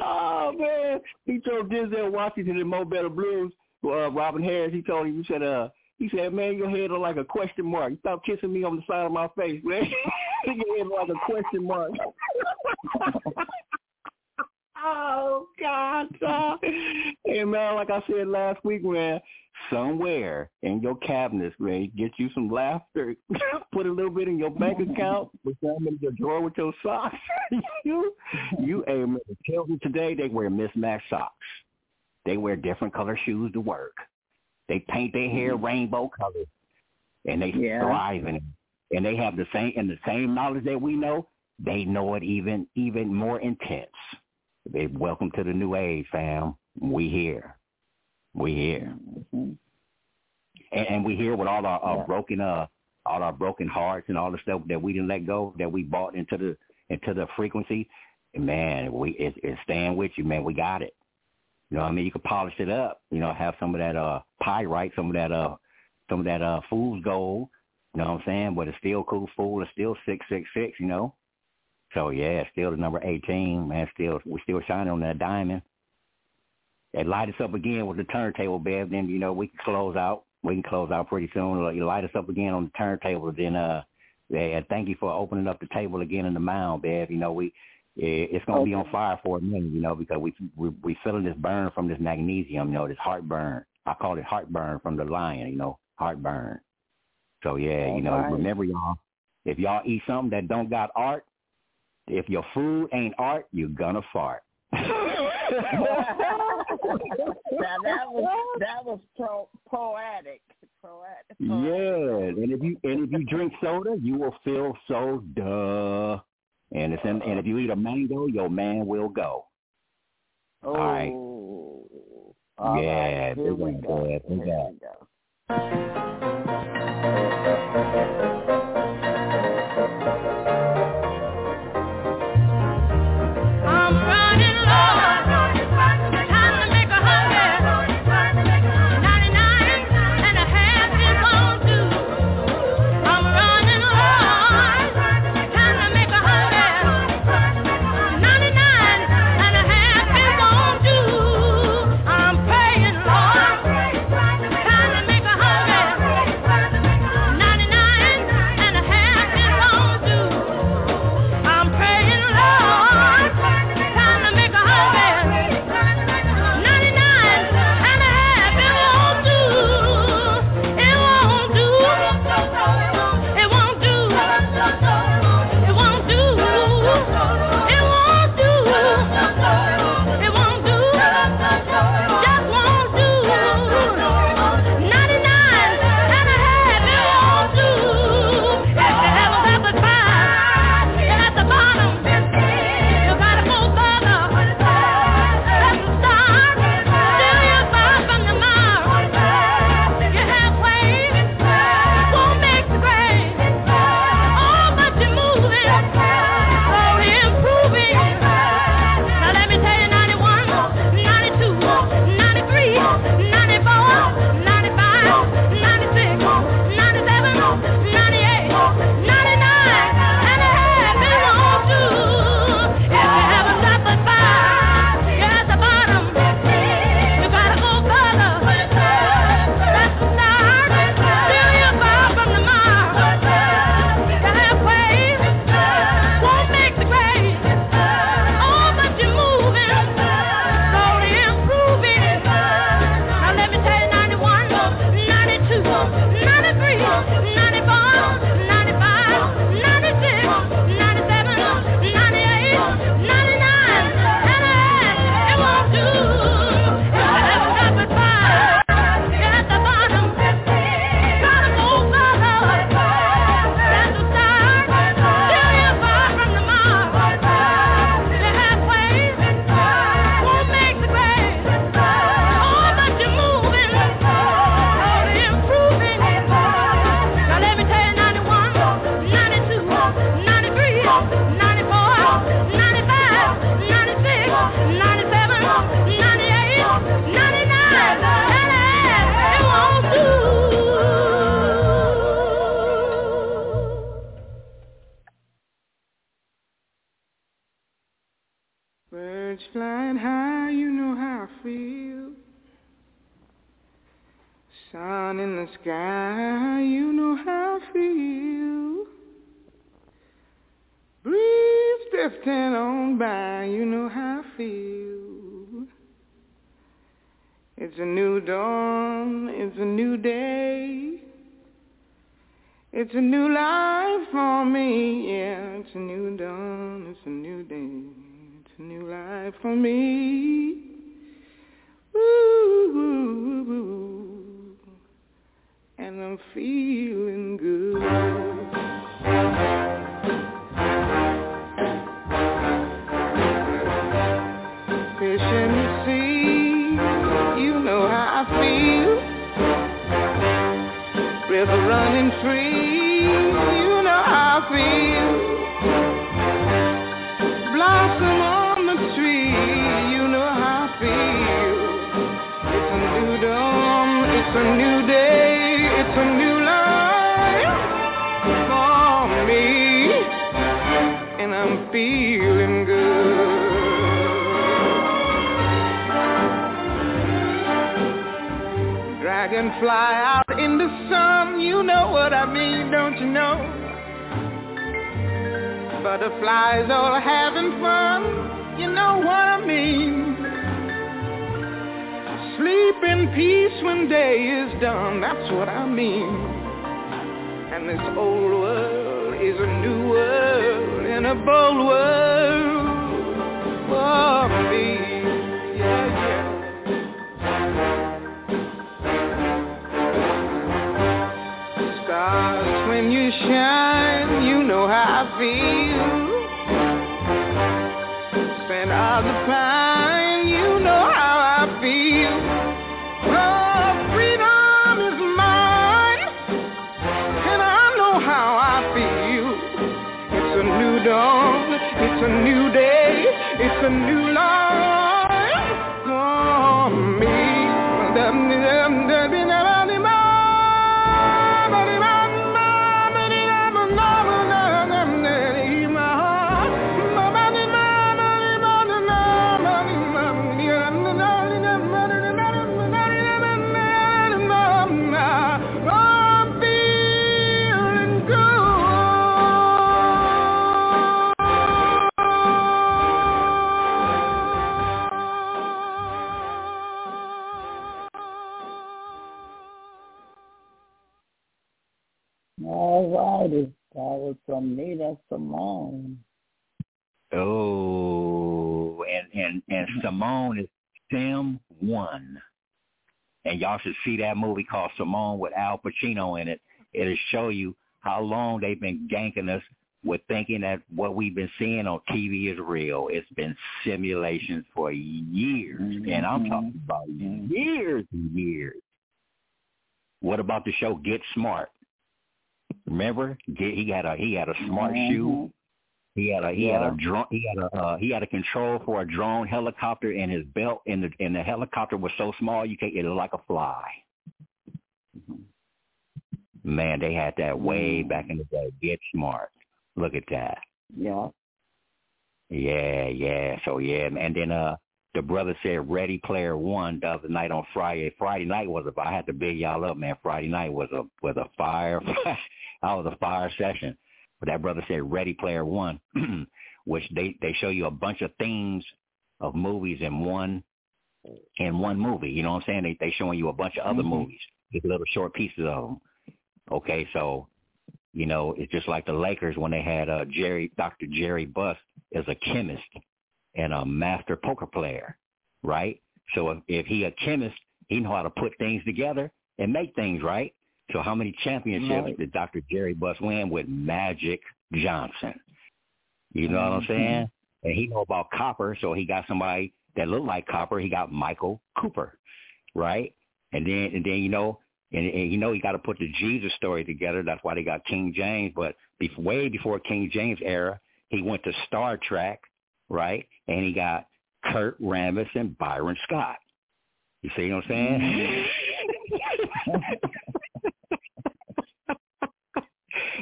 oh man, he told Denzel Washington in Mo Better Blues, uh, Robin Harris. He told him, he said, uh, he said, man, your head look like a question mark. Stop kissing me on the side of my face, man. your head look like a question mark. Oh God, uh, hey man, like I said last week, man, somewhere in your cabinets, man, get you some laughter. *laughs* Put a little bit in your bank account, put some in your drawer with your socks. *laughs* you, you, hey man, Children today they wear mismatched socks. They wear different color shoes to work. They paint their hair rainbow colors, and they Yeah. thrive in it. And they have the same and the same knowledge that we know. They know it even even more intense. They welcome to the new age, fam. We here. We here. Mhm. And, and we here with all our, our Yeah. broken uh all our broken hearts and all the stuff that we didn't let go, that we bought into the into the frequency. And man, we it, it's staying with you, man. We got it. You know what I mean? You could polish it up, you know, have some of that uh pyrite, some of that uh some of that uh fool's gold, you know what I'm saying? But it's still cool fool, it's still six six six, you know. So yeah, still the number eighteen, man, still we're still shining on that diamond. And light us up again with the turntable, Bev, then you know we can close out. We can close out pretty soon. You light us up again on the turntable, then uh yeah, thank you for opening up the table again in the mound, Bev. You know, we it's gonna be on fire for a minute, you know, because we we we feeling this burn from this magnesium, you know, this heartburn. I call it heartburn from the lion, you know, heartburn. So yeah, you know, Alright. remember y'all, if y'all eat something that don't got art, if your food ain't art, you're gonna fart. *laughs* now that was that was pro, poetic. Poetic. Yeah, and if you and if you drink soda, you will feel so duh. And it's in, and if you eat a mango, your man will go. Oh. right. All right, oh, Yeah, here big we one, go. Here we go. Should see that movie called Simone with Al Pacino in it. It'll show you how long they've been ganking us with thinking that what we've been seeing on TV is real. It's been simulations for years, and I'm mm-hmm. talking about years and years. What about the show Get Smart? Remember, Get, he had a he had a smart shoe. Mm-hmm. He had a he had a drone. He had a uh, he had a control for a drone helicopter, in his belt and the and the helicopter was so small you can't. It like a fly. Man, they had that way back in the day. Get smart. Look at that. Yeah. Yeah, yeah. So yeah, and then uh the brother said Ready Player One the other night on Friday. Friday night was a I had to big y'all up, man. Friday night was a was a fire *laughs* I was a fire session. But that brother said Ready Player One, *clears throat* which they they show you a bunch of themes of movies in one in one movie. You know what I'm saying? They they showing you a bunch of other Mhm. movies, just little short pieces of them. Okay, so you know it's just like the Lakers when they had uh Jerry Dr. Jerry Buss as a chemist and a master poker player, right? So if, if he a chemist, he know how to put things together and make things right. So how many championships Right. did Dr. Jerry Buss win with Magic Johnson? You know what I'm mm-hmm. saying? And he know about copper, so he got somebody that looked like copper. He got Michael Cooper, right? And then and then you know, and, and you know he got to put the Jesus story together. That's why they got King James. But before, way before King James era, he went to Star Trek, right? And he got Kurt Rambis and Byron Scott. You see what I'm saying? Mm-hmm. *laughs* *laughs*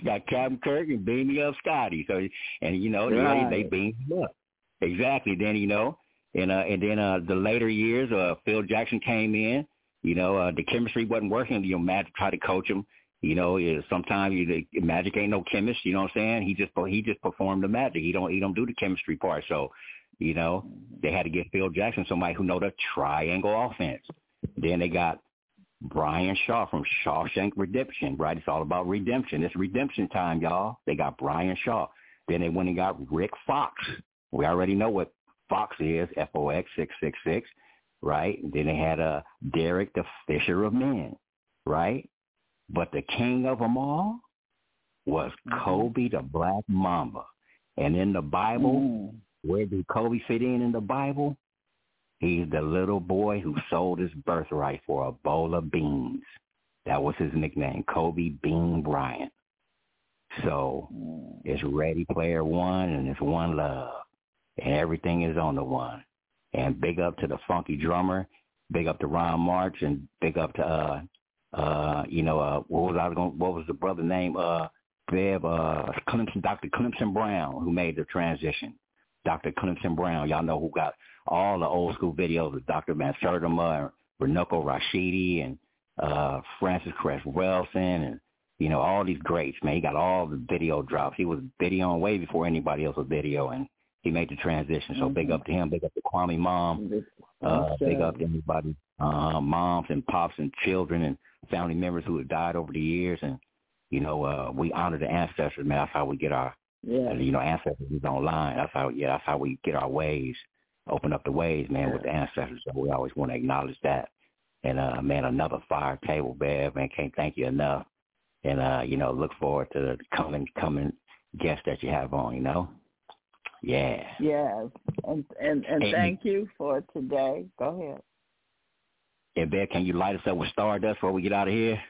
got Captain Kirk and beam me up Scotty. So and you know Right. they they beamed him up. Exactly. Then you know, and uh and then uh the later years, uh Phil Jackson came in You know, uh, the chemistry wasn't working. You know, Magic tried to coach him. You know, sometimes you, Magic ain't no chemist. You know what I'm saying? He just he just performed the magic. He don't he don't do the chemistry part. So, you know, they had to get Phil Jackson, somebody who know the triangle offense. Then they got Brian Shaw from Shawshank Redemption, right? It's all about redemption. It's redemption time, y'all. They got Brian Shaw. Then they went and got Rick Fox. We already know what Fox is, F-O-X 666, right? Then they had uh, Derek the Fisher of Men, right? But the king of them all was mm-hmm. Kobe the Black Mamba. And in the Bible, mm. where did Kobe fit in in the Bible? He's the little boy who sold his birthright for a bowl of beans. That was his nickname, Kobe Bean Bryant. So it's Ready Player One and it's One Love. And everything is on the one. And big up to the funky drummer, big up to Ron March, and big up to uh uh you know uh what was I going what was the brother name uh Bev uh Clemson Dr. Clemson Brown who made the transition. Dr. Clemson Brown, y'all know who got all the old school videos of Dr. Van Sertima and Runoko Rashidi and uh, Frances Cress Welsing and, you know, all these greats, man. He got all the video drops. He was videoing way before anybody else was videoing. And he made the transition. So mm-hmm. big up to him. Big up to Kwame Mom. Uh, big up to anybody, uh, moms and pops and children and family members who have died over the years. And, you know, uh, we honor the ancestors, man. That's how we get our, yeah. you know, ancestors is online. That's how, yeah, that's how we get our ways open up the ways, man, with the ancestors. So we always want to acknowledge that. And uh man, another fire table, Bev, man, can't thank you enough. And uh, you know, look forward to the coming coming guests that you have on, you know? Yeah. Yes. And and, and, and thank you for today. Go ahead. And Bev, can you light us up with Stardust before we get out of here?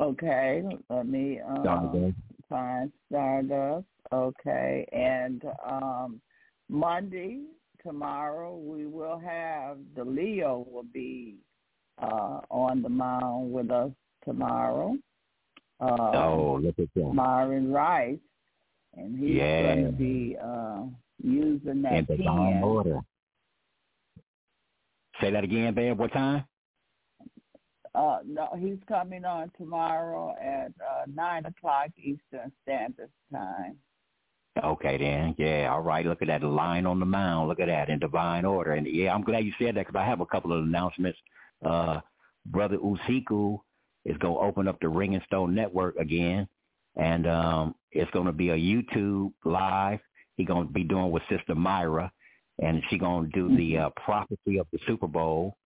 Okay. Let me um, find Stardust. Okay. And um Monday, tomorrow, we will have the Leo will be uh, on the mound with us tomorrow. Uh, oh, look at that. Myron Rice, and he's yeah. going to be uh, using that pen. Order. Say that again, babe. What time? Uh, no, he's coming on tomorrow at uh, nine o'clock Eastern Standard Time. Okay then, yeah, all right. Look at that line on the mound. Look at that in divine order. And yeah, I'm glad you said that because I have a couple of announcements. Uh, Brother Usiku is going to open up the Ring and Stone Network again, and um, it's going to be a YouTube live. He's going to be doing with Sister Myra, and she's going to do the mm-hmm. uh, prophecy of the Super Bowl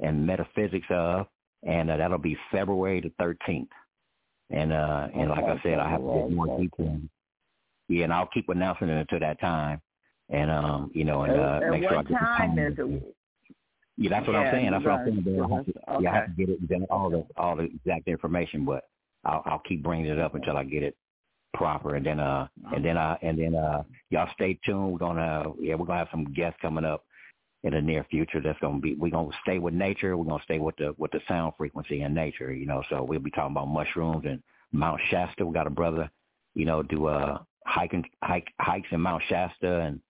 and metaphysics of, and uh, that'll be February the 13th. And uh, and like I said, I have to get more details yeah, and I'll keep announcing it until that time, and um, you know, and, uh, and make sure I get time the time. Is it? Yeah, that's what yeah, I'm saying. That's what I'm saying. I have to, okay. Yeah, I have to get it all the all the exact information, but I'll I'll keep bringing it up until I get it proper, and then uh and then uh and then uh y'all stay tuned. We're gonna yeah we're gonna have some guests coming up in the near future. That's gonna be we're gonna stay with nature. We're gonna stay with the with the sound frequency in nature. You know, so we'll be talking about mushrooms and Mount Shasta. We got a brother, you know, do uh hiking hike hikes in Mount Shasta and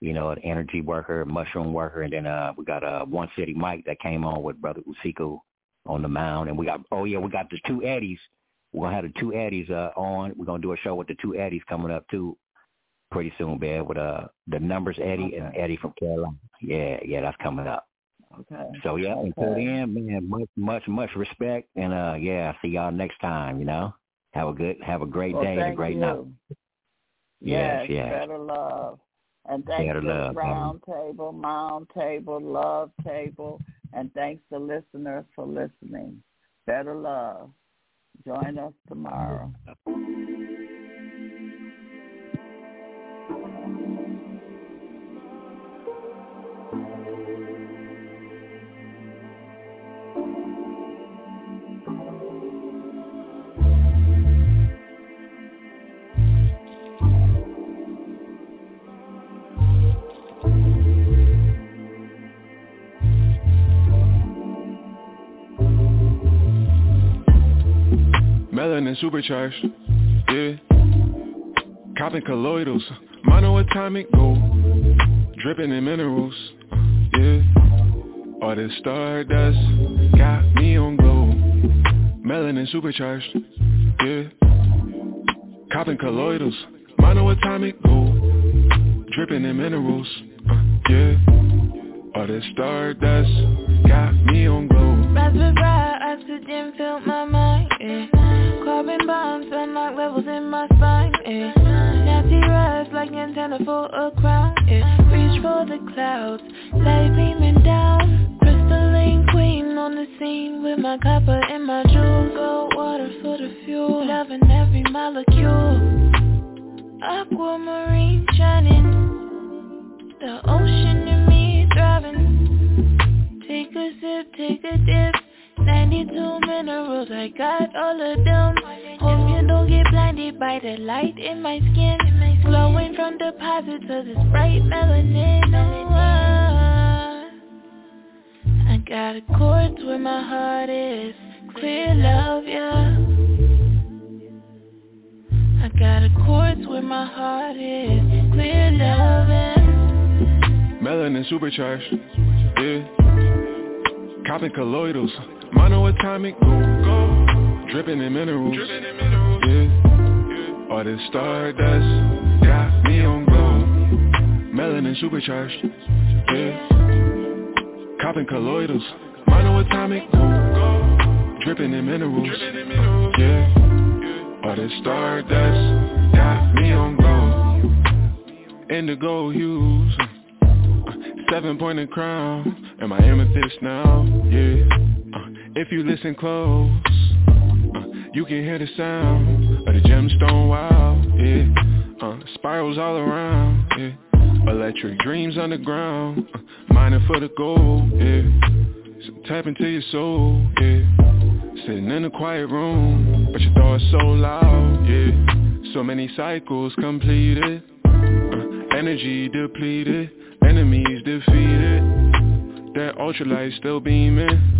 you know an energy worker, mushroom worker, and then uh we got uh one city Mike that came on with Brother Usiku on the mound, and we got oh yeah we got the two Eddies. We're gonna have the two Eddies uh on. We're gonna do a show with the two Eddies coming up too pretty soon, man. With uh the numbers Eddie okay. and Eddie from Carolina. Yeah, yeah, that's coming up. Okay. So yeah, okay. until then, man, much much much respect, and uh yeah, see y'all next time. You know, have a good, have a great well, day and a great you. night. Yes, yes. better love. And thanks better to love, Round Table, Mound Table, Love Table, and thanks to listeners for listening. Better love. Join us tomorrow. *laughs* Melanin supercharged, yeah. Copping colloidals, monoatomic gold, dripping in minerals, yeah. All this stardust got me on glow. Melanin supercharged, yeah. Copping colloidals, monoatomic gold. Dripping in minerals, uh, yeah. All this stardust got me on glow. Antenna for a crown, yeah. Reach for the clouds, light beaming down. Crystalline queen on the scene with my copper and my jewels. Gold water for the fuel, loving every molecule. Aquamarine shining, the ocean in me thriving. Take a sip, take a dip. 92 minerals, I got all of them. Hope you don't get blinded by the light in my skin. Glowing from deposits of this bright melanin. Oh, I got a quartz where my heart is Clear love, yeah I got a quartz where my heart is Clear love, yeah Melanin supercharged, yeah. Copping colloidals Monoatomic gold, dripping in minerals. Yeah, all this stardust got me on gold. Melanin supercharged. Yeah, copping colloidals, monoatomic gold, dripping in minerals. Yeah, all this stardust got me on gold. Indigo hues, seven pointed crown, and my amethyst now. Yeah. If you listen close, uh, you can hear the sound of the gemstone wow, yeah. Uh, spirals all around, yeah. Electric dreams underground, uh, mining for the gold, yeah. So tap into your soul, yeah. Sitting in a quiet room, but your thoughts so loud, yeah. So many cycles completed, uh, energy depleted, enemies defeated. That ultralight still beaming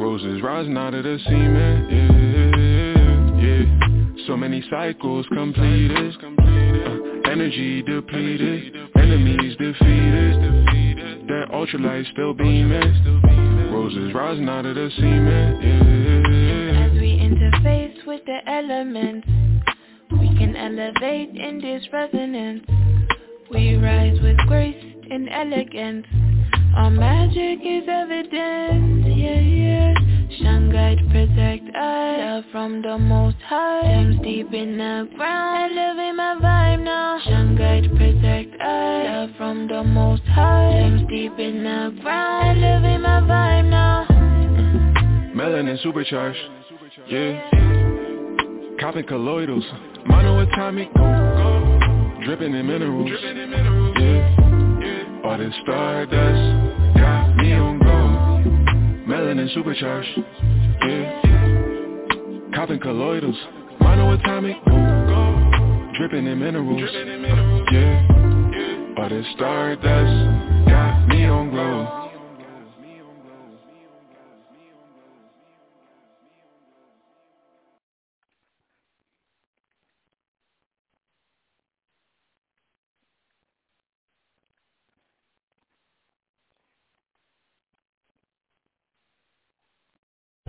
Roses rising out of the cement, yeah, yeah. So many cycles completed, energy depleted, enemies defeated. That ultralight still beaming, roses rising out of the cement, yeah. As we interface with the elements, we can elevate in this resonance. We rise with grace and elegance. Our magic is evident, yeah, yeah. Shine, guide, protect us from the most high. Gems deep in the ground. Elevate my vibe now. Shine, guide, protect us from the most high. Gems deep in the ground. Elevate my vibe now. Melanin supercharged, yeah. Copping colloidals. Monoatomic gold oh, Dripping in minerals, yeah. All this stardust Melanin supercharged, yeah. Copping colloidals, monoatomic. Dripping in minerals, yeah. All this stardust got me on gold.